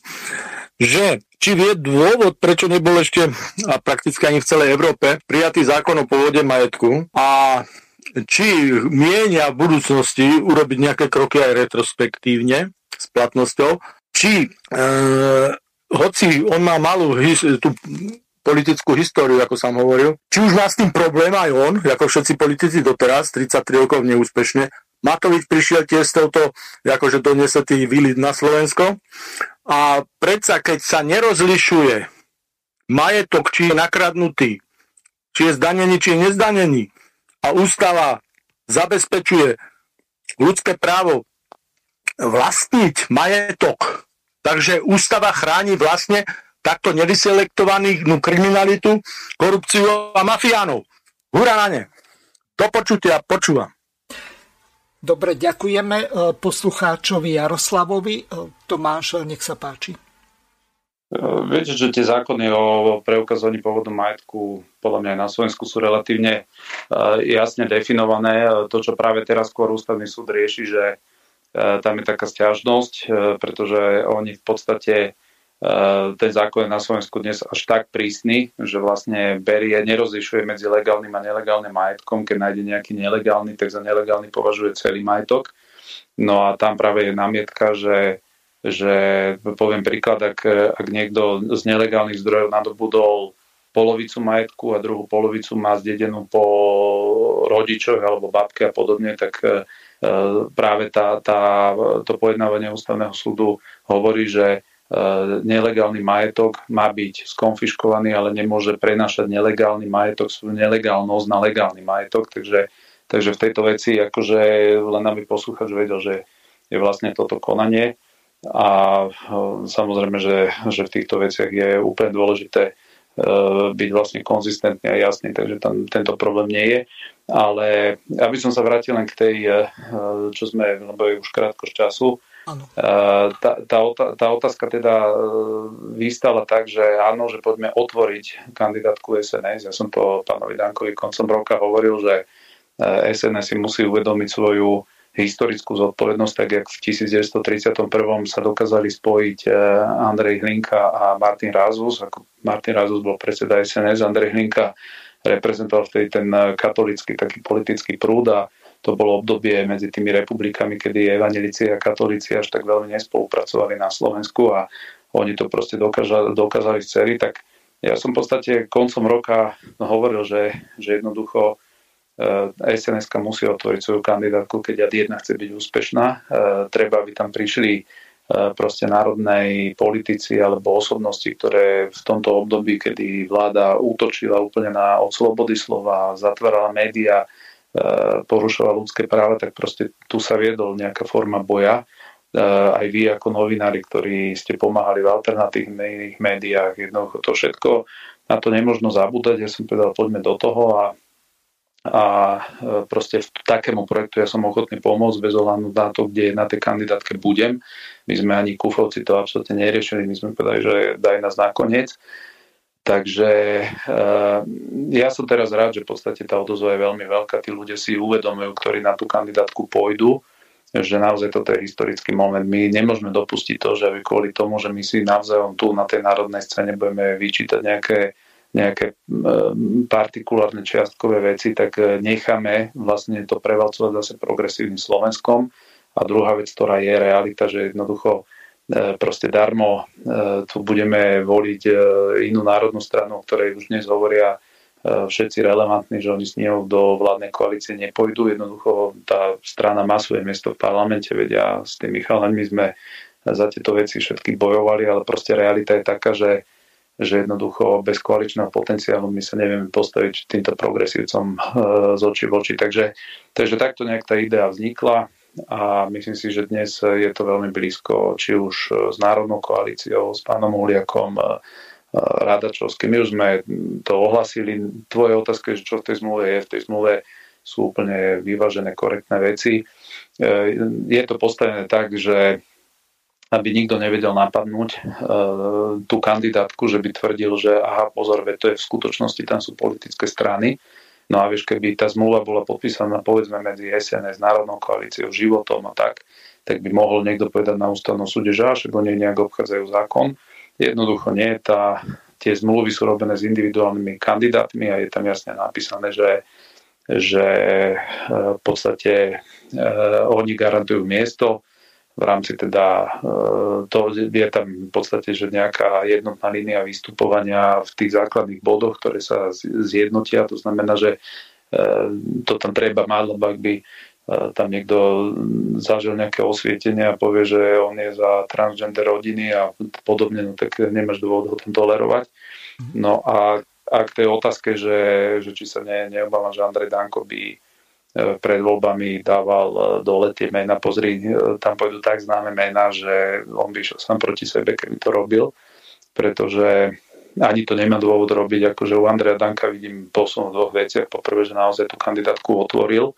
Že či vie dôvod, prečo nebol ešte a prakticky ani v celej Európe prijatý zákon o pôvode majetku a či mienia v budúcnosti urobiť nejaké kroky aj retrospektívne s platnosťou, či e, hoci on má malú tú politickú históriu, ako som hovoril, či už má s tým problém aj on, ako všetci politici doteraz, 33 rokov neúspešne, Matovič prišiel tiež s touto, akože doniesie tých výlit na Slovensko. A predsa, keď sa nerozlišuje majetok, či je nakradnutý, či je zdanený, či je nezdanený, a ústava zabezpečuje ľudské právo vlastniť majetok. Takže ústava chráni vlastne takto nevyselektovaných no, kriminalitu, korupciu a mafiánov. Hurá na ne. Do počutia, počúvam. Dobre, ďakujeme e, poslucháčovi Jaroslavovi. E, Tomáš, nech sa páči. Viete, že tie zákony o preukazovaní pôvodu majetku podľa mňa aj na Slovensku sú relatívne e, jasne definované. To, čo práve teraz skôr ústavný súd rieši, že e, tam je taká stiažnosť, e, pretože oni v podstate ten zákon je na Slovensku dnes až tak prísny, že vlastne berie, nerozlišuje medzi legálnym a nelegálnym majetkom. Keď nájde nejaký nelegálny, tak za nelegálny považuje celý majetok. No a tam práve je námietka, že že poviem príklad, ak, ak niekto z nelegálnych zdrojov nadobudol polovicu majetku a druhú polovicu má zdedenú po rodičoch alebo babke a podobne, tak e, práve tá, tá, to pojednávanie ústavného súdu hovorí, že nelegálny majetok má byť skonfiškovaný, ale nemôže prenašať nelegálny majetok, svoju nelegálnosť na legálny majetok. Takže, takže v tejto veci akože len aby posluchač vedel, že je vlastne toto konanie. A samozrejme, že, že v týchto veciach je úplne dôležité byť vlastne konzistentný a jasný, takže tam tento problém nie je. Ale aby som sa vrátil len k tej, čo sme, lebo je už krátko z času, tá, tá, tá otázka teda e, vystala tak, že áno, že poďme otvoriť kandidátku SNS. Ja som to pánovi Dankovi koncom roka hovoril, že SNS si musí uvedomiť svoju historickú zodpovednosť, tak jak v 1931 sa dokázali spojiť e, Andrej Hlinka a Martin Rázus. Ako Martin Rázus bol predseda SNS, Andrej Hlinka reprezentoval vtedy ten e, katolický taký politický prúd a to bolo obdobie medzi tými republikami, kedy evanelici a katolíci až tak veľmi nespolupracovali na Slovensku a oni to proste dokázali, dokázali celý, tak ja som v podstate koncom roka hovoril, že, že jednoducho eh, sns musí otvoriť svoju kandidátku, keď jedna chce byť úspešná. Eh, treba, aby tam prišli eh, proste národnej politici alebo osobnosti, ktoré v tomto období, kedy vláda útočila úplne na od slobody slova, zatvárala médiá, porušoval ľudské práva, tak proste tu sa viedol nejaká forma boja. E, aj vy ako novinári, ktorí ste pomáhali v alternatívnych médiách, jednoducho to všetko, na to nemôžno zabúdať. Ja som povedal, poďme do toho a, a e, proste v takému projektu ja som ochotný pomôcť bez ohľadu na to, kde na tej kandidátke budem. My sme ani kufovci to absolútne neriešili, my sme povedali, že daj nás nakoniec. Takže eh, ja som teraz rád, že v podstate tá odozva je veľmi veľká. Tí ľudia si uvedomujú, ktorí na tú kandidátku pôjdu, že naozaj toto je historický moment. My nemôžeme dopustiť to, že kvôli tomu, že my si navzájom tu na tej národnej scéne budeme vyčítať nejaké, nejaké eh, partikulárne čiastkové veci, tak eh, necháme vlastne to prevalcovať zase progresívnym Slovenskom. A druhá vec, ktorá je realita, že jednoducho proste darmo e, tu budeme voliť e, inú národnú stranu, o ktorej už dnes hovoria všetci relevantní, že oni s ňou do vládnej koalície nepôjdu. Jednoducho tá strana má svoje miesto v parlamente, veď ja s tým Michalami sme za tieto veci všetky bojovali, ale proste realita je taká, že, že jednoducho bez koaličného potenciálu my sa nevieme postaviť týmto progresívcom z očí v oči. Takže, takže takto nejak tá idea vznikla a myslím si, že dnes je to veľmi blízko, či už s Národnou koalíciou, s pánom Huliakom, Radačovským. My už sme to ohlasili. Tvoje otázka čo v tej zmluve je. V tej zmluve sú úplne vyvážené, korektné veci. Je to postavené tak, že aby nikto nevedel napadnúť tú kandidátku, že by tvrdil, že aha, pozor, to je v skutočnosti, tam sú politické strany No a vieš, keby tá zmluva bola podpísaná povedzme medzi SNS, Národnou koalíciou, životom a tak, tak by mohol niekto povedať na ústavnom súde, že až oni nejak obchádzajú zákon. Jednoducho nie. Tá, tie zmluvy sú robené s individuálnymi kandidátmi a je tam jasne napísané, že, že e, v podstate e, oni garantujú miesto, v rámci teda, e, to je tam v podstate, že nejaká jednotná línia vystupovania v tých základných bodoch, ktoré sa zjednotia, to znamená, že e, to tam treba mať, lebo ak by e, tam niekto zažil nejaké osvietenie a povie, že on je za transgender rodiny a podobne, no tak nemáš dôvod ho tam tolerovať. No a, a k tej otázke, že, že či sa ne, neobávam, že Andrej Danko by pred voľbami dával e, dole tie mená. Pozri, e, tam pôjdu tak známe mená, že on by išiel sám proti sebe, keby to robil, pretože ani to nemá dôvod robiť. Akože u Andreja Danka vidím posun v dvoch veciach. Poprvé, že naozaj tú kandidátku otvoril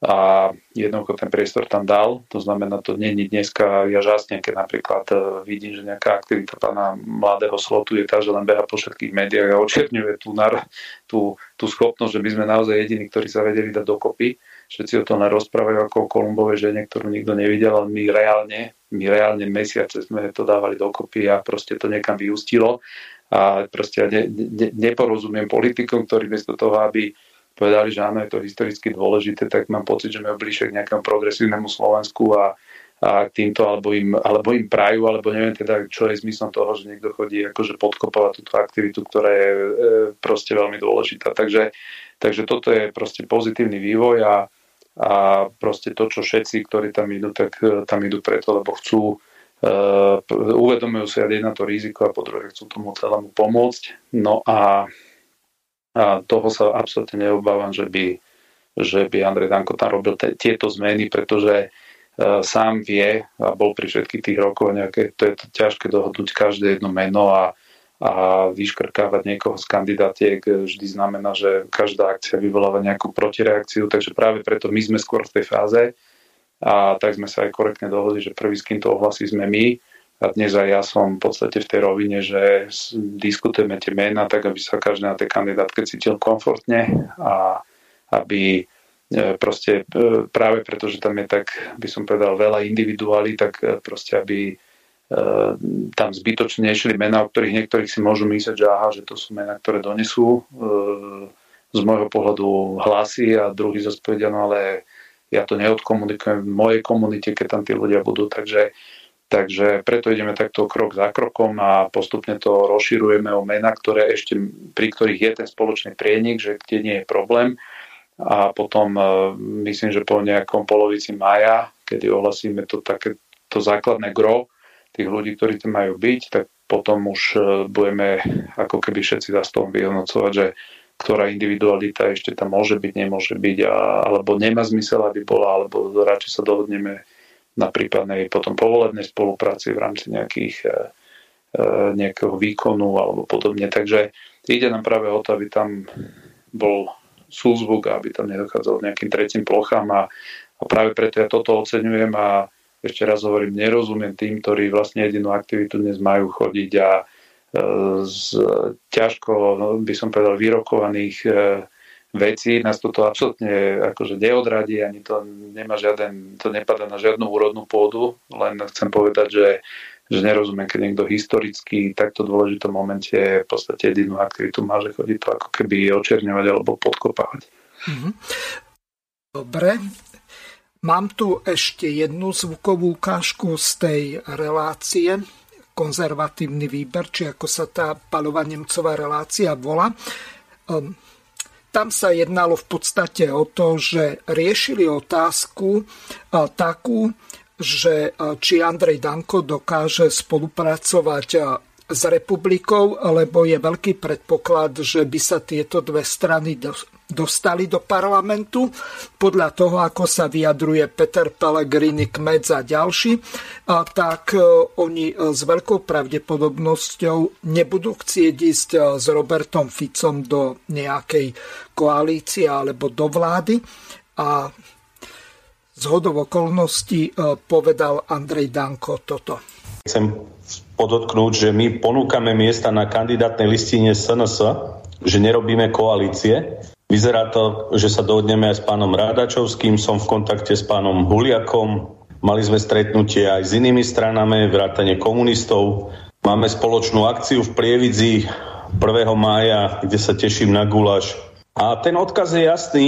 a jednoducho ten priestor tam dal. To znamená, to není dneska ja žasne, keď napríklad e, vidím, že nejaká aktivita pána mladého slotu je tá, že len beha po všetkých médiách a očerňuje tú, tú, tú schopnosť, že my sme naozaj jediní, ktorí sa vedeli dať dokopy. Všetci o tom rozprávajú ako o Kolumbovej žene, ktorú nikto nevidel, ale my reálne, my reálne mesiace sme to dávali dokopy a proste to niekam vyústilo. A proste ja ne, ne, neporozumiem politikom, ktorí bez toho, aby povedali, že áno, je to historicky dôležité, tak mám pocit, že majú bližšie k nejakému progresívnemu Slovensku a, a týmto, alebo im, alebo im prajú, alebo neviem teda, čo je zmyslom toho, že niekto chodí akože podkopovať túto aktivitu, ktorá je e, proste veľmi dôležitá. Takže, takže toto je proste pozitívny vývoj a, a proste to, čo všetci, ktorí tam idú, tak e, tam idú preto, lebo chcú uvedomujú si aj na to riziko a po druhé chcú tomu celému pomôcť. No a, a toho sa absolútne neobávam, že by, že by Andrej Danko tam robil te, tieto zmeny, pretože uh, sám vie a bol pri všetkých tých rokoch nejaké, to je to ťažké dohodnúť každé jedno meno a, a vyškrkávať niekoho z kandidátiek vždy znamená, že každá akcia vyvoláva nejakú protireakciu, takže práve preto my sme skôr v tej fáze, a tak sme sa aj korektne dohodli, že prvý, s kým to ohlasí, sme my. Dnes aj ja som v podstate v tej rovine, že diskutujeme tie mená tak, aby sa každý na tej kandidátke cítil komfortne a aby e, proste e, práve preto, že tam je tak, by som povedal, veľa individuálí, tak e, proste aby tam zbytočne nešli mená, o ktorých niektorých si môžu myslieť, že aha, že to sú mená, ktoré donesú z môjho pohľadu hlasy a druhý zase povedia, no ale ja to neodkomunikujem v mojej komunite, keď tam tí ľudia budú, takže, takže preto ideme takto krok za krokom a postupne to rozširujeme o mená, ktoré ešte, pri ktorých je ten spoločný prienik, že kde nie je problém. A potom e, myslím, že po nejakom polovici mája, kedy ohlasíme to také to základné gro tých ľudí, ktorí tam majú byť, tak potom už e, budeme ako keby všetci za stolom vyhodnocovať, že ktorá individualita ešte tam môže byť, nemôže byť, a, alebo nemá zmysel, aby bola, alebo radšej sa dohodneme na prípadnej potom povolebnej spolupráci v rámci nejakých, e, e, nejakého výkonu alebo podobne. Takže ide nám práve o to, aby tam bol súzvuk aby tam nedochádzalo nejakým tretím plochám a, a práve preto ja toto oceňujem a ešte raz hovorím, nerozumiem tým, ktorí vlastne jedinú aktivitu dnes majú chodiť a z ťažko, no, by som povedal, vyrokovaných vecí. Nás toto absolútne akože neodradí, ani to nemá žiaden, to nepadá na žiadnu úrodnú pôdu, len chcem povedať, že, že nerozumiem, keď niekto historicky v takto dôležitom momente v podstate jedinú aktivitu má, že chodí to ako keby očerňovať alebo podkopávať. Mhm. Dobre, Mám tu ešte jednu zvukovú ukážku z tej relácie konzervatívny výber, či ako sa tá Palova Nemcová relácia volá. Ehm, tam sa jednalo v podstate o to, že riešili otázku takú, že či Andrej Danko dokáže spolupracovať s republikou, lebo je veľký predpoklad, že by sa tieto dve strany dostali do parlamentu. Podľa toho, ako sa vyjadruje Peter Pellegrini, Kmec a ďalší, tak e, oni e, s veľkou pravdepodobnosťou nebudú chcieť ísť e, s Robertom Ficom do nejakej koalície alebo do vlády. A z hodov okolností povedal Andrej Danko toto. Chcem podotknúť, že my ponúkame miesta na kandidátnej listine SNS, že nerobíme koalície. Vyzerá to, že sa dohodneme aj s pánom Rádačovským, som v kontakte s pánom Huliakom, mali sme stretnutie aj s inými stranami, vrátane komunistov. Máme spoločnú akciu v Prievidzi 1. mája, kde sa teším na guláš. A ten odkaz je jasný,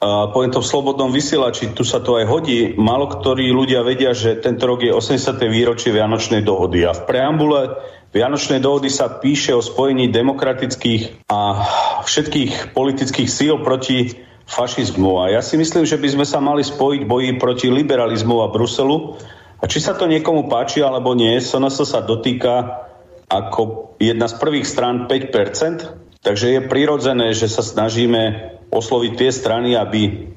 Uh, poviem to v slobodnom vysielači, tu sa to aj hodí. Málo ktorí ľudia vedia, že tento rok je 80. výročie Vianočnej dohody a v preambule Vianočnej dohody sa píše o spojení demokratických a všetkých politických síl proti fašizmu. A ja si myslím, že by sme sa mali spojiť boji proti liberalizmu a Bruselu. A či sa to niekomu páči alebo nie, SNS sa dotýka ako jedna z prvých strán 5%. Takže je prirodzené, že sa snažíme osloviť tie strany, aby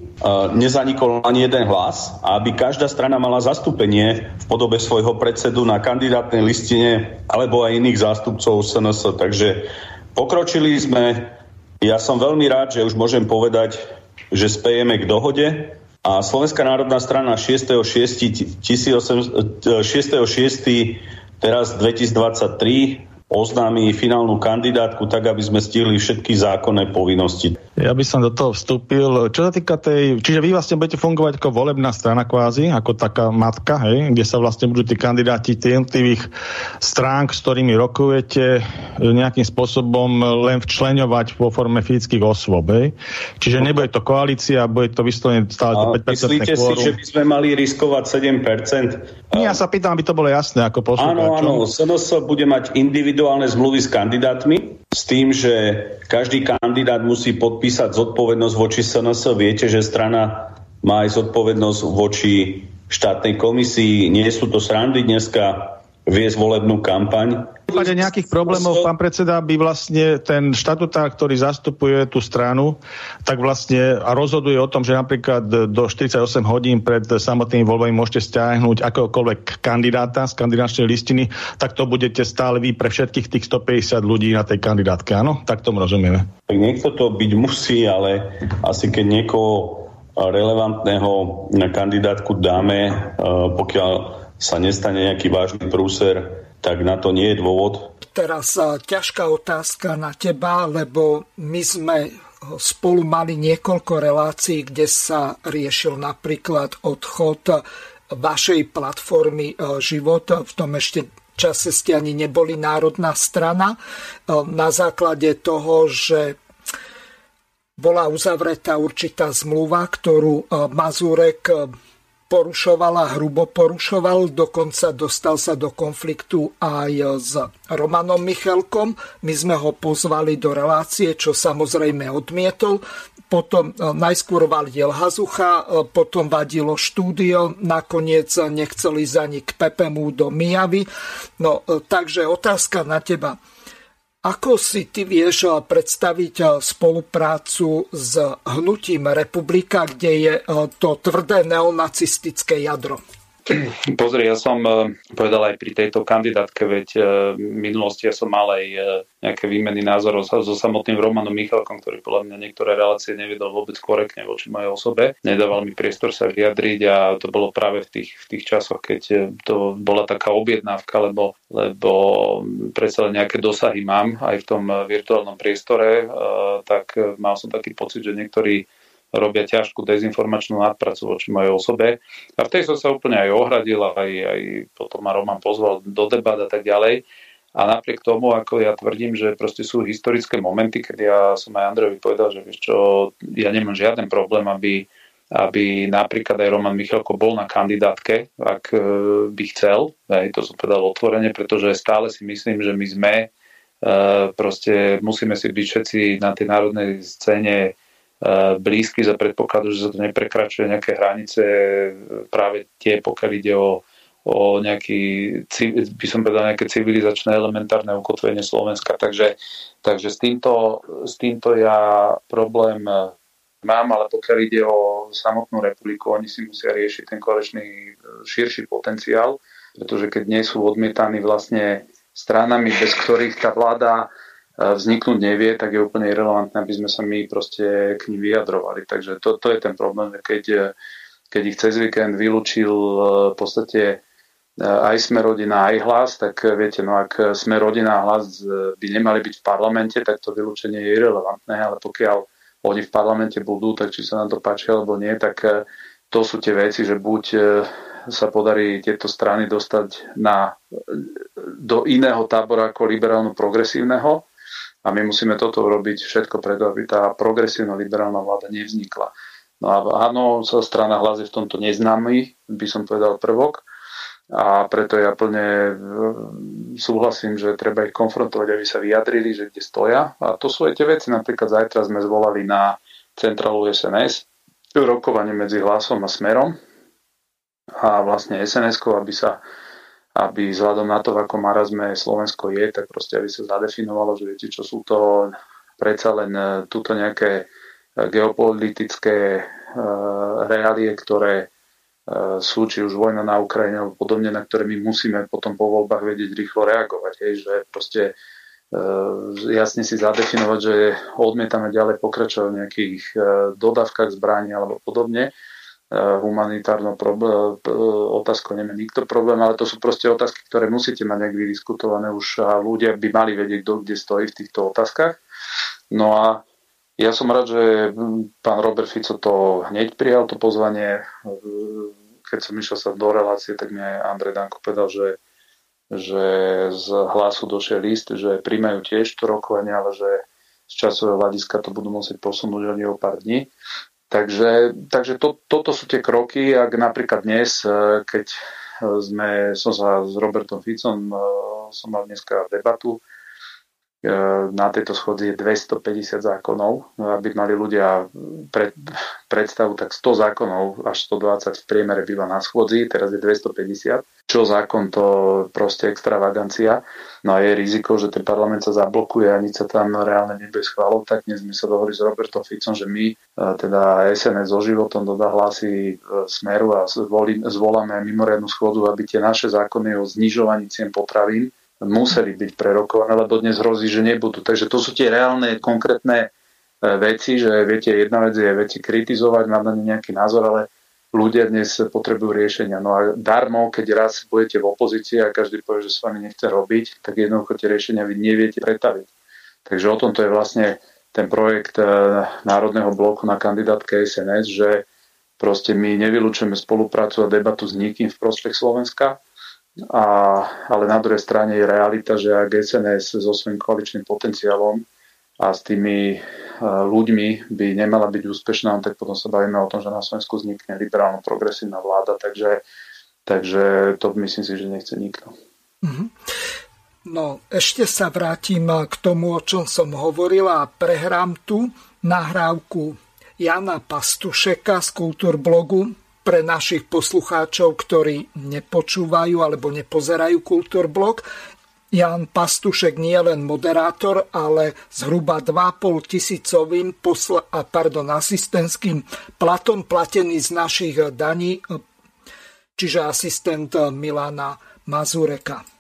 nezanikol ani jeden hlas a aby každá strana mala zastúpenie v podobe svojho predsedu na kandidátnej listine alebo aj iných zástupcov SNS. Takže pokročili sme. Ja som veľmi rád, že už môžem povedať, že spejeme k dohode a Slovenská národná strana 6.6. 6.6. teraz 2023 oznámi finálnu kandidátku tak, aby sme stihli všetky zákonné povinnosti. Ja by som do toho vstúpil. Čo sa týka tej... Čiže vy vlastne budete fungovať ako volebná strana kvázi, ako taká matka, hej, kde sa vlastne budú tí kandidáti tých jednotlivých stránk, s ktorými rokujete, nejakým spôsobom len včleňovať vo forme fyzických osôb. Hej. Čiže nebude to koalícia, bude to vyslovene stále to 5% Myslíte kvórum. si, že by sme mali riskovať 7%? Nie, ja sa pýtam, aby to bolo jasné ako poslúchať. Áno, áno, SNS bude mať individuálne zmluvy s kandidátmi, s tým, že každý kandidát musí podpísať zodpovednosť voči SNS. Viete, že strana má aj zodpovednosť voči štátnej komisii. Nie sú to srandy dneska. Viesť volebnú kampaň. V prípade nejakých problémov, pán predseda, by vlastne ten štatutár, ktorý zastupuje tú stranu, tak vlastne a rozhoduje o tom, že napríklad do 48 hodín pred samotnými voľbami môžete stiahnuť akéhokoľvek kandidáta z kandidačnej listiny, tak to budete stále vy pre všetkých tých 150 ľudí na tej kandidátke, áno? Tak tomu rozumieme. Tak niekto to byť musí, ale asi keď niekoho relevantného kandidátku dáme, e, pokiaľ sa nestane nejaký vážny prúser, tak na to nie je dôvod. Teraz e, ťažká otázka na teba, lebo my sme spolu mali niekoľko relácií, kde sa riešil napríklad odchod vašej platformy e, Život. V tom ešte čase ste ani neboli národná strana. Na základe toho, že bola uzavretá určitá zmluva, ktorú e, Mazurek e, porušovala, hrubo porušoval, dokonca dostal sa do konfliktu aj s Romanom Michelkom. My sme ho pozvali do relácie, čo samozrejme odmietol. Potom e, najskôr vadil Hazucha, potom vadilo štúdio, nakoniec nechceli za k Pepemu do Mijavy. No, takže otázka na teba ako si ty vieš eh, predstaviť eh, spoluprácu s hnutím Republika, kde je eh, to tvrdé neonacistické jadro? Pozri, ja som e, povedal aj pri tejto kandidátke, veď e, v minulosti ja som mal aj e, nejaké výmeny názorov so samotným Romanom Michalkom, ktorý podľa mňa niektoré relácie nevedol vôbec korektne voči mojej osobe. Nedával mi priestor sa vyjadriť a to bolo práve v tých, v tých časoch, keď to bola taká objednávka, lebo, lebo predsa len nejaké dosahy mám aj v tom virtuálnom priestore, tak mal som taký pocit, že niektorí robia ťažkú dezinformačnú nadpracu voči mojej osobe. A v tej som sa úplne aj ohradil, aj, aj potom ma Roman pozval do debat a tak ďalej. A napriek tomu, ako ja tvrdím, že proste sú historické momenty, keď ja som aj Andrejovi povedal, že vieš čo, ja nemám žiaden problém, aby, aby napríklad aj Roman Michalko bol na kandidátke, ak e, by chcel. Hej, to som povedal otvorene, pretože stále si myslím, že my sme e, proste musíme si byť všetci na tej národnej scéne blízky za predpokladu, že sa to neprekračuje nejaké hranice, e, práve tie, pokiaľ ide o, o nejaký, by som povedal, nejaké civilizačné elementárne ukotvenie Slovenska. Takže, takže s, týmto, s týmto ja problém mám, ale pokiaľ ide o samotnú republiku, oni si musia riešiť ten konečný e, širší potenciál, pretože keď nie sú odmietaní vlastne stranami, bez ktorých tá vláda vzniknúť nevie, tak je úplne irrelevantné, aby sme sa my proste k ním vyjadrovali. Takže to, to je ten problém, keď, keď ich cez víkend vylúčil e, v podstate e, aj sme rodina, aj hlas, tak viete, no ak sme rodina a hlas e, by nemali byť v parlamente, tak to vylúčenie je irrelevantné, ale pokiaľ oni v parlamente budú, tak či sa nám to páči alebo nie, tak to sú tie veci, že buď sa podarí tieto strany dostať na, do iného tábora ako liberálno-progresívneho, a my musíme toto urobiť všetko preto, aby tá progresívna liberálna vláda nevznikla. No a áno, sa strana hlas je v tomto neznámy, by som povedal prvok. A preto ja plne e, súhlasím, že treba ich konfrontovať, aby sa vyjadrili, že kde stoja. A to sú aj tie veci. Napríklad zajtra sme zvolali na centrálu SNS rokovanie medzi hlasom a smerom a vlastne SNS-kou, aby sa aby vzhľadom na to, ako marazme Slovensko je, tak proste aby sa zadefinovalo, že viete, čo sú to predsa len e, túto nejaké e, geopolitické e, reálie, ktoré sú, či už vojna na Ukrajine alebo podobne, na ktoré my musíme potom po voľbách vedieť rýchlo reagovať. Hej, že proste jasne si zadefinovať, že odmietame ďalej pokračovať v nejakých dodávkach zbraní alebo podobne Eh, humanitárnou otázkou nemá nikto problém, ale to sú proste otázky, ktoré musíte mať nejak vydiskutované už a ľudia by mali vedieť, kto kde stojí v týchto otázkach. No a ja som rád, že pán Robert Fico to hneď prijal, to pozvanie. Keď som išiel sa do relácie, tak mi aj Andrej Danko povedal, že, že z hlasu došiel list, že príjmajú tiež to rokovanie, ale že z časového hľadiska to budú musieť posunúť ani o pár dní. Takže, takže to, toto sú tie kroky, ak napríklad dnes, e, keď e, sme, som sa s Robertom Ficom, e, som mal dneska debatu, na tejto schodzi je 250 zákonov, aby mali ľudia pre, predstavu, tak 100 zákonov až 120 v priemere býva na schôdzi, teraz je 250. Čo zákon, to proste extravagancia. No a je riziko, že ten parlament sa zablokuje a nič sa tam reálne nebude schváľovať. Tak dnes sme sa dohodli s Robertom Ficom, že my, e, teda SNS so životom dodá hlasy e, Smeru a zvoláme mimoriadnu schôdzu, aby tie naše zákony o znižovaní cien potravín museli byť prerokované, lebo dnes hrozí, že nebudú. Takže to sú tie reálne, konkrétne E, veci, že viete, jedna vec je veci kritizovať, mám na ne nejaký názor, ale ľudia dnes potrebujú riešenia. No a darmo, keď raz budete v opozícii a každý povie, že s vami nechce robiť, tak jednoducho tie riešenia vy neviete pretaviť. Takže o tomto je vlastne ten projekt e, Národného bloku na kandidátke SNS, že proste my nevylučujeme spoluprácu a debatu s nikým v prospech Slovenska, a, ale na druhej strane je realita, že ak SNS so svojím koaličným potenciálom a s tými ľuďmi by nemala byť úspešná, tak potom sa bavíme o tom, že na Slovensku vznikne liberálno-progresívna vláda, takže, takže to myslím si, že nechce nikto. Mm-hmm. No, ešte sa vrátim k tomu, o čom som hovoril a prehrám tu nahrávku Jana Pastušeka z Kultúrblogu pre našich poslucháčov, ktorí nepočúvajú alebo nepozerajú Kultúrblog. Jan Pastušek nie len moderátor, ale zhruba 2,5 tisícovým posl- a, pardon, asistentským platom platený z našich daní, čiže asistent Milana Mazureka.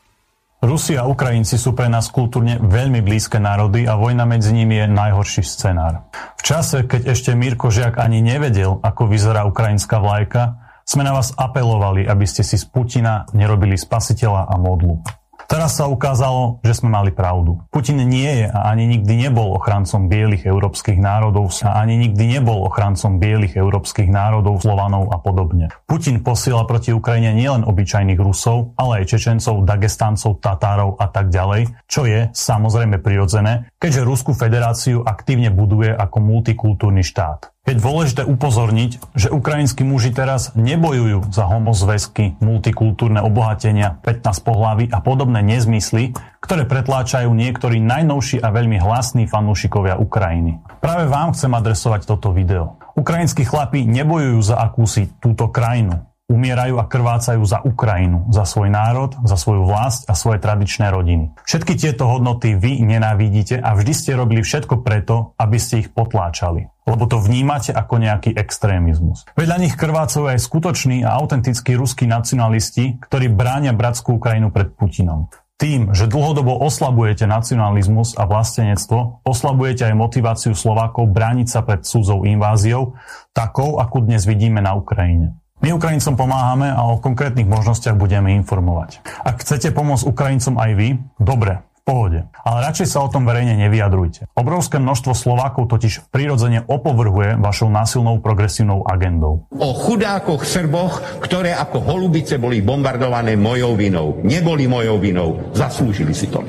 Rusi a Ukrajinci sú pre nás kultúrne veľmi blízke národy a vojna medzi nimi je najhorší scenár. V čase, keď ešte Mirko Žiak ani nevedel, ako vyzerá ukrajinská vlajka, sme na vás apelovali, aby ste si z Putina nerobili spasiteľa a modlu. Teraz sa ukázalo, že sme mali pravdu. Putin nie je a ani nikdy nebol ochrancom bielých európskych národov a ani nikdy nebol ochrancom bielých európskych národov, Slovanov a podobne. Putin posiela proti Ukrajine nielen obyčajných Rusov, ale aj Čečencov, Dagestáncov, Tatárov a tak ďalej, čo je samozrejme prirodzené, keďže Rusku federáciu aktívne buduje ako multikultúrny štát. Je dôležité upozorniť, že ukrajinskí muži teraz nebojujú za homozväzky, multikultúrne obohatenia, 15 pohlaví a podobné nezmysly, ktoré pretláčajú niektorí najnovší a veľmi hlasní fanúšikovia Ukrajiny. Práve vám chcem adresovať toto video. Ukrajinskí chlapi nebojujú za akúsi túto krajinu. Umierajú a krvácajú za Ukrajinu, za svoj národ, za svoju vlast a svoje tradičné rodiny. Všetky tieto hodnoty vy nenávidíte a vždy ste robili všetko preto, aby ste ich potláčali lebo to vnímate ako nejaký extrémizmus. Vedľa nich krvácajú aj skutoční a autentickí ruskí nacionalisti, ktorí bránia bratskú Ukrajinu pred Putinom. Tým, že dlhodobo oslabujete nacionalizmus a vlastenectvo, oslabujete aj motiváciu Slovákov brániť sa pred cudzou inváziou, takou, akú dnes vidíme na Ukrajine. My Ukrajincom pomáhame a o konkrétnych možnostiach budeme informovať. Ak chcete pomôcť Ukrajincom aj vy, dobre, pohode. Ale radšej sa o tom verejne nevyjadrujte. Obrovské množstvo Slovákov totiž prirodzene opovrhuje vašou násilnou progresívnou agendou. O chudákoch Srboch, ktoré ako holubice boli bombardované mojou vinou. Neboli mojou vinou. Zaslúžili si to.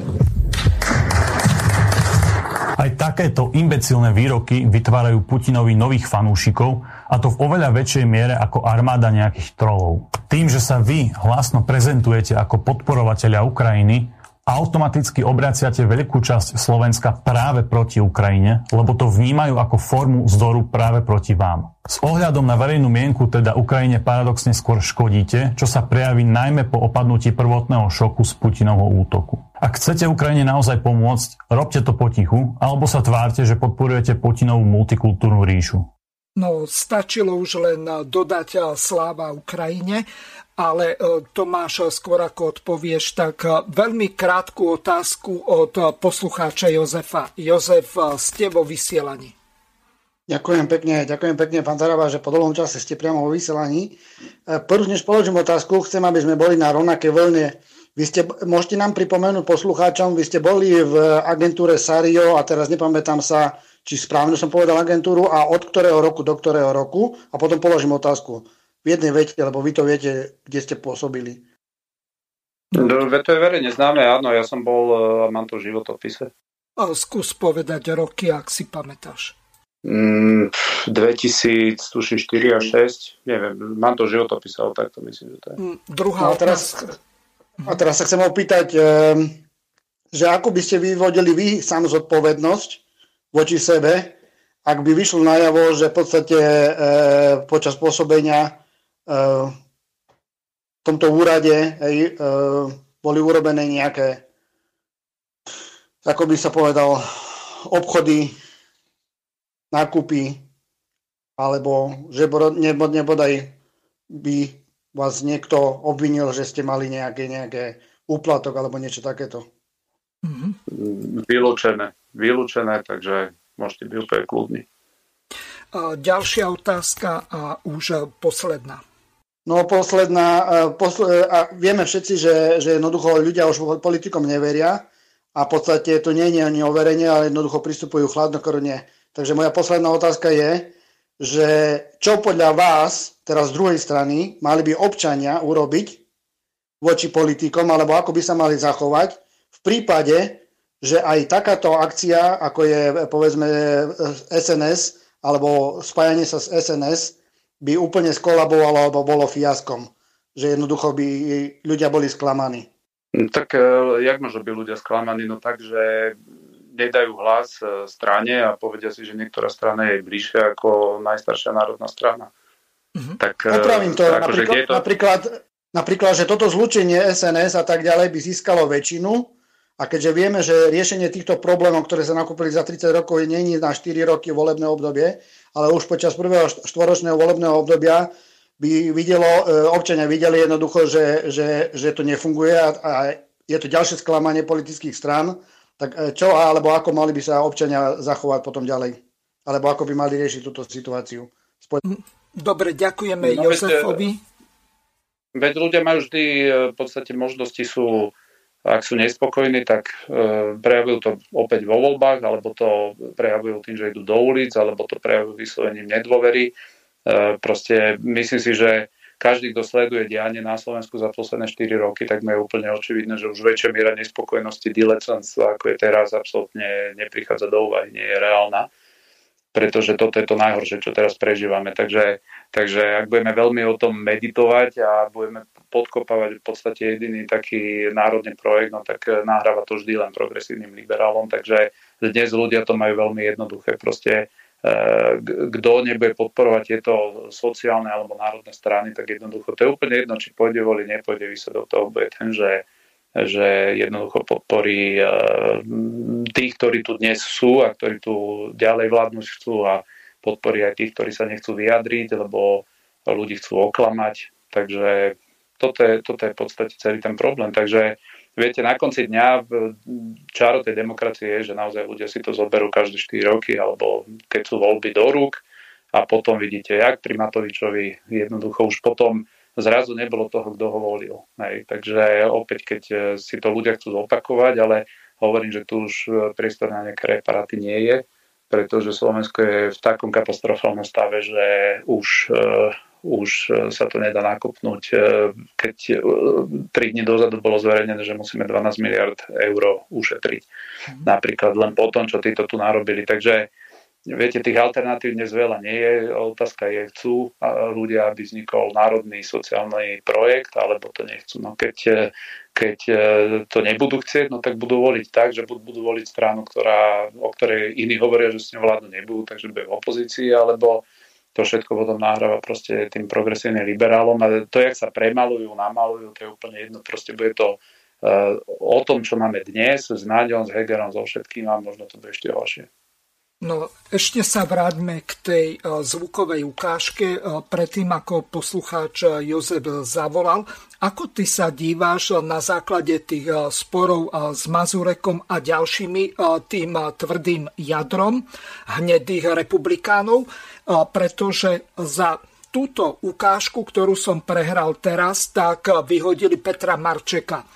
Aj takéto imbecilné výroky vytvárajú Putinovi nových fanúšikov, a to v oveľa väčšej miere ako armáda nejakých trolov. Tým, že sa vy hlasno prezentujete ako podporovateľia Ukrajiny, automaticky obraciate veľkú časť Slovenska práve proti Ukrajine, lebo to vnímajú ako formu zdoru práve proti vám. S ohľadom na verejnú mienku teda Ukrajine paradoxne skôr škodíte, čo sa prejaví najmä po opadnutí prvotného šoku z Putinovho útoku. Ak chcete Ukrajine naozaj pomôcť, robte to potichu, alebo sa tvárte, že podporujete Putinovú multikultúrnu ríšu. No, stačilo už len dodať sláva Ukrajine ale e, Tomáš, skôr ako odpovieš, tak e, veľmi krátku otázku od e, poslucháča Jozefa. Jozef, ste vo vysielaní. Ďakujem pekne, ďakujem pekne, pán Zaraba, že po dlhom čase ste priamo vo vysielaní. Prvú, než položím otázku, chcem, aby sme boli na rovnaké vlne. Vy ste, môžete nám pripomenúť poslucháčom, vy ste boli v agentúre Sario a teraz nepamätám sa, či správne som povedal agentúru a od ktorého roku do ktorého roku a potom položím otázku v jednej vete, lebo vy to viete, kde ste pôsobili. No, to je verejne známe, áno, ja som bol, e, mám to v životopise. A skús povedať roky, ak si pamätáš. Mm, 2000, tuším 4 a 6, neviem, mám to v životopise, ale tak to myslím, že to je. Mm, druhá no, a, teraz, a teraz sa chcem opýtať, ehm, že ako by ste vyvodili vy sám zodpovednosť voči sebe ak by vyšlo najavo, že v podstate e, počas pôsobenia e, v tomto úrade e, boli urobené nejaké, ako by sa povedal, obchody, nákupy, alebo že nebodaj by vás niekto obvinil, že ste mali nejaké, nejaké úplatok alebo niečo takéto. Mm-hmm. Vylúčené, vylúčené, takže môžete byť úplne kľudní. Ďalšia otázka a už posledná. No posledná, posle, a vieme všetci, že, že jednoducho ľudia už politikom neveria a v podstate to nie je ani overenie, ale jednoducho pristupujú chladnokrvne. Takže moja posledná otázka je, že čo podľa vás, teraz z druhej strany, mali by občania urobiť voči politikom, alebo ako by sa mali zachovať v prípade, že aj takáto akcia, ako je povedzme SNS, alebo spájanie sa s SNS, by úplne skolabovalo alebo bolo fiaskom. Že jednoducho by ľudia boli sklamaní. No tak e, jak môžu byť ľudia sklamaní? No tak, že nedajú hlas e, strane a povedia si, že niektorá strana je bližšia ako najstaršia národná strana. Mm-hmm. Tak, e, Opravím to. Ako, napríklad, to... Napríklad, napríklad, že toto zlúčenie SNS a tak ďalej by získalo väčšinu, a keďže vieme, že riešenie týchto problémov, ktoré sa nakúpili za 30 rokov, nie je na 4 roky volebné obdobie, ale už počas prvého štvoročného volebného obdobia by videlo, e, občania videli jednoducho, že, že, že to nefunguje a, a je to ďalšie sklamanie politických strán, tak e, čo alebo ako mali by sa občania zachovať potom ďalej? Alebo ako by mali riešiť túto situáciu? Dobre, ďakujeme no, Jozefovi. Veď ľudia majú vždy e, v podstate možnosti sú ak sú nespokojní, tak e, prejavujú to opäť vo voľbách, alebo to prejavujú tým, že idú do ulic, alebo to prejavujú vyslovením nedôvery. E, proste myslím si, že každý, kto sleduje dianie na Slovensku za posledné 4 roky, tak je úplne očividné, že už väčšia miera nespokojnosti dilecanstva, ako je teraz, absolútne neprichádza do úvahy, nie je reálna pretože toto je to najhoršie, čo teraz prežívame. Takže, takže ak budeme veľmi o tom meditovať a budeme podkopávať v podstate jediný taký národný projekt, no tak nahráva to vždy len progresívnym liberálom. Takže dnes ľudia to majú veľmi jednoduché. Proste e, kto nebude podporovať tieto sociálne alebo národné strany, tak jednoducho to je úplne jedno, či pôjde voli, nepôjde, výsledok toho bude ten, že že jednoducho podporí eh, tých, ktorí tu dnes sú a ktorí tu ďalej vládnuť chcú a podporí aj tých, ktorí sa nechcú vyjadriť, lebo ľudí chcú oklamať. Takže toto je, toto je v podstate celý ten problém. Takže viete, na konci dňa čaro tej demokracie je, že naozaj ľudia si to zoberú každé 4 roky, alebo keď sú voľby do rúk a potom vidíte, jak pri Matovičovi jednoducho už potom zrazu nebolo toho, kto ho volil. Hej. Takže opäť, keď e, si to ľudia chcú zopakovať, ale hovorím, že tu už e, priestor na nejaké reparáty nie je, pretože Slovensko je v takom katastrofálnom stave, že už, uh, už sa to nedá nakopnúť. Keď uh, 3 dní dozadu bolo zverejnené, že musíme 12 miliard eur ušetriť. Mhm. Napríklad len po tom, čo títo tu narobili. Takže Viete, tých alternatív dnes veľa nie je. Otázka je, chcú ľudia, aby vznikol národný sociálny projekt, alebo to nechcú. No keď, keď e, to nebudú chcieť, no tak budú voliť tak, že budú voliť stranu, ktorá, o ktorej iní hovoria, že s ňou vládnu nebudú, takže bude v opozícii, alebo to všetko potom nahráva proste tým progresívnym liberálom. A to, jak sa premalujú, namalujú, to je úplne jedno. Proste bude to uh, o tom, čo máme dnes, s Náďom, s Hegerom, so všetkým a možno to bude ešte horšie. No, ešte sa vráťme k tej e, zvukovej ukážke, e, predtým ako poslucháč e, Jozef zavolal. Ako ty sa díváš na základe tých sporov s Mazurekom a ďalšími tým tvrdým jadrom hnedých republikánov, pretože za túto ukážku, ktorú som prehral teraz, tak vyhodili Petra Marčeka.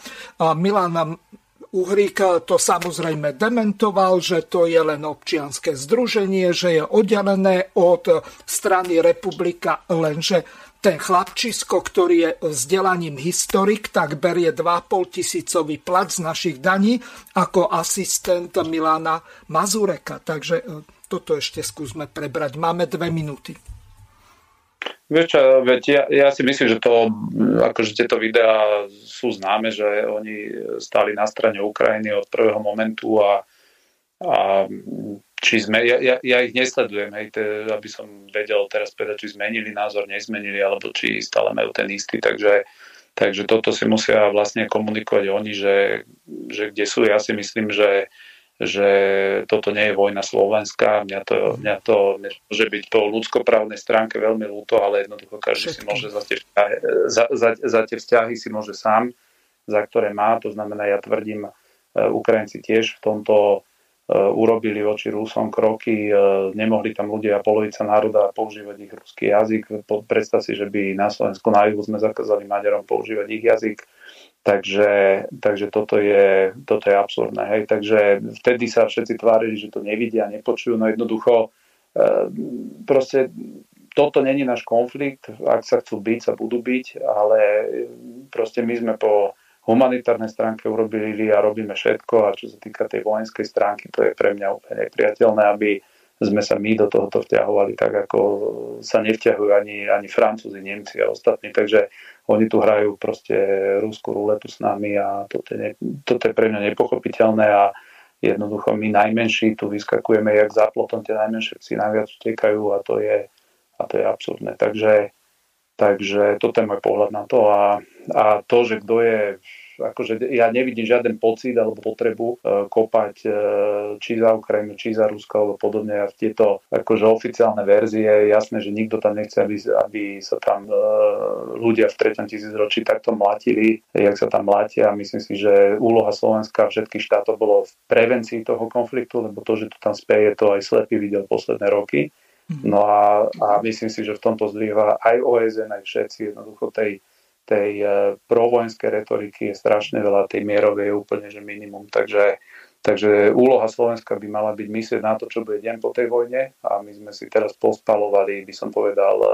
Milan Uhrík to samozrejme dementoval, že to je len občianske združenie, že je oddelené od strany republika, lenže ten chlapčisko, ktorý je vzdelaním historik, tak berie 2,5 tisícový plat z našich daní ako asistent Milana Mazureka. Takže e, toto ešte skúsme prebrať. Máme dve minúty. Vieš čo, veď ja, ja si myslím, že to, akože tieto videá sú známe, že oni stáli na strane Ukrajiny od prvého momentu a, a či sme, ja, ja, ja ich nesledujem, hej, te, aby som vedel teraz povedať, či zmenili názor, nezmenili, alebo či stále majú ten istý, takže, takže toto si musia vlastne komunikovať oni, že, že kde sú. Ja si myslím, že, že toto nie je vojna Slovenska. Mňa to, mňa to môže byť po ľudskoprávnej stránke veľmi ľúto, ale jednoducho každý Všetky. si môže za tie, vzťahy, za, za, za tie vzťahy si môže sám, za ktoré má. To znamená, ja tvrdím, e, Ukrajinci tiež v tomto E, urobili voči Rusom kroky, e, nemohli tam ľudia, polovica národa používať ich ruský jazyk. Predstav si, že by na Slovensku na juhu sme zakázali Maďarom používať ich jazyk. Takže, takže toto, je, toto je absurdné. Hej. Takže vtedy sa všetci tvárili, že to nevidia, nepočujú, no jednoducho e, proste toto není náš konflikt, ak sa chcú byť, sa budú byť, ale proste my sme po humanitárnej stránke urobili a robíme všetko a čo sa týka tej vojenskej stránky, to je pre mňa úplne nepriateľné, aby sme sa my do tohoto vťahovali tak, ako sa nevťahujú ani, ani Francúzi, Nemci a ostatní. Takže oni tu hrajú proste rúskú ruletu s nami a toto je, toto je pre mňa nepochopiteľné a jednoducho my najmenší tu vyskakujeme jak za plotom, tie najmenšie si najviac utekajú a to je, a to je absurdné. Takže, takže toto je môj pohľad na to a, a to, že kto je akože ja nevidím žiaden pocit alebo potrebu e, kopať e, či za Ukrajinu, či za Rusko alebo podobne. A v tieto akože oficiálne verzie je jasné, že nikto tam nechce, aby, aby sa tam e, ľudia v 3. tisícročí takto mlatili, jak sa tam mlatia. Myslím si, že úloha Slovenska a všetkých štátov bolo v prevencii toho konfliktu, lebo to, že to tam speje, to aj slepý videl posledné roky. Mhm. No a, a myslím si, že v tomto zlyha aj OSN, aj všetci jednoducho tej tej e, provojenskej retoriky je strašne veľa, tej mierovej je úplne že minimum. Takže, takže úloha Slovenska by mala byť myslieť na to, čo bude deň po tej vojne a my sme si teraz pospalovali, by som povedal, e,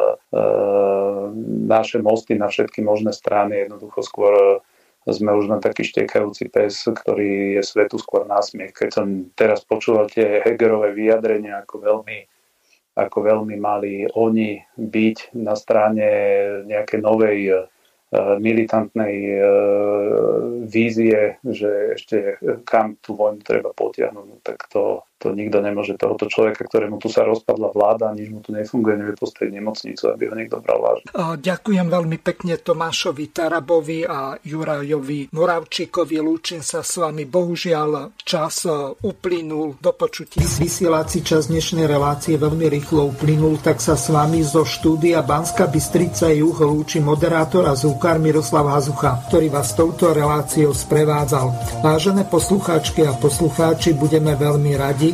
naše mosty na všetky možné strany, jednoducho skôr sme už na taký štekajúci pes, ktorý je svetu skôr násmiech. Keď som teraz počúval tie Hegerové vyjadrenia, ako veľmi ako veľmi mali oni byť na strane nejakej novej E, militantnej e, vízie, že ešte kam tú vojnu treba potiahnuť, no tak to, to nikto nemôže tohoto človeka, ktorému tu sa rozpadla vláda, nič mu tu nefunguje, nevie postaviť nemocnicu, aby ho niekto bral vážne. Ďakujem veľmi pekne Tomášovi Tarabovi a Jurajovi Moravčíkovi. Lúčim sa s vami. Bohužiaľ, čas e, uplynul do počutia. Vysielací čas dnešnej relácie veľmi rýchlo uplynul, tak sa s vami zo štúdia Banska Bystrica Juh lúči moderátor a zúkar Miroslav Hazucha, ktorý vás touto reláciou sprevádzal. Vážené poslucháčky a poslucháči, budeme veľmi radi,